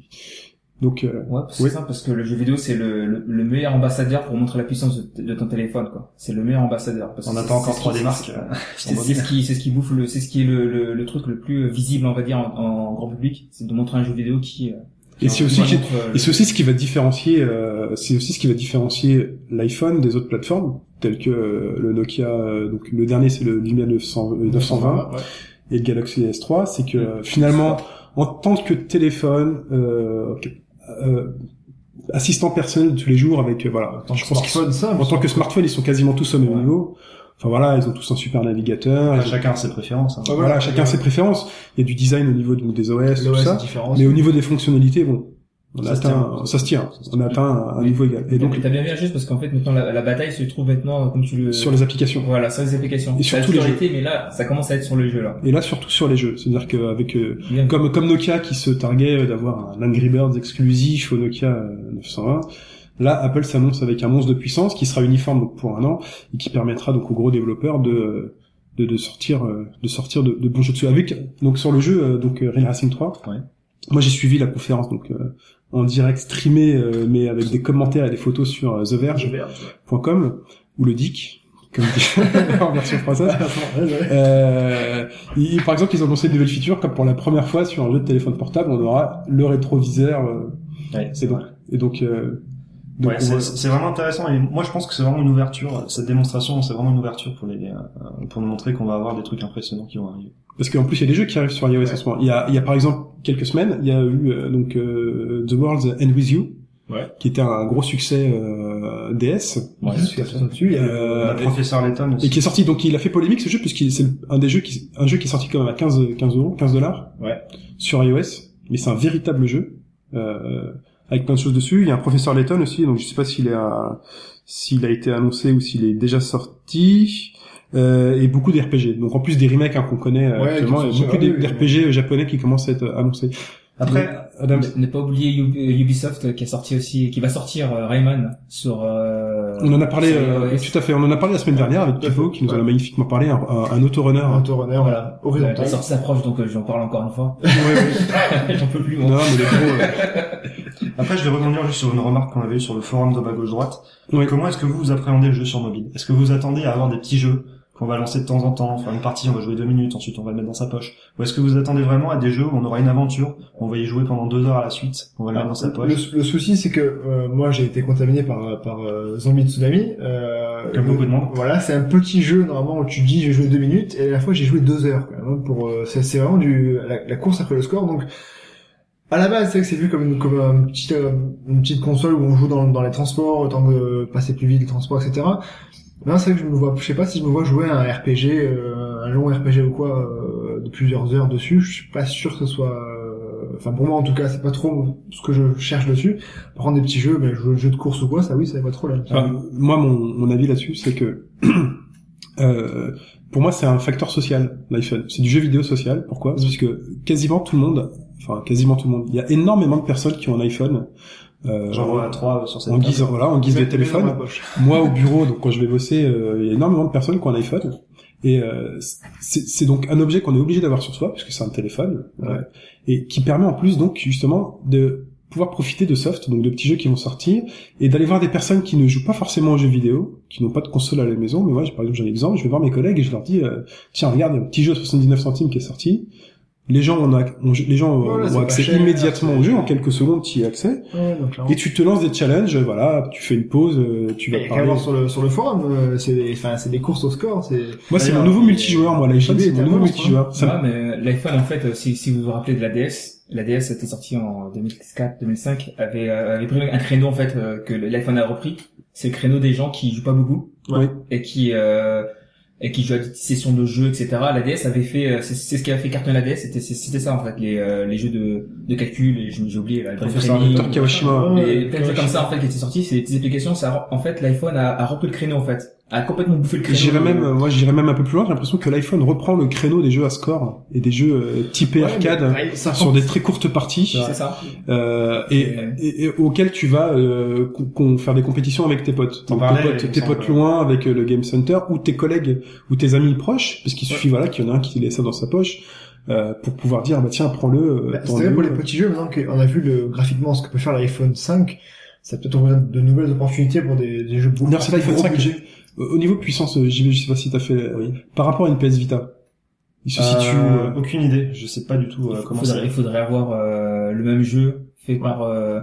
[SPEAKER 1] donc euh,
[SPEAKER 3] Ouais, c'est ça, parce que le jeu vidéo, c'est le, le, le meilleur ambassadeur pour montrer la puissance de, de ton téléphone, quoi. C'est le meilleur ambassadeur. Parce
[SPEAKER 4] On attend encore trois
[SPEAKER 3] ce qui-
[SPEAKER 4] démarques.
[SPEAKER 3] C'est ce qui, c'est ce qui bouffe le, c'est ce qui est le, le, le truc le plus visible, on va dire, en, en grand public, c'est de montrer un jeu vidéo qui. euh,
[SPEAKER 1] Et c'est aussi
[SPEAKER 3] qui
[SPEAKER 1] qui-
[SPEAKER 3] euh,
[SPEAKER 1] et c'est aussi ce qui va différencier euh, c'est aussi ce qui va différencier l'iPhone des autres plateformes telles que euh, le Nokia euh, donc le dernier c'est le Lumia 900, euh, 920
[SPEAKER 2] ouais.
[SPEAKER 1] et le Galaxy S3, c'est que euh, finalement, en tant que téléphone, euh, euh, assistant personnel de tous les jours avec euh, voilà,
[SPEAKER 2] En tant que
[SPEAKER 1] je pense
[SPEAKER 2] smartphone, ça,
[SPEAKER 1] en tant que smartphone, ils sont quasiment tous au même
[SPEAKER 2] Ouais.
[SPEAKER 1] niveau. Enfin voilà, ils ont tous un super navigateur.
[SPEAKER 4] Enfin, chacun a ses préférences. hein.
[SPEAKER 1] Voilà, chacun ses préférences. Il y a du design au niveau de- des OS, tout ça. Mais au niveau des fonctionnalités, bon, on
[SPEAKER 4] Ça se
[SPEAKER 1] atteint, ça se tient. On a atteint un, un niveau égal. Et donc,
[SPEAKER 3] t'as bien vu juste parce qu'en fait maintenant la, la bataille se trouve maintenant comme tu le
[SPEAKER 1] sur les applications.
[SPEAKER 3] voilà sur les applications.
[SPEAKER 1] Et sur
[SPEAKER 3] Ça a
[SPEAKER 1] tous les jeux.
[SPEAKER 3] mais là ça commence à être sur le jeu là.
[SPEAKER 1] Et là, surtout sur les jeux. C'est-à-dire qu'avec, euh, comme, comme Nokia qui se targuait d'avoir un Angry Birds exclusif au Nokia euh, 920, là Apple s'annonce avec un monstre de puissance qui sera uniforme donc pour un an et qui permettra donc aux gros développeurs de de, de sortir euh, de sortir de, de bons jeux dessus. Avec donc sur le jeu euh, donc euh, Real Racing 3.
[SPEAKER 4] Ouais.
[SPEAKER 1] Moi j'ai suivi la conférence donc euh, en direct streamé euh, mais avec des commentaires et des photos sur euh, TheVerge.com ou le Dick comme dit en version française. Euh, ils- par exemple, ils ont annoncé une nouvelle feature comme pour la première fois sur un jeu de téléphone portable, on aura le rétroviseur. euh,
[SPEAKER 4] Ouais,
[SPEAKER 1] et donc, et donc, euh,
[SPEAKER 4] Ouais, c'est c'est vraiment intéressant et moi je pense que c'est vraiment une ouverture. Cette démonstration, c'est vraiment une ouverture pour les euh, pour nous montrer qu'on va avoir des trucs impressionnants qui vont arriver.
[SPEAKER 1] parce qu'en plus il y a des jeux qui arrivent sur iOS en ce moment. Il y a, il y a par exemple quelques semaines, il y a eu euh, donc euh, The World's End With You,
[SPEAKER 4] Ouais.
[SPEAKER 1] qui était un gros succès euh, DS
[SPEAKER 4] Ouais,
[SPEAKER 2] dessus. A-
[SPEAKER 1] euh,
[SPEAKER 4] professeur Layton aussi.
[SPEAKER 1] et qui est sorti. Donc il a fait polémique ce jeu puisqu'il c'est un des jeux qui un jeu qui est sorti quand même à 15 15 euros, 15 dollars
[SPEAKER 4] Ouais.
[SPEAKER 1] sur iOS, mais c'est un véritable jeu. Euh, avec plein de choses dessus. Il y a un professeur Layton aussi, donc je sais pas s'il est à- s'il a été annoncé ou s'il est déjà sorti. Euh, et beaucoup d'RPG. Donc en plus des remakes hein, qu'on connaît euh,
[SPEAKER 2] Ouais,
[SPEAKER 1] actuellement, il y a beaucoup
[SPEAKER 2] ah oui, oui,
[SPEAKER 1] d'RPG japonais qui commencent à être annoncés.
[SPEAKER 4] Après,
[SPEAKER 1] Adam,
[SPEAKER 3] Ne, ne pas oublier Ub- euh, Ubisoft euh, qui a sorti aussi, qui va sortir euh, Rayman sur. euh,
[SPEAKER 1] on en a parlé, euh, tout à fait, on en a parlé la semaine dernière avec
[SPEAKER 2] fait.
[SPEAKER 1] qui nous en a magnifiquement parlé, un, un, un autorunner.
[SPEAKER 2] Un autorunner, voilà,
[SPEAKER 3] La
[SPEAKER 2] horizontal.
[SPEAKER 3] sortie s'approche donc euh, j'en parle encore une fois.
[SPEAKER 1] Ouais, ouais.
[SPEAKER 3] J'en peux plus moi.
[SPEAKER 1] Non, mais les gros, euh,
[SPEAKER 4] après, je vais rebondir juste sur une remarque qu'on avait eue sur le forum de bas gauche droite.
[SPEAKER 1] Oui.
[SPEAKER 4] Comment est-ce que vous vous appréhendez le jeu sur mobile? Est-ce que vous attendez à avoir des petits jeux qu'on va lancer de temps en temps, faire une partie, on va jouer deux minutes, ensuite on va le mettre dans sa poche Ou est-ce que vous attendez vraiment à des jeux où on aura une aventure, on va y jouer pendant deux heures à la suite, on va le mettre dans sa poche
[SPEAKER 2] Le, le souci, c'est que euh, moi, j'ai été contaminé par par euh, Zombie Tsunami. Euh,
[SPEAKER 4] Comme beaucoup de monde.
[SPEAKER 2] Voilà, c'est un petit jeu normalement où tu dis j'ai joué deux minutes et à la fois j'ai joué deux heures. Pour euh, c'est vraiment du la, la course après le score. Donc à la base, c'est vrai que c'est vu comme une comme un petit, euh, une petite console où on joue dans, dans les transports, autant que passer plus vite les transports, etc. Non, c'est vrai que je me vois, je sais pas si je me vois jouer à un RPG, euh, un long RPG ou quoi, euh, de plusieurs heures dessus. Je suis pas sûr que ce soit, euh, enfin pour moi en tout cas, c'est pas trop ce que je cherche dessus. Par contre, des petits jeux, mais jeux, jeux de course ou quoi, ça oui, ça va trop là.
[SPEAKER 1] Enfin, moi, mon, mon avis là-dessus, c'est que euh, pour moi, c'est un facteur social, l'iPhone. C'est du jeu vidéo social. Pourquoi? Parce que quasiment tout le monde, enfin quasiment tout le monde, il y a énormément de personnes qui ont un iPhone. Euh,
[SPEAKER 4] J'en vois trois sur cette
[SPEAKER 1] en guise, voilà, en guise de téléphone. Moi, au bureau, donc quand je vais bosser, euh, il y a énormément de personnes qui ont un iPhone. Et euh, c'est donc un objet qu'on est obligé d'avoir sur soi, puisque c'est un téléphone, euh, et qui permet en plus donc justement de pouvoir profiter de soft, donc de petits jeux qui vont sortir, et d'aller voir des personnes qui ne jouent pas forcément aux jeux vidéo, qui n'ont pas de console à la maison, mais moi, par exemple, j'ai un exemple, je vais voir mes collègues et je leur dis, euh, tiens, regarde, il y a un petit jeu à 79 centimes qui est sorti. Les gens, ont, ac- ont- les gens
[SPEAKER 2] Voilà, c'est
[SPEAKER 1] ont
[SPEAKER 2] pas
[SPEAKER 1] accès
[SPEAKER 2] cher,
[SPEAKER 1] immédiatement au jeu, en quelques secondes, tu y as accès,
[SPEAKER 2] Ouais, donc, clairement.
[SPEAKER 1] et tu te lances des challenges, voilà, tu fais une pause, euh, tu vas
[SPEAKER 2] Il y a qu'à
[SPEAKER 1] parler.
[SPEAKER 2] voir sur le sur le forum, euh, c'est des- enfin c'est des courses au score, c'est
[SPEAKER 1] Moi, c'est mon nouveau multijoueur, moi, l'iPhone,
[SPEAKER 2] JB
[SPEAKER 1] c'est
[SPEAKER 2] est
[SPEAKER 1] mon
[SPEAKER 2] un
[SPEAKER 1] nouveau multijoueur. Ça
[SPEAKER 3] Ouais, mais l'iPhone en fait, euh, si, si vous vous rappelez de la DS, la DS était sortie en 2004-2005, avait, euh, avait pris un créneau en fait euh, que l'iPhone a repris. C'est le créneau des gens qui jouent pas beaucoup
[SPEAKER 1] Oui.
[SPEAKER 3] et qui euh, et qui jouent à des sessions de jeux, etc. La DS avait fait, euh, c'est c'est ce qui a fait cartonner la DS, c'était c'est- c'était ça en fait, les euh, les jeux de de calcul, et j'ai j'ai oublié là, le
[SPEAKER 1] Professeur. Kawashima.
[SPEAKER 2] Ouais,
[SPEAKER 3] et plein de jeux comme ça en fait qui étaient sortis, c'est des petites applications, ça a- en fait l'iPhone a, a repris le créneau en fait, a complètement bouffé le créneau.
[SPEAKER 1] J'irais même, euh, moi, j'irais même un peu plus loin. J'ai l'impression que l'iPhone reprend le créneau des jeux à score et des jeux euh, typés
[SPEAKER 2] Ouais,
[SPEAKER 1] arcade
[SPEAKER 2] mais, ouais, ça
[SPEAKER 1] sur des très courtes parties,
[SPEAKER 3] c'est ça.
[SPEAKER 1] euh, et, et, et auxquels tu vas euh, faire des compétitions avec tes potes. Donc,
[SPEAKER 4] parlais,
[SPEAKER 1] tes potes, tes potes loin avec euh, le Game Center ou tes collègues ou tes amis proches, parce qu'il suffit voilà qu'il y en a un qui laisse ça dans sa poche euh, pour pouvoir dire bah tiens prends-le. euh,
[SPEAKER 2] Bah, c'est vrai pour les petits jeux, maintenant qu'on a vu le, graphiquement ce que peut faire l'iPhone 5, ça peut-être ouvrir de nouvelles opportunités pour des, des jeux beaucoup
[SPEAKER 1] D'ailleurs, c'est l'iPhone
[SPEAKER 2] gros
[SPEAKER 1] 5.
[SPEAKER 2] budget.
[SPEAKER 1] Au au niveau puissance, euh, JB, je sais pas si t'as fait euh, par rapport à une PS Vita. Il se situe.
[SPEAKER 4] Euh,
[SPEAKER 1] euh,
[SPEAKER 4] aucune idée, je sais pas du tout euh,
[SPEAKER 3] il
[SPEAKER 4] comment
[SPEAKER 3] faudrait,
[SPEAKER 4] ça.
[SPEAKER 3] il faudrait avoir euh, le même jeu fait par euh,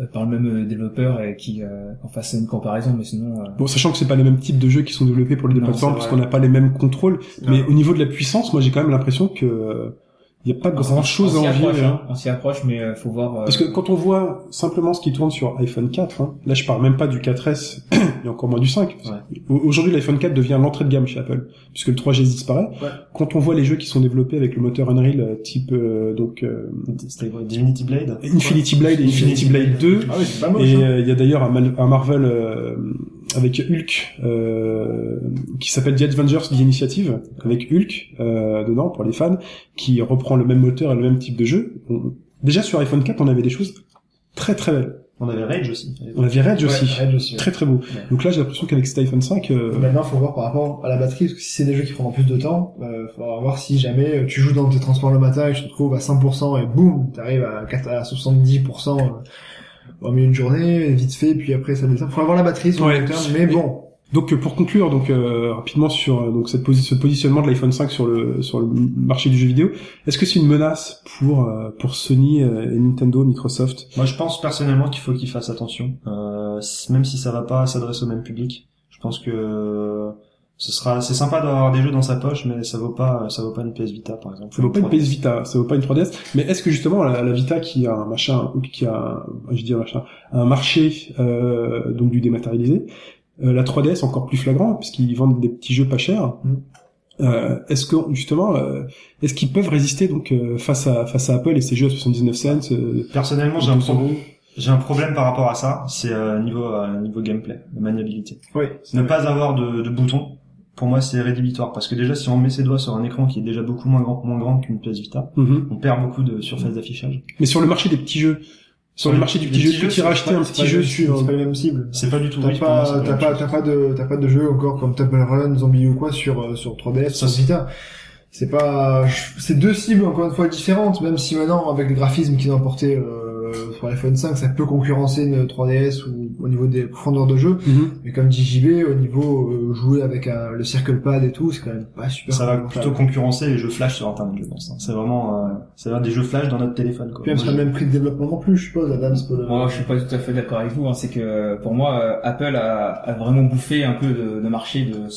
[SPEAKER 3] euh, par le même euh, développeur et qui euh, en fasse une comparaison mais sinon euh,
[SPEAKER 1] Bon, sachant que c'est pas les mêmes types de jeux qui sont développés pour les deux
[SPEAKER 3] Non,
[SPEAKER 1] plateformes, parce qu'on n'a pas les mêmes contrôles.
[SPEAKER 2] Non.
[SPEAKER 1] Mais au niveau de la puissance, moi j'ai quand même l'impression que euh, il y a pas
[SPEAKER 3] on s'y-
[SPEAKER 1] grand chose à envier. hein.
[SPEAKER 3] hein. on s'y approche mais euh, faut voir euh,
[SPEAKER 1] Parce que quand on voit simplement ce qui tourne sur iPhone 4, hein, là je parle même pas du 4S et encore moins du 5. Au- Aujourd'hui l'iPhone 4 devient l'entrée de gamme chez Apple, puisque le 3G disparaît.
[SPEAKER 2] Ouais.
[SPEAKER 1] Quand on voit les jeux qui sont développés avec le moteur Unreal euh, type euh, donc euh,
[SPEAKER 4] Divinity Blade
[SPEAKER 1] Infinity Blade et Infinity Blade 2,
[SPEAKER 2] Ah oui, c'est pas moche.
[SPEAKER 1] Et
[SPEAKER 2] hein.
[SPEAKER 1] euh, il y a d'ailleurs un, un Marvel euh, avec Hulk euh, qui s'appelle The Avengers The Initiative avec Hulk euh, dedans pour les fans qui reprend le même moteur et le même type de jeu. On- Déjà sur iPhone 4 on avait des choses très très belles.
[SPEAKER 4] On avait Rage aussi.
[SPEAKER 1] On avait Rage aussi.
[SPEAKER 2] Ouais, Edge aussi, ouais.
[SPEAKER 1] Très très beau.
[SPEAKER 3] Ouais.
[SPEAKER 1] Donc là, j'ai l'impression qu'avec cet iPhone 5, euh,
[SPEAKER 2] Maintenant, faut voir par rapport à la batterie, parce que si c'est des jeux qui prendront plus de temps, euh, faudra voir si jamais euh, tu joues dans tes transports le matin et tu te trouves à 100% et boum, t'arrives à, 4 à 70% euh, au milieu d'une journée, vite fait, puis après ça descend. Faut avoir la batterie sur
[SPEAKER 1] Ouais.
[SPEAKER 2] le long terme, mais bon.
[SPEAKER 1] Donc euh, pour conclure donc euh, rapidement sur euh, donc cette posi- ce positionnement de l'iPhone 5 sur le sur le marché du jeu vidéo, est-ce que c'est une menace pour euh, pour Sony euh, et Nintendo, Microsoft?
[SPEAKER 4] Moi, je pense personnellement qu'il faut qu'ils fassent attention, euh, même si ça va pas s'adresser au même public. Je pense que euh, ce sera, c'est sympa d'avoir des jeux dans sa poche, mais ça vaut pas, ça vaut pas une PS Vita par exemple.
[SPEAKER 1] Ça vaut pas une
[SPEAKER 4] 3DS.
[SPEAKER 1] PS Vita, ça vaut pas une 3DS, mais est-ce que justement la, la Vita qui a un machin ou qui a je dis un machin, un marché euh, donc du dématérialisé, euh, la 3DS encore plus flagrant puisqu'ils vendent des petits jeux pas chers.
[SPEAKER 2] Mm.
[SPEAKER 1] Euh, est-ce que justement euh, est-ce qu'ils peuvent résister donc euh, face à face à Apple et ses jeux à 79 cents euh,
[SPEAKER 4] Personnellement, j'ai un,
[SPEAKER 1] 12
[SPEAKER 4] pro-
[SPEAKER 1] euros?
[SPEAKER 4] j'ai un problème par rapport à ça, c'est euh, niveau euh, niveau gameplay, la maniabilité.
[SPEAKER 2] Oui.
[SPEAKER 4] Ne pas avoir de, de boutons, pour moi, c'est rédhibitoire parce que déjà, si on met ses doigts sur un écran qui est déjà beaucoup moins grand, moins grand qu'une PS Vita,
[SPEAKER 1] Mhm.
[SPEAKER 4] on perd beaucoup de surface d'affichage.
[SPEAKER 1] Mais sur le marché des petits jeux, sur le marché du petit jeu,
[SPEAKER 4] petits
[SPEAKER 1] tu racheter
[SPEAKER 4] pas-
[SPEAKER 1] un petit jeu sur
[SPEAKER 2] C'est pas les mêmes cibles.
[SPEAKER 4] C'est pas du tout
[SPEAKER 2] T'as
[SPEAKER 4] oui,
[SPEAKER 2] pas,
[SPEAKER 4] la
[SPEAKER 2] t'as
[SPEAKER 4] même
[SPEAKER 2] pas, t'as pas de, t'as pas de jeu encore comme Temple Run, Zombie ou quoi sur, euh, sur 3DS, sur Vita. C'est pas, c'est deux cibles encore une fois différentes, même si maintenant avec les graphismes qu'ils ont apportés euh, sur l'iPhone 5, ça peut concurrencer une 3DS ou au niveau des profondeurs de jeu.
[SPEAKER 1] Mhm.
[SPEAKER 2] Mais comme dit JB, au niveau euh, jouer avec un, le circle pad et tout, c'est quand même pas super.
[SPEAKER 4] Ça va plutôt concurrencer les jeux flash sur internet, je pense. hein. C'est vraiment, euh, ça va être des jeux flash dans notre téléphone, quoi.
[SPEAKER 2] Puis même, pas le même prix de développement non plus, je suppose, Adam. c'est pas
[SPEAKER 3] Moi, je suis pas tout à fait d'accord avec vous. Hein. C'est que pour moi, euh, Apple a, a vraiment bouffé un peu de, de marché, de, le-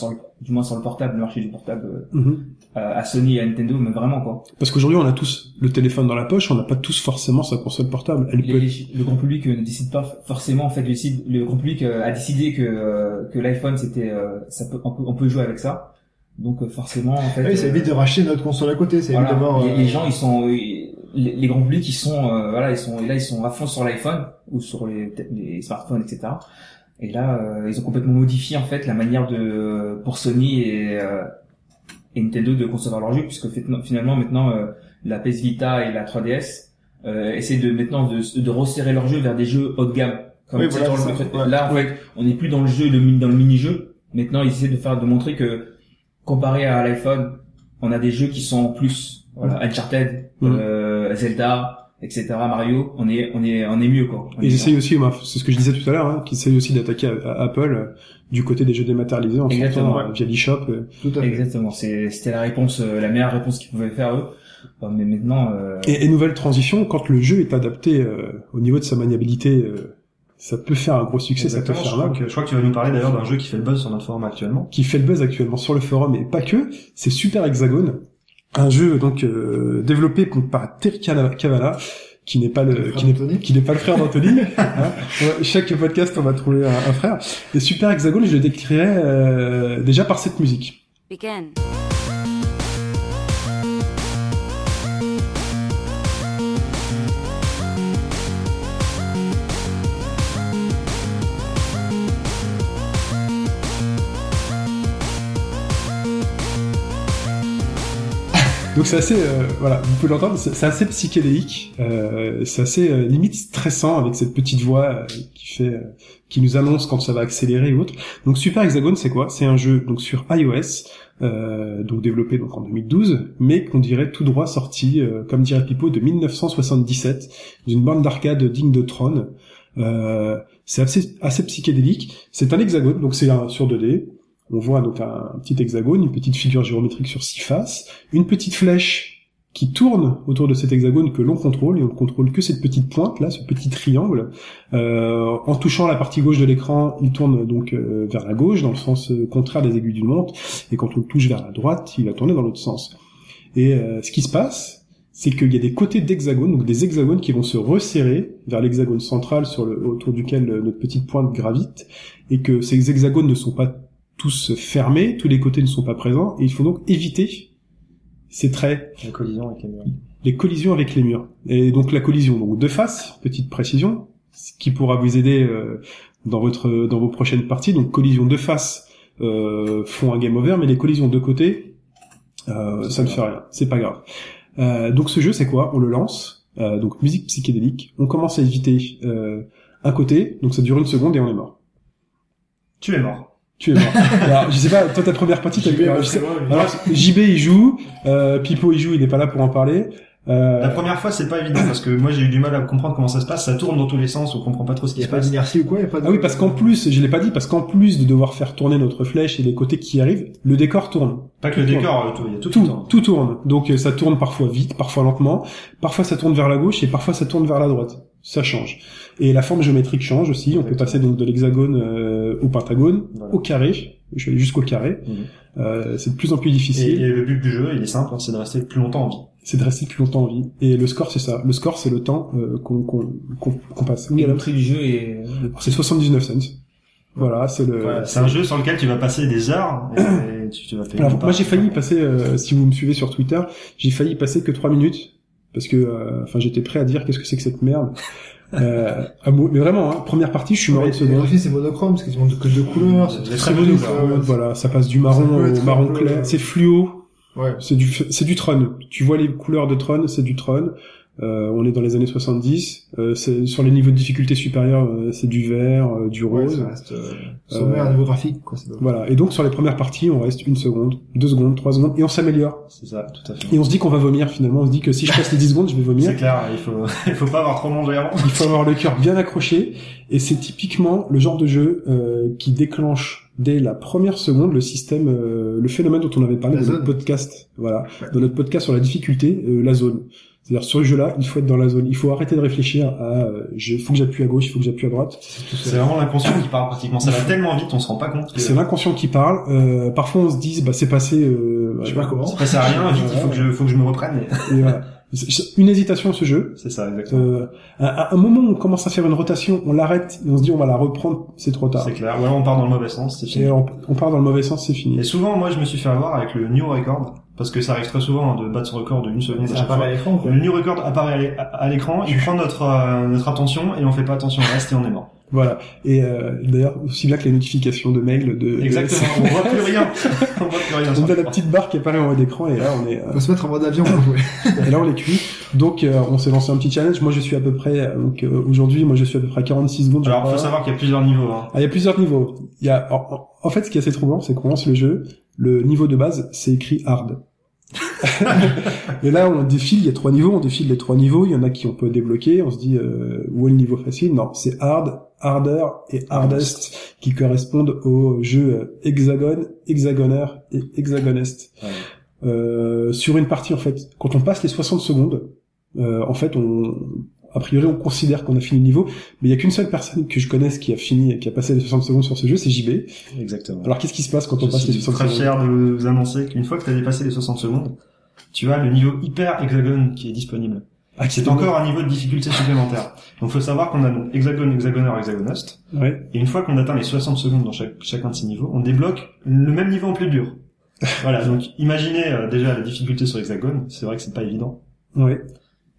[SPEAKER 3] du moins sur le portable, le marché du portable euh,
[SPEAKER 1] Mhm.
[SPEAKER 3] à, à Sony et à Nintendo, mais vraiment quoi.
[SPEAKER 1] Parce qu'aujourd'hui, on a tous le téléphone dans la poche, on n'a pas tous forcément sa console portable. Elle peut
[SPEAKER 3] Les- le grand public euh, ne décide pas forcément. En fait, le, grand public euh, a décidé que euh, que l'iPhone c'était, ça peut, on peut, on peut jouer avec ça. Donc forcément, en fait,
[SPEAKER 2] oui, ça évite de racheter notre console à côté, c'est
[SPEAKER 3] Voilà.
[SPEAKER 2] évidemment.
[SPEAKER 3] les, les gens, ils sont, les, les grands publics, ils sont, euh, voilà, ils sont, et là, ils sont à fond sur l'iPhone ou sur les, les smartphones, etc. Et là, euh, ils ont complètement modifié en fait la manière de pour Sony et, euh, et Nintendo de concevoir leurs jeux, puisque finalement maintenant euh, la PS Vita et la 3DS euh, essaient de maintenant de, de resserrer leurs jeux vers des jeux haut de gamme. Comme
[SPEAKER 2] Oui, voilà,
[SPEAKER 3] le-.
[SPEAKER 2] Ouais.
[SPEAKER 3] là, en fait, on n'est plus dans le jeu, le, dans le mini-jeu. Maintenant, ils essaient de faire, de montrer que comparé à l'iPhone, on a des jeux qui sont en plus. Voilà, Uncharted,
[SPEAKER 1] Mhm.
[SPEAKER 3] euh, Zelda, etc. Mario, on est, on est, on est mieux quoi. On
[SPEAKER 1] Et
[SPEAKER 3] est-
[SPEAKER 1] ils essayent aussi, c'est ce que je disais tout à l'heure, hein, qu'ils essayent aussi d'attaquer à Apple euh, du côté des jeux dématérialisés en sortant euh, via l'eShop. euh.
[SPEAKER 2] Tout à fait.
[SPEAKER 3] Exactement. C'était la réponse, euh, la meilleure réponse qu'ils pouvaient faire eux. Euh, Mais maintenant, euh,
[SPEAKER 1] Et, et nouvelle transition, quand le jeu est adapté euh, au niveau de sa maniabilité, euh, ça peut faire un gros succès, ça peut
[SPEAKER 4] Exactement, je
[SPEAKER 1] faire
[SPEAKER 4] crois,
[SPEAKER 1] mal.
[SPEAKER 4] que, je crois que tu vas nous parler d'ailleurs d'un jeu qui fait le buzz sur notre forum actuellement.
[SPEAKER 1] Qui fait le buzz actuellement sur le forum, et pas que, c'est Super Hexagone, un jeu donc euh, développé par Terry Cavala, qui n'est pas
[SPEAKER 2] Le
[SPEAKER 1] qui n'est
[SPEAKER 2] d'Anthony.
[SPEAKER 1] qui n'est pas le frère d'Anthony. hein. Ouais, Chaque podcast, on va trouver un, un frère. Et Super Hexagone, je le décrirais euh, déjà par cette musique.
[SPEAKER 5] Begin.
[SPEAKER 1] Donc c'est assez, euh, voilà, vous pouvez l'entendre, c'est assez psychédélique, euh, c'est assez euh, limite stressant avec cette petite voix euh, qui fait, qui nous annonce quand ça va accélérer ou autre. Donc Super Hexagone, c'est quoi? C'est un jeu donc sur iOS, donc développé donc en 2012, mais qu'on dirait tout droit sorti, comme dirait Pipo, de 1977, d'une bande d'arcade digne de Tron. C'est assez, psychédélique. C'est un hexagone, donc c'est sur 2D. On voit donc un, petit hexagone, une petite figure géométrique sur six faces, une petite flèche qui tourne autour de cet hexagone que l'on contrôle, et on ne contrôle que cette petite pointe là, ce petit triangle. Euh, en touchant la partie gauche de l'écran, il tourne donc euh, vers la gauche, dans le sens euh, contraire des aiguilles d'une montre, et quand on le touche vers la droite, il va tourner dans l'autre sens. Et ce qui se passe, c'est qu'il y a des côtés d'hexagone, donc des hexagones qui vont se resserrer vers l'hexagone central autour duquel notre petite pointe gravite, et que ces hexagones ne sont pas tous fermés, tous les côtés ne sont pas présents, et il faut donc éviter ces traits,
[SPEAKER 4] La collision avec les murs.
[SPEAKER 1] les collisions avec les murs. Et donc la collision, donc de face, petite précision, ce qui pourra vous aider euh, dans votre dans vos prochaines parties. Donc collision de face euh, font un game over, mais les collisions de côté, euh, ça ne fait rien, c'est pas grave. Euh, donc ce jeu c'est quoi? On le lance, euh, donc musique psychédélique. On commence à éviter euh, un côté, donc ça dure une seconde et on est mort.
[SPEAKER 4] Tu es mort.
[SPEAKER 1] Tu es mort. Alors, je sais pas, toi ta première partie, t'as
[SPEAKER 2] JB,
[SPEAKER 1] alors, je sais-
[SPEAKER 2] mais-
[SPEAKER 1] alors, JB il joue, euh, Pipo il joue, il est pas là pour en parler. Euh,
[SPEAKER 4] La première fois, c'est pas évident parce que moi, j'ai eu du mal à comprendre comment ça se passe. Ça tourne dans tous les sens, on comprend pas trop ce
[SPEAKER 2] Il
[SPEAKER 4] qui
[SPEAKER 2] y
[SPEAKER 4] se
[SPEAKER 2] a pas
[SPEAKER 4] passe.
[SPEAKER 2] d'inertie ou quoi, il y a pas de...
[SPEAKER 1] Ah oui, parce qu'en plus, je l'ai pas dit, parce qu'en plus de devoir faire tourner notre flèche et les côtés qui arrivent, le décor tourne.
[SPEAKER 4] Pas que le décor, euh, tout, y a tout,
[SPEAKER 1] Tout,
[SPEAKER 4] tourne.
[SPEAKER 1] tout tourne. Donc euh, ça tourne parfois vite, parfois lentement, parfois ça tourne vers la gauche et parfois ça tourne vers la droite. Ça change. Et la forme géométrique change aussi. On peut passer donc de l'hexagone euh, au pentagone,
[SPEAKER 4] Voilà.
[SPEAKER 1] au carré. Je suis allé jusqu'au carré.
[SPEAKER 4] Mhm.
[SPEAKER 1] Euh, c'est de plus en plus difficile.
[SPEAKER 4] et le but du jeu, il est simple, hein, c'est de rester le plus longtemps en vie.
[SPEAKER 1] C'est de rester plus longtemps en vie. Et le score, c'est ça. Le score, c'est le temps euh, qu'on qu'on qu'on qu'on passe.
[SPEAKER 3] Et le prix du jeu est...
[SPEAKER 1] c'est 79 cents. Voilà, c'est le.
[SPEAKER 4] C'est un jeu sur lequel tu vas passer des heures et tu, tu vas payer.
[SPEAKER 1] Alors moi j'ai failli y passer, euh, si vous me suivez sur Twitter, j'ai failli passer que trois minutes parce que, euh, enfin j'étais prêt à dire qu'est-ce que c'est que cette merde. Euh, mais vraiment, hein, première partie, je suis mort seconde.
[SPEAKER 2] graphismes, c'est monochrome, parce qu'ils ont que deux couleurs, c'est très
[SPEAKER 4] très
[SPEAKER 1] C'est
[SPEAKER 4] beau,
[SPEAKER 1] monochrome,
[SPEAKER 2] ouais.
[SPEAKER 1] voilà, ça passe du marron au marron clair, c'est fluo,
[SPEAKER 2] Ouais.
[SPEAKER 1] c'est du c'est du Tron. Tu vois les couleurs de Tron, c'est du Tron. Euh, on est dans les années 70. Euh, c'est sur les niveaux de difficulté supérieurs, euh, c'est du vert, euh, du
[SPEAKER 2] Ouais,
[SPEAKER 1] rose.
[SPEAKER 2] ça reste euh, sommaire
[SPEAKER 1] Euh,
[SPEAKER 2] à niveau graphique, quoi.
[SPEAKER 1] Voilà. Et donc sur les premières parties, on reste une seconde, deux secondes, trois secondes, et on s'améliore.
[SPEAKER 4] C'est ça, tout à fait.
[SPEAKER 1] Et on se dit qu'on va vomir finalement. On se dit que si je passe les 10 secondes, je vais vomir.
[SPEAKER 4] C'est clair, il faut, il faut pas avoir trop mangé avant.
[SPEAKER 1] Il faut avoir le cœur bien accroché. Et c'est typiquement le genre de jeu euh, qui déclenche dès la première seconde le système, euh, le phénomène dont on avait parlé
[SPEAKER 2] La
[SPEAKER 1] dans notre podcast. Voilà,
[SPEAKER 2] Ouais.
[SPEAKER 1] dans notre podcast sur la difficulté, euh, la zone. C'est-à-dire sur le jeu-là, il faut être dans la zone. Il faut arrêter de réfléchir à, euh, je, faut que j'appuie à gauche, il faut que j'appuie à droite.
[SPEAKER 4] C'est vraiment l'inconscient qui parle pratiquement. Ça va tellement vite, on se rend pas compte. que-
[SPEAKER 1] C'est l'inconscient qui parle. Euh, parfois on se dit, bah c'est passé. Euh,
[SPEAKER 2] Je sais pas comment.
[SPEAKER 4] Ça sert à rien, vite, il faut que je, faut que je me reprenne. mais-
[SPEAKER 1] Et voilà. Une hésitation ce jeu.
[SPEAKER 4] C'est ça, exactement.
[SPEAKER 1] Euh, à, à un moment où on commence à faire une rotation, on l'arrête et on se dit on va la reprendre, c'est trop tard.
[SPEAKER 4] C'est clair. Ou alors on part dans le mauvais sens, c'est fini.
[SPEAKER 1] Et on, on part dans le mauvais sens, c'est fini.
[SPEAKER 4] Et souvent, moi, je me suis fait avoir avec le new record, parce que ça arrive très souvent hein, de battre son record de une seconde
[SPEAKER 2] Ça apparaît à l'écran, quoi.
[SPEAKER 4] Le new record apparaît à l'écran, il prend notre euh, notre attention et on fait pas attention au reste et on est mort.
[SPEAKER 1] Voilà. Et euh, d'ailleurs, aussi bien que les notifications de mails de...
[SPEAKER 4] Exactement. on voit plus rien. on voit plus rien.
[SPEAKER 1] On a la petite barre qui apparaît en haut d'écran et là on est euh,
[SPEAKER 2] Faut se mettre en mode avion pour jouer.
[SPEAKER 1] et là on est cuit. Donc euh, on s'est lancé un petit challenge. Moi je suis à peu près euh, donc euh, aujourd'hui moi je suis à peu près à 46 secondes.
[SPEAKER 4] Alors,
[SPEAKER 1] crois.
[SPEAKER 4] faut savoir qu'il y a plusieurs niveaux. Hein.
[SPEAKER 1] Ah, il y a plusieurs niveaux. Il y a en fait ce qui est assez troublant c'est qu'on lance le jeu, le niveau de base c'est écrit hard. et là on défile, il y a trois niveaux, on défile les trois niveaux, il y en a qui on peut débloquer, on se dit euh, où est le niveau facile? Non, c'est hard, harder et hardest qui correspondent aux jeux hexagone, hexagoneur et hexagonest.
[SPEAKER 4] Ouais.
[SPEAKER 1] Euh, sur une partie en fait, quand on passe les 60 secondes, euh, en fait on a priori on considère qu'on a fini le niveau, mais il y a qu'une seule personne que je connaisse qui a fini, qui a passé les 60 secondes sur ce jeu, c'est JB.
[SPEAKER 4] Exactement.
[SPEAKER 1] Alors qu'est-ce qui se passe quand on
[SPEAKER 4] Je
[SPEAKER 1] passe les
[SPEAKER 4] suis
[SPEAKER 1] 60
[SPEAKER 4] très
[SPEAKER 1] secondes
[SPEAKER 4] fier de vous annoncer qu'une fois que tu as dépassé les 60 secondes, tu as le niveau hyper hexagone qui est disponible.
[SPEAKER 1] Ah,
[SPEAKER 4] C'est encore un niveau de difficulté supplémentaire. Donc faut savoir qu'on a donc hexagone, hexagoneur, hexagoniste.
[SPEAKER 1] Ouais.
[SPEAKER 4] Et une fois qu'on atteint les 60 secondes dans chaque, chacun de ces niveaux, on débloque le même niveau en plus dur. voilà, donc imaginez euh, déjà la difficulté sur hexagone, c'est vrai que c'est pas évident.
[SPEAKER 1] Ouais.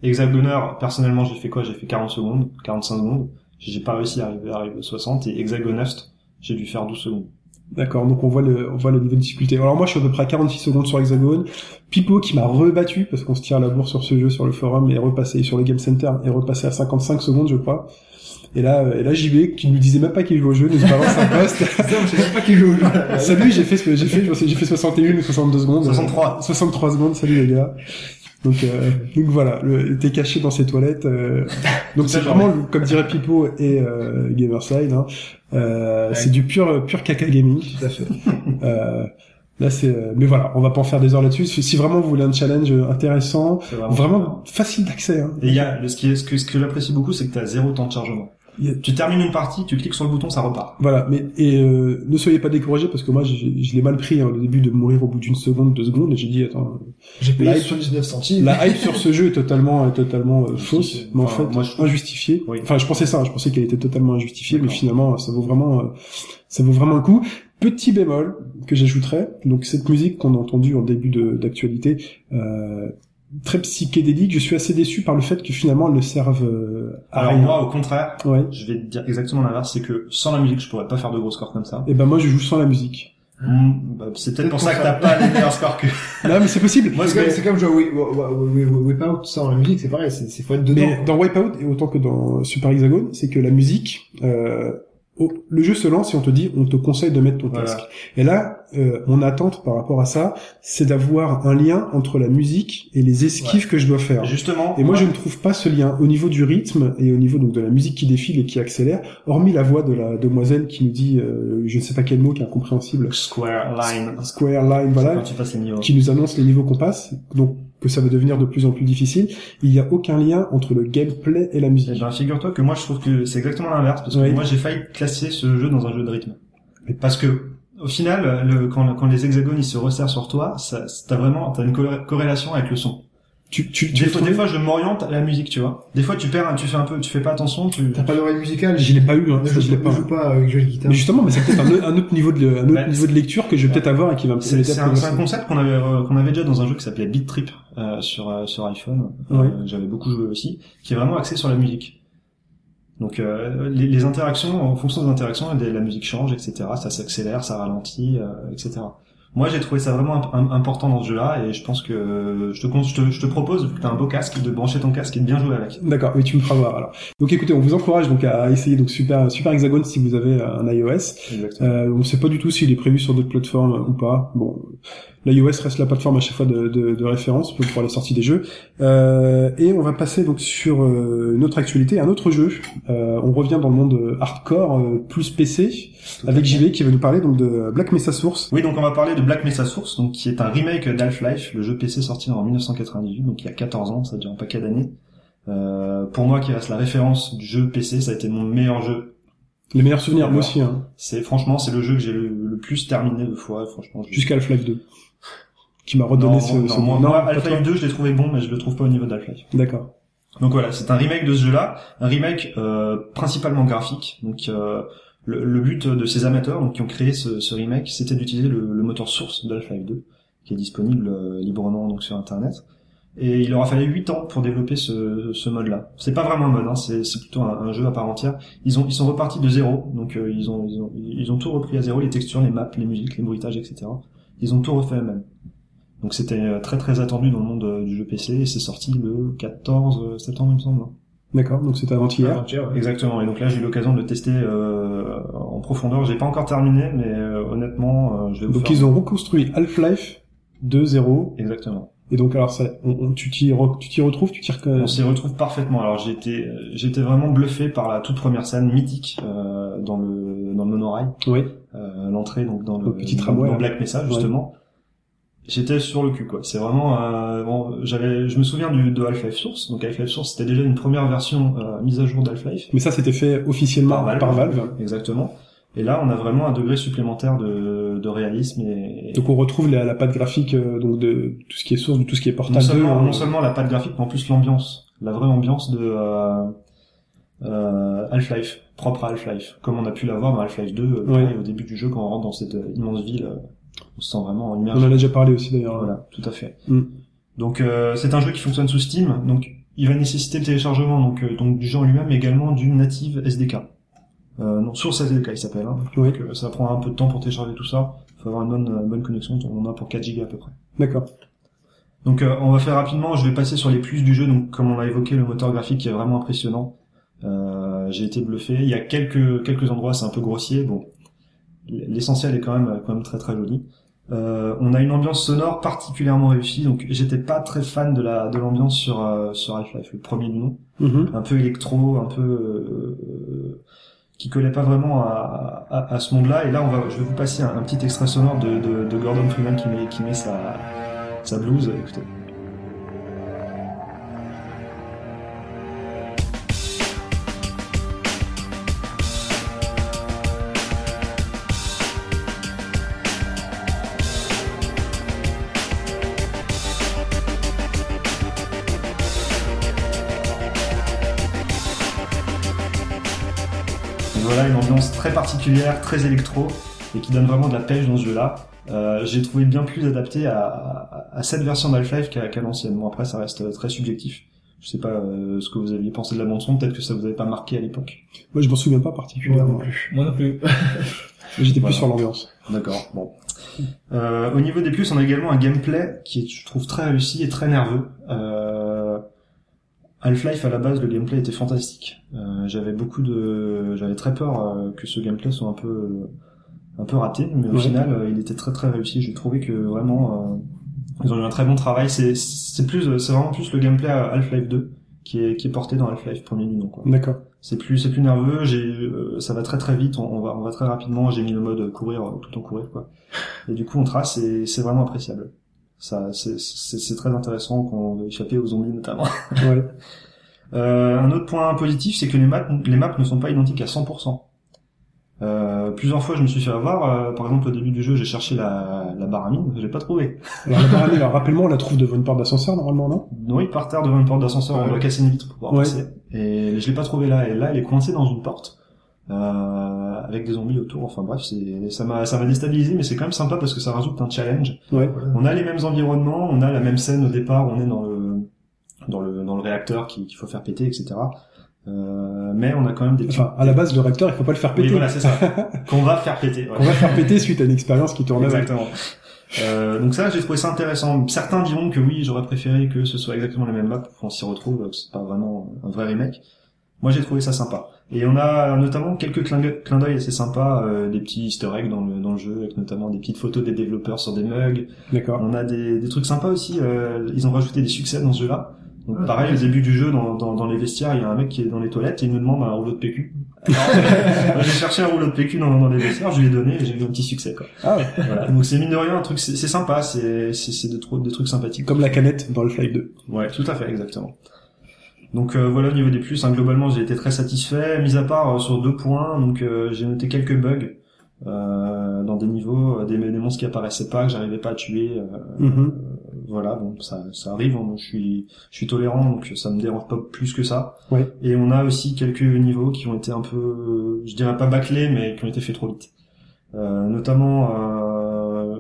[SPEAKER 4] Hexagoneur, personnellement j'ai fait quoi? J'ai fait 40 secondes, 45 secondes, j'ai pas réussi à arriver, à arriver aux 60, et hexagoniste, j'ai dû faire 12 secondes.
[SPEAKER 1] D'accord, donc on voit le on voit le niveau de difficulté. Alors moi je suis à peu près à 46 secondes sur Hexagone. Pipo qui m'a rebattu parce qu'on se tire à la bourre sur ce jeu sur le forum et repassé sur le Game Center et repassé à 55 secondes je crois. Et là euh, et là JB qui nous disait même pas qu'il jouait au jeu nous balance un poste.
[SPEAKER 2] Je sais même pas qui joue au jeu.
[SPEAKER 1] salut, j'ai fait ce- j'ai fait j'ai fait 61 ou 62 secondes.
[SPEAKER 4] 63.
[SPEAKER 1] 63 secondes, salut les gars. Donc, euh, donc voilà, le- t'es caché dans ces toilettes. euh, donc c'est vraiment, le- comme dirait Pipo et euh, Gamerside, hein, euh,
[SPEAKER 2] Ouais.
[SPEAKER 1] c'est du pur pur caca gaming.
[SPEAKER 2] Tout à fait.
[SPEAKER 1] Euh, là c'est, euh, mais voilà, on va pas en faire des heures là-dessus. Si vraiment vous voulez un challenge intéressant, vraiment facile d'accès. Hein.
[SPEAKER 4] Et il y a, ce qui est, ce que, ce que j'apprécie beaucoup, c'est que tu as zéro temps de chargement. Tu termines une partie, tu cliques sur le bouton, ça repart.
[SPEAKER 1] Voilà, mais et euh, ne soyez pas découragés parce que moi je l'ai mal pris hein, au début de mourir au bout d'une seconde, deux secondes, et j'ai dit attends,
[SPEAKER 2] J'ai payé
[SPEAKER 1] Live.
[SPEAKER 2] 79 centimes.
[SPEAKER 1] La hype sur ce jeu est totalement, est totalement euh, fausse, mais en
[SPEAKER 4] Enfin,
[SPEAKER 1] fait
[SPEAKER 4] moi, je trouve-
[SPEAKER 1] injustifiée.
[SPEAKER 4] Oui.
[SPEAKER 1] Enfin, je pensais ça, je pensais qu'elle était totalement injustifiée, mais finalement, ça vaut vraiment, euh, ça vaut vraiment le coup. Petit bémol que j'ajouterais, donc cette musique qu'on a entendue en début d'actualité, euh, très psychédélique, je suis assez déçu par le fait que finalement elle ne serve euh, à
[SPEAKER 4] Alors
[SPEAKER 1] rien.
[SPEAKER 4] moi, au contraire,
[SPEAKER 1] ouais.
[SPEAKER 4] je vais te dire exactement l'inverse, c'est que sans la musique, je pourrais pas faire de gros scores comme ça.
[SPEAKER 1] Et ben moi je joue sans la musique.
[SPEAKER 4] Hmm, bah, c'est peut-être pour ça que t'as pas les meilleurs scores que.
[SPEAKER 1] Non, mais c'est possible.
[SPEAKER 4] Moi,
[SPEAKER 2] C'est comme, c'est comme jouer Wipeout, en la musique, c'est pareil, c'est, c'est faut être dedans.
[SPEAKER 1] Mais dans Wipeout, et autant que dans Super Hexagon, c'est que la musique, euh, le jeu se lance et on te dit, on te conseille de mettre ton
[SPEAKER 4] Voilà.
[SPEAKER 1] casque. Et là, euh, mon attente par rapport à ça, c'est d'avoir un lien entre la musique et les esquives que je dois faire.
[SPEAKER 4] Justement.
[SPEAKER 1] Et moi, je ne trouve pas ce lien au niveau du rythme et au niveau donc de la musique qui défile et qui accélère, hormis la voix de la demoiselle qui nous dit, euh, je ne sais pas quel mot qui est incompréhensible,
[SPEAKER 4] Square Line.
[SPEAKER 1] Square Line, voilà,
[SPEAKER 4] Quand tu passes les niveaux.
[SPEAKER 1] qui nous annonce les niveaux qu'on passe, donc que ça va devenir de plus en plus difficile. Il n'y a aucun lien entre le gameplay et la
[SPEAKER 4] Eh
[SPEAKER 1] musique.
[SPEAKER 4] ben, figure-toi que moi, je trouve que c'est exactement l'inverse, parce que
[SPEAKER 1] Oui.
[SPEAKER 4] moi, j'ai failli classer ce jeu dans un jeu de rythme. Parce que, au final, le, quand, quand les hexagones, ils se resserrent sur toi, ça, t'as vraiment, t'as une corré- corrélation avec le son.
[SPEAKER 1] Tu, tu, tu
[SPEAKER 4] Des fois, des fois, je m'oriente à la musique, tu vois. Des fois, tu perds, tu fais un peu, tu fais pas attention, tu...
[SPEAKER 2] T'as pas d'oreille musicale.
[SPEAKER 1] Je l'ai pas eu, hein, je
[SPEAKER 2] joue,
[SPEAKER 1] l'ai
[SPEAKER 2] ne
[SPEAKER 1] pas.
[SPEAKER 2] joue pas avec de guitare.
[SPEAKER 1] Mais justement, mais c'est peut-être un, autre- un autre niveau de, un autre
[SPEAKER 4] Bah,
[SPEAKER 1] niveau de lecture que je vais peut-être avoir et qui va me
[SPEAKER 4] C'est un, concept qu'on avait euh, qu'on avait déjà dans un jeu qui s'appelait Beat Trip euh, sur euh, sur iPhone. Euh,
[SPEAKER 1] Ouais.
[SPEAKER 4] J'avais beaucoup joué aussi, qui est vraiment axé sur la musique. Donc euh, les, les interactions, en fonction des interactions, la musique change, etc. Ça s'accélère, ça ralentit, euh, etc. Moi, j'ai trouvé ça vraiment imp- im- important dans ce jeu-là, et je pense que je te, con- je te, je te propose, vu que t'as un beau casque, de brancher ton casque et de bien jouer avec.
[SPEAKER 1] D'accord, oui, tu me feras voir alors. Donc écoutez, on vous encourage donc à essayer donc Super Super Hexagon si vous avez un iOS.
[SPEAKER 4] Exactement.
[SPEAKER 1] Euh, on ne sait pas du tout s'il est prévu sur d'autres plateformes ou pas. Bon, l'iOS reste la plateforme à chaque fois de, de, de référence pour la sortie des jeux. Euh, et on va passer donc sur euh, une autre actualité, un autre jeu. Euh, on revient dans le monde euh, hardcore euh, plus PC avec JB qui va nous parler donc de Black Mesa Source.
[SPEAKER 4] Oui, donc on va parler de Black Mesa Source, donc qui est un remake d'Half-Life, le jeu PC sorti en 1998, donc il y a 14 ans, ça dure un paquet d'années. Euh, pour moi, qui reste la référence du jeu PC, ça a été mon meilleur jeu.
[SPEAKER 1] Les meilleurs souvenirs, moi aussi, hein,
[SPEAKER 4] C'est franchement, c'est le jeu que j'ai le, le plus terminé de fois. Franchement,
[SPEAKER 1] jusqu'à Half-Life 2, qui m'a redonné
[SPEAKER 4] non,
[SPEAKER 1] ce,
[SPEAKER 4] non,
[SPEAKER 1] ce-
[SPEAKER 4] moi,
[SPEAKER 1] non,
[SPEAKER 4] Half-Life
[SPEAKER 1] toi
[SPEAKER 4] 2, je l'ai trouvé bon, mais je le trouve pas au niveau d'Half-Life.
[SPEAKER 1] D'accord.
[SPEAKER 4] Donc voilà, c'est un remake de ce jeu-là, un remake euh, principalement graphique. Donc euh, le, le but de ces amateurs, donc qui ont créé ce, ce remake, c'était d'utiliser le, le moteur source de Half-Life 2, qui est disponible euh, librement donc sur Internet. Et il leur a fallu 8 ans pour développer ce, ce mode-là. C'est pas vraiment un mode, hein, c'est c'est plutôt un, un jeu à part entière. Ils ont ils sont repartis de zéro, donc euh, ils ont ils ont ils ont tout repris à zéro, les textures, les maps, les musiques, les bruitages, etc. Ils ont tout refait eux-mêmes. Donc c'était euh, très très attendu dans le monde euh, du jeu PC et c'est sorti le 14 septembre il me semble. hein.
[SPEAKER 1] D'accord, donc c'était avant-hier.
[SPEAKER 3] Avant-hier, ouais.
[SPEAKER 4] Exactement. Et donc là, j'ai eu l'occasion de le tester euh, en profondeur. J'ai pas encore terminé, mais euh, honnêtement, euh, je vais vous
[SPEAKER 1] Donc
[SPEAKER 4] faire-
[SPEAKER 1] ils ont reconstruit Half-Life 2.0
[SPEAKER 4] Exactement.
[SPEAKER 1] et donc alors ça, on, on- tu t'y re- tu t'y retrouves, tu t'y reconnais.
[SPEAKER 4] On s'y retrouve parfaitement. Alors j'étais euh, j'étais vraiment bluffé par la toute première scène mythique euh, dans le dans le monorail,
[SPEAKER 1] Oui.
[SPEAKER 4] euh, l'entrée donc dans le,
[SPEAKER 1] Le petit tramway,
[SPEAKER 4] dans
[SPEAKER 1] là.
[SPEAKER 4] Black Mesa justement. J'étais sur le cul quoi. C'est vraiment euh, bon, j'avais je me souviens du de Half-Life Source. Donc Half-Life Source c'était déjà une première version euh, mise à jour d'Half-Life.
[SPEAKER 1] Mais ça c'était fait officiellement par Valve.
[SPEAKER 4] Exactement. Et là, on a vraiment un degré supplémentaire de, de réalisme et,
[SPEAKER 1] Donc on retrouve la, la patte graphique euh, donc de tout ce qui est source, de tout ce qui est
[SPEAKER 4] non
[SPEAKER 1] Portal 2.
[SPEAKER 4] seulement,
[SPEAKER 1] hein.
[SPEAKER 4] non seulement la patte graphique, mais en plus l'ambiance, la vraie ambiance de euh, euh, Half-Life, propre à Half-Life, comme on a pu l'avoir dans Half-Life 2, euh,
[SPEAKER 1] Ouais.
[SPEAKER 4] pareil, au début du jeu quand on rentre dans cette immense ville, on se sent vraiment
[SPEAKER 1] On en a déjà parlé aussi d'ailleurs.
[SPEAKER 4] Voilà, tout à fait.
[SPEAKER 1] Mm.
[SPEAKER 4] Donc euh, c'est un jeu qui fonctionne sous Steam, donc il va nécessiter le téléchargement donc euh, donc du jeu en lui-même, mais également d'une native SDK. Euh, non, source SDK il s'appelle. Hein.
[SPEAKER 1] Oui.
[SPEAKER 4] Donc, euh, ça prend un peu de temps pour télécharger tout ça. Il faut avoir une bonne euh, bonne connexion. On en a pour 4 gigas à peu près.
[SPEAKER 1] D'accord.
[SPEAKER 4] Donc euh, on va faire rapidement. Je vais passer sur les plus du jeu. Donc comme on l'a évoqué, le moteur graphique qui est vraiment impressionnant. Euh, J'ai été bluffé. Il y a quelques quelques endroits c'est un peu grossier. Bon, l'essentiel est quand même quand même très très joli. Euh, on a une ambiance sonore particulièrement réussie. Donc j'étais pas très fan de la de l'ambiance sur euh, sur Half-Life, le premier du nom,
[SPEAKER 1] Mhm.
[SPEAKER 4] un peu électro, un peu euh, qui collait pas vraiment à, à, à ce monde-là. Et là, on va, je vais vous passer un, un petit extrait sonore de, de, de Gordon Freeman qui met qui met sa sa blues. Écoutez. Très particulière, très électro, et qui donne vraiment de la pêche dans ce jeu-là. Euh, j'ai trouvé bien plus adapté à, à, à cette version d'Half-Life qu'à qu'à l'ancienne. Bon après ça reste très subjectif. Je sais pas euh, ce que vous aviez pensé de la bande son, peut-être que ça vous avait pas marqué à l'époque.
[SPEAKER 1] Moi, je m'en souviens pas particulièrement.
[SPEAKER 2] Moi non plus.
[SPEAKER 3] Moi non plus.
[SPEAKER 1] J'étais
[SPEAKER 4] Voilà.
[SPEAKER 1] plus sur l'ambiance.
[SPEAKER 4] D'accord, bon. Euh, au niveau des plus, on a également un gameplay qui est, je trouve, très réussi et très nerveux. Euh, Half-Life, à la base, le gameplay était fantastique. Euh, j'avais beaucoup de... J'avais très peur euh, que ce gameplay soit un peu un peu raté, mais au
[SPEAKER 1] Ouais.
[SPEAKER 4] final, euh, il était très très réussi. J'ai trouvé que vraiment... euh, ils ont eu un très bon travail. C'est c'est plus, c'est vraiment plus le gameplay à Half-Life 2 qui est qui est porté dans Half-Life premier du nom. Quoi.
[SPEAKER 1] D'accord.
[SPEAKER 4] C'est plus c'est plus nerveux. J'ai euh, ça va très très vite. On, on va on va très rapidement. J'ai mis le mode courir euh, tout en courir quoi. Et du coup on trace et c'est vraiment appréciable. Ça c'est c'est c'est très intéressant qu'on veut échapper aux zombies notamment.
[SPEAKER 1] Ouais.
[SPEAKER 4] Euh, un autre point positif c'est que les maps les maps ne sont pas identiques à 100%. Euh, plusieurs fois je me suis fait avoir. euh, par exemple au début du jeu j'ai cherché la la barre à mine, je l'ai pas trouvé.
[SPEAKER 1] Alors, la baramine, alors, rappelle-moi, on la trouve devant une porte d'ascenseur, normalement, non?
[SPEAKER 4] Oui, par terre devant une porte d'ascenseur, on doit casser une vitre pour pouvoir
[SPEAKER 1] Ouais.
[SPEAKER 4] passer. Et je l'ai pas trouvé là. Et là, elle est coincée dans une porte avec des zombies autour. Enfin bref, c'est ça m'a ça m'a déstabilisé, mais c'est quand même sympa parce que ça rajoute un challenge.
[SPEAKER 1] Ouais.
[SPEAKER 4] On a les mêmes environnements, on a la même scène au départ, on est dans le dans le dans le réacteur qui- qu'il faut faire péter, etc. Euh, mais on a quand même des.
[SPEAKER 1] Enfin, à la base, le réacteur, il faut pas le faire
[SPEAKER 4] oui,
[SPEAKER 1] péter.
[SPEAKER 4] voilà, c'est ça. Qu'on va faire péter. ouais.
[SPEAKER 1] On va faire péter suite à une expérience qui tourne.
[SPEAKER 4] Exactement. Euh, donc ça, j'ai trouvé ça intéressant. Certains diront que oui, j'aurais préféré que ce soit exactement la même map pour qu'on s'y retrouve, que c'est pas vraiment un vrai remake. Moi, j'ai trouvé ça sympa. Et on a notamment quelques clins d'œil assez sympas, euh, des petits easter eggs dans le, dans le jeu, avec notamment des petites photos des développeurs sur des mugs.
[SPEAKER 1] D'accord.
[SPEAKER 4] On a des, des trucs sympas aussi. euh, ils ont rajouté des succès dans ce jeu-là. Donc
[SPEAKER 2] Ouais.
[SPEAKER 4] pareil, au début du jeu, dans, dans, dans les vestiaires, il y a un mec qui est dans les toilettes et il nous demande un rouleau de PQ. Moi, j'ai cherché un rouleau de PQ dans, dans les vestiaires, je lui ai donné et j'ai eu un petit succès. Quoi.
[SPEAKER 1] Ah, ouais.
[SPEAKER 4] Voilà. Donc c'est mine de rien un truc, c'est c'est sympa, c'est c'est c'est des, tru- des trucs sympathiques.
[SPEAKER 1] Comme la canette dans le Flight 2.
[SPEAKER 4] Ouais, tout à fait, exactement. Donc euh, voilà au niveau des plus, hein, globalement j'ai été très satisfait, mis à part euh, sur deux points, donc euh, j'ai noté quelques bugs euh, dans des niveaux, euh, des, des monstres qui apparaissaient pas, que j'arrivais pas à tuer. euh,
[SPEAKER 1] Mhm.
[SPEAKER 4] voilà, bon ça ça arrive, hein, je suis je suis tolérant donc ça me dérange pas plus que ça.
[SPEAKER 1] Ouais.
[SPEAKER 4] Et on a aussi quelques niveaux qui ont été un peu, euh, je dirais pas bâclés, mais qui ont été faits trop vite. Euh, notamment euh,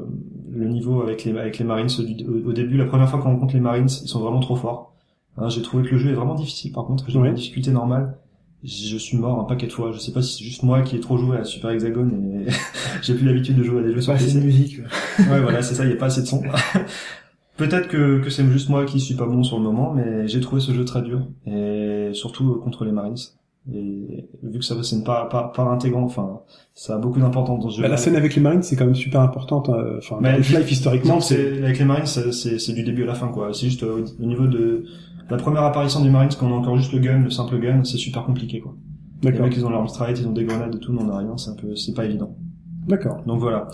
[SPEAKER 4] le niveau avec les avec les Marines au, au début, la première fois qu'on rencontre les Marines, ils sont vraiment trop forts. Hein, j'ai trouvé que le jeu est vraiment difficile. Par contre, j'ai
[SPEAKER 1] Ouais.
[SPEAKER 4] une difficulté normale. Je suis mort un paquet de fois. Je sais pas si c'est juste moi qui ai trop joué à Super Hexagone et j'ai plus l'habitude de jouer à des jeux sur
[SPEAKER 2] assez
[SPEAKER 4] PC.
[SPEAKER 2] de musique.
[SPEAKER 4] Ouais, voilà, c'est ça, il y a pas assez de son. Peut-être que, que c'est juste moi qui suis pas bon sur le moment, mais j'ai trouvé ce jeu très dur, et surtout euh, contre les Marines. Et vu que ça c'est une part, part, part intégrante, enfin, ça a beaucoup d'importance dans ce jeu.
[SPEAKER 1] Bah, la scène avec les Marines, c'est quand même super importante. euh, Enfin, Half-Life,
[SPEAKER 4] disons
[SPEAKER 1] historiquement,
[SPEAKER 4] que c'est avec les Marines, c'est c'est- c'est du début à la fin, quoi. C'est juste euh, au niveau de la première apparition des Marines, quand on a encore juste le gun, le simple gun, c'est super compliqué, quoi. Les
[SPEAKER 1] D'accord.
[SPEAKER 4] mecs, ils ont leur mitraillette, ils ont des grenades et tout, mais on a rien, c'est un peu, c'est pas évident.
[SPEAKER 1] D'accord.
[SPEAKER 4] Donc voilà.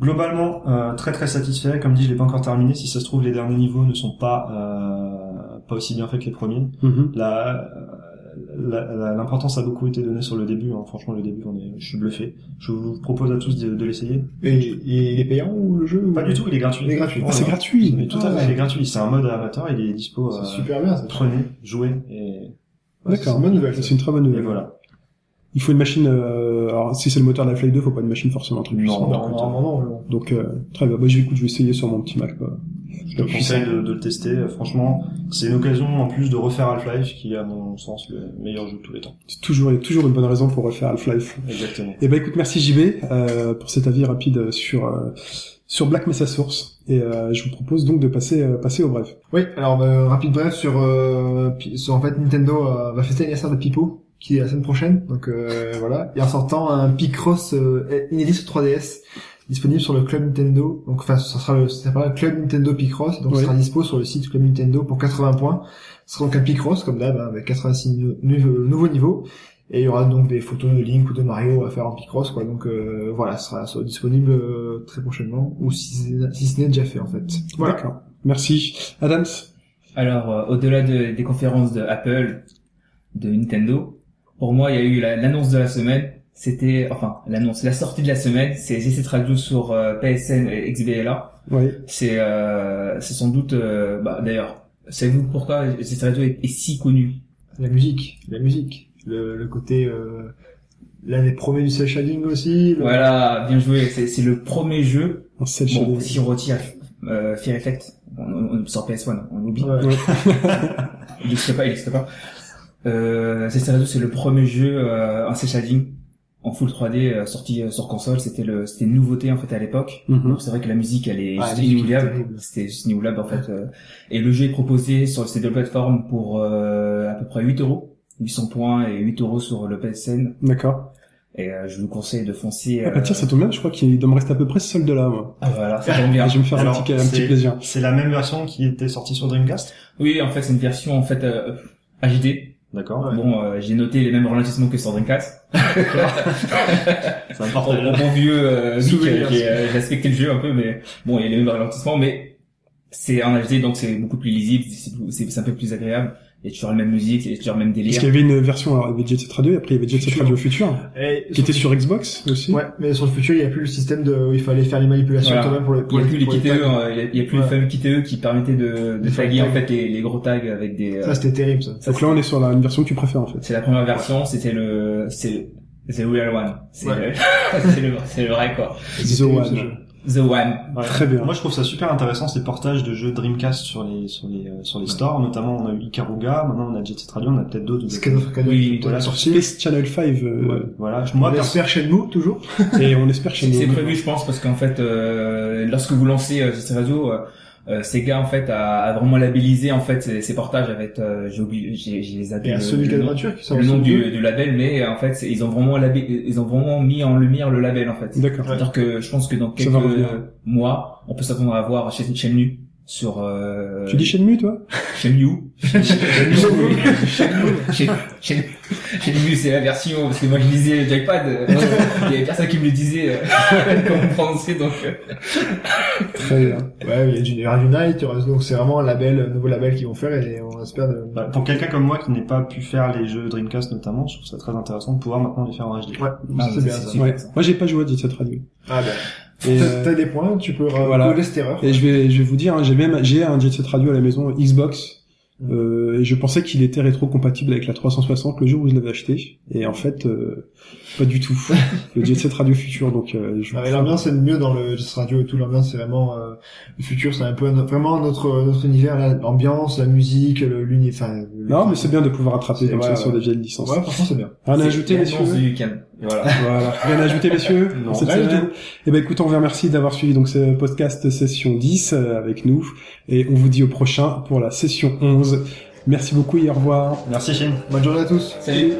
[SPEAKER 4] Globalement, euh, très très satisfait. Comme dit, je l'ai pas encore terminé. Si ça se trouve, les derniers niveaux ne sont pas euh, pas aussi bien faits que les premiers.
[SPEAKER 1] Mhm.
[SPEAKER 4] La la- la- l'importance a beaucoup été donnée sur le début. hein. Franchement, le début, on est, je suis bluffé. Je vous propose à tous de, de l'essayer.
[SPEAKER 2] Et, et il est payant ou le jeu
[SPEAKER 4] Pas du tout, il est gratuit.
[SPEAKER 2] Il est gratuit.
[SPEAKER 1] Ah, c'est gratuit.
[SPEAKER 4] Mais tout à
[SPEAKER 2] Ah,
[SPEAKER 4] fait, il est gratuit. C'est un mode amateur. Il est dispo.
[SPEAKER 2] C'est
[SPEAKER 4] euh,
[SPEAKER 2] super bien. ça.
[SPEAKER 4] Prenez, jouez et,
[SPEAKER 2] Ouais,
[SPEAKER 1] D'accord.
[SPEAKER 2] bonne nouvelle.
[SPEAKER 1] C'est une très bonne
[SPEAKER 4] et
[SPEAKER 1] nouvelle.
[SPEAKER 4] voilà.
[SPEAKER 1] Il faut une machine. Euh... Alors, si c'est le moteur de Half-Life 2, faut pas une machine forcément un truc
[SPEAKER 4] Non,
[SPEAKER 1] puissant.
[SPEAKER 4] non.
[SPEAKER 2] Non, non, non, non.
[SPEAKER 1] Donc euh, très bien. Bah, je vais, écoute, je vais essayer sur mon petit Mac. Quoi.
[SPEAKER 4] Je te conseille de, de le tester. Euh, Franchement, c'est une occasion en plus de refaire Half-Life, qui est à mon sens le meilleur jeu de tous les temps.
[SPEAKER 1] C'est toujours, il y a toujours une bonne raison pour refaire Half-Life.
[SPEAKER 4] Exactement.
[SPEAKER 1] Eh ben écoute, merci JB euh, pour cet avis rapide sur euh, sur Black Mesa Source. Et euh, je vous propose donc de passer euh, passer au bref.
[SPEAKER 2] Oui, alors euh, rapide bref sur, euh, sur en fait Nintendo euh, va fêter l'anniversaire de Pipo qui est la semaine prochaine. Donc euh, voilà, et en sortant un Picross euh, inédit sur 3DS disponible sur le club Nintendo. Donc enfin, ça sera le ça s'appellera le club Nintendo Picross, donc
[SPEAKER 1] Oui.
[SPEAKER 2] ce sera dispo sur le site club Nintendo pour 80 points. Ce sera donc un Picross comme d'hab hein, avec 86 nou- nou- nouveaux niveaux. Et il y aura donc des photos de Link ou de Mario à faire en Picross quoi. Donc euh, voilà, ce sera, sera disponible euh, très prochainement ou si, ce n'est déjà fait en fait. Voilà.
[SPEAKER 1] D'accord. Merci. Adams?
[SPEAKER 3] Alors, euh, au-delà de- des conférences de Apple, de Nintendo, pour moi, il y a eu la- l'annonce de la semaine. C'était, enfin, l'annonce, la sortie de la semaine, c'est G7 Radio sur euh, PSN et XBLA.
[SPEAKER 1] Oui.
[SPEAKER 3] C'est, euh, c'est sans doute, euh, bah, d'ailleurs, savez-vous pourquoi G7 Radio est, est si connu?
[SPEAKER 2] La musique, la musique, le, le côté euh, l'un des premiers du cel shading aussi. le-
[SPEAKER 3] Voilà, bien joué. C'est, c'est le premier jeu
[SPEAKER 1] Un cel
[SPEAKER 3] Bon,
[SPEAKER 1] shading.
[SPEAKER 3] si on retire euh, Fear Effect, on, on, sur PS1, on l'oublie.
[SPEAKER 2] Ouais.
[SPEAKER 3] Il n'existe pas, il n'existe pas. Euh, Radio, c'est le premier jeu euh, en shading en full 3D euh, sorti euh, sur console. C'était le, c'était une nouveauté en fait à l'époque.
[SPEAKER 1] Mhm.
[SPEAKER 3] Donc, C'est vrai que la musique, elle est
[SPEAKER 2] Ah,
[SPEAKER 3] juste inoubliable. C'était juste inoubliable en fait. euh. Et le jeu est proposé sur ces deux plateformes pour euh, à peu près 8 euros. 800 points et 8 euros sur le PSN.
[SPEAKER 1] D'accord.
[SPEAKER 3] Et euh, je vous conseille de foncer.
[SPEAKER 1] Ah bah tiens, ça tombe bien, je crois qu'il doit me rester à peu près ce solde là, moi.
[SPEAKER 3] Ah, voilà, ça tombe bien.
[SPEAKER 1] Je vais me faire un petit, un petit
[SPEAKER 4] c'est-
[SPEAKER 1] plaisir.
[SPEAKER 4] C'est la même version qui était sortie sur Dreamcast?
[SPEAKER 3] Oui, en fait, c'est une version en fait euh, HD.
[SPEAKER 4] D'accord.
[SPEAKER 3] Bon, euh, j'ai noté les mêmes ralentissements que sur Dreamcast.
[SPEAKER 4] Ça me porte
[SPEAKER 3] Bon, vieux euh, Mick, euh, qui, euh, j'ai respecté le jeu un peu, mais bon, il y a les mêmes ralentissements, mais c'est en HD, donc c'est beaucoup plus lisible, c'est plus- c'est c'est un peu plus agréable. Il y a toujours la même musique, il y a toujours le même
[SPEAKER 1] Parce
[SPEAKER 3] délire.
[SPEAKER 1] qu'il y avait une version, alors, il y avait Jet Set Radio, et après il y avait Jet Set. Radio Future,
[SPEAKER 2] Et
[SPEAKER 1] qui était sur Xbox aussi.
[SPEAKER 2] Ouais, mais sur le futur, il n'y a plus le système de où il fallait faire les manipulations
[SPEAKER 3] Voilà.
[SPEAKER 2] toi-même pour les
[SPEAKER 3] Il
[SPEAKER 2] pour
[SPEAKER 3] y a plus les
[SPEAKER 2] pour
[SPEAKER 3] euh, il y a- plus
[SPEAKER 2] Ouais.
[SPEAKER 3] les fameux KTE qui permettaient de, de taguer
[SPEAKER 2] les
[SPEAKER 3] en fait les, les gros tags avec des. euh,
[SPEAKER 2] Ça, c'était terrible, ça.
[SPEAKER 3] ça,
[SPEAKER 1] Donc là, on est sur la, une version que tu préfères, en fait.
[SPEAKER 3] C'est la première version, c'était le, c'est le, c'est le real one. C'est
[SPEAKER 2] Ouais.
[SPEAKER 3] le, c'est le, c'est le vrai quoi.
[SPEAKER 1] The One.
[SPEAKER 3] The one.
[SPEAKER 4] Ouais.
[SPEAKER 1] Très bien.
[SPEAKER 4] Moi, je trouve ça super intéressant ces portages de jeux Dreamcast sur les sur les euh, sur les stores. Notamment, on a eu Ikaruga. Maintenant, on a Jet Set Radio. On a peut-être d'autres.
[SPEAKER 2] Scan of Arcadia
[SPEAKER 3] Oui,
[SPEAKER 4] voilà,
[SPEAKER 2] sorti.
[SPEAKER 1] Space Channel 5, euh,
[SPEAKER 4] Ouais, Voilà. Je- Moi,
[SPEAKER 2] On espère Shenmue, toujours.
[SPEAKER 1] et on espère chez
[SPEAKER 3] C'est
[SPEAKER 1] nous.
[SPEAKER 3] c'est prévu, je pense, parce qu'en fait, euh, lorsque vous lancez euh, ces réseaux, euh, Sega en fait a, a vraiment labellisé en fait ces, ces portages avec, euh, j'ai oublié, j'ai j'ai les appelés le,
[SPEAKER 2] Sonic
[SPEAKER 3] le nom,
[SPEAKER 2] qui sort
[SPEAKER 3] le nom du, du label, mais euh, en fait, ils ont vraiment ils ont vraiment mis en lumière le label en fait.
[SPEAKER 1] D'accord.
[SPEAKER 3] C'est-à-dire que je pense que dans quelques mois, on peut s'attendre à voir chez Shenmue sur euh,
[SPEAKER 1] Tu dis Shenmue, toi?
[SPEAKER 3] Shenmue. Shenmue, Shenmue, Shenmue, c'est la version parce que moi je lisais Jackpad, il y avait personne qui me le disait euh, comment prononcer donc. euh,
[SPEAKER 1] Très bien.
[SPEAKER 2] Ouais, il y a aura Unite, donc c'est vraiment un label, un nouveau label qu'ils vont faire et on espère de...
[SPEAKER 4] bah, pour quelqu'un comme moi qui n'ait pas pu faire les jeux Dreamcast notamment, je trouve ça très intéressant de pouvoir maintenant les faire en HD.
[SPEAKER 2] Ouais,
[SPEAKER 3] Ah,
[SPEAKER 2] c'est bien
[SPEAKER 3] c'est
[SPEAKER 2] ça.
[SPEAKER 1] Ouais. Moi, j'ai pas joué à Jet Set Radio.
[SPEAKER 2] Ah ben.
[SPEAKER 1] Et,
[SPEAKER 2] T'as
[SPEAKER 1] euh,
[SPEAKER 2] t'as des points, tu peux
[SPEAKER 1] voilà.
[SPEAKER 2] voilà. cette erreur.
[SPEAKER 1] Et je vais, je vais vous dire, hein, j'ai même, j'ai un Jet Set Radio à la maison Xbox. Euh, et je pensais qu'il était rétro-compatible avec la 360 le jour où je l'avais acheté. Et en fait, euh, pas du tout. le Jet Set Radio Future, donc euh, je
[SPEAKER 2] Ah, mais l'ambiance c'est mieux dans le Just Radio et tout, l'ambiance c'est vraiment euh, le futur, c'est un peu vraiment notre notre univers, l'ambiance, la musique, le- l'univers. Enfin,
[SPEAKER 1] Non, mais c'est bien de pouvoir attraper comme ça
[SPEAKER 2] ouais,
[SPEAKER 1] sur des vieilles licences.
[SPEAKER 2] Ouais, franchement c'est bien.
[SPEAKER 1] Rien à
[SPEAKER 3] C'est
[SPEAKER 1] ajouter,
[SPEAKER 3] l'annonce
[SPEAKER 1] messieurs
[SPEAKER 3] du Voilà.
[SPEAKER 1] Voilà. Rien à ajouter, messieurs
[SPEAKER 4] Non,
[SPEAKER 1] cette
[SPEAKER 2] rien du
[SPEAKER 1] semaine Eh ben, écoute, on vous remercie d'avoir suivi donc ce podcast session 10 euh, avec nous. Et on vous dit au prochain pour la session 11. Merci beaucoup et au revoir.
[SPEAKER 4] Merci Chine.
[SPEAKER 2] Bonne journée à tous.
[SPEAKER 3] Salut.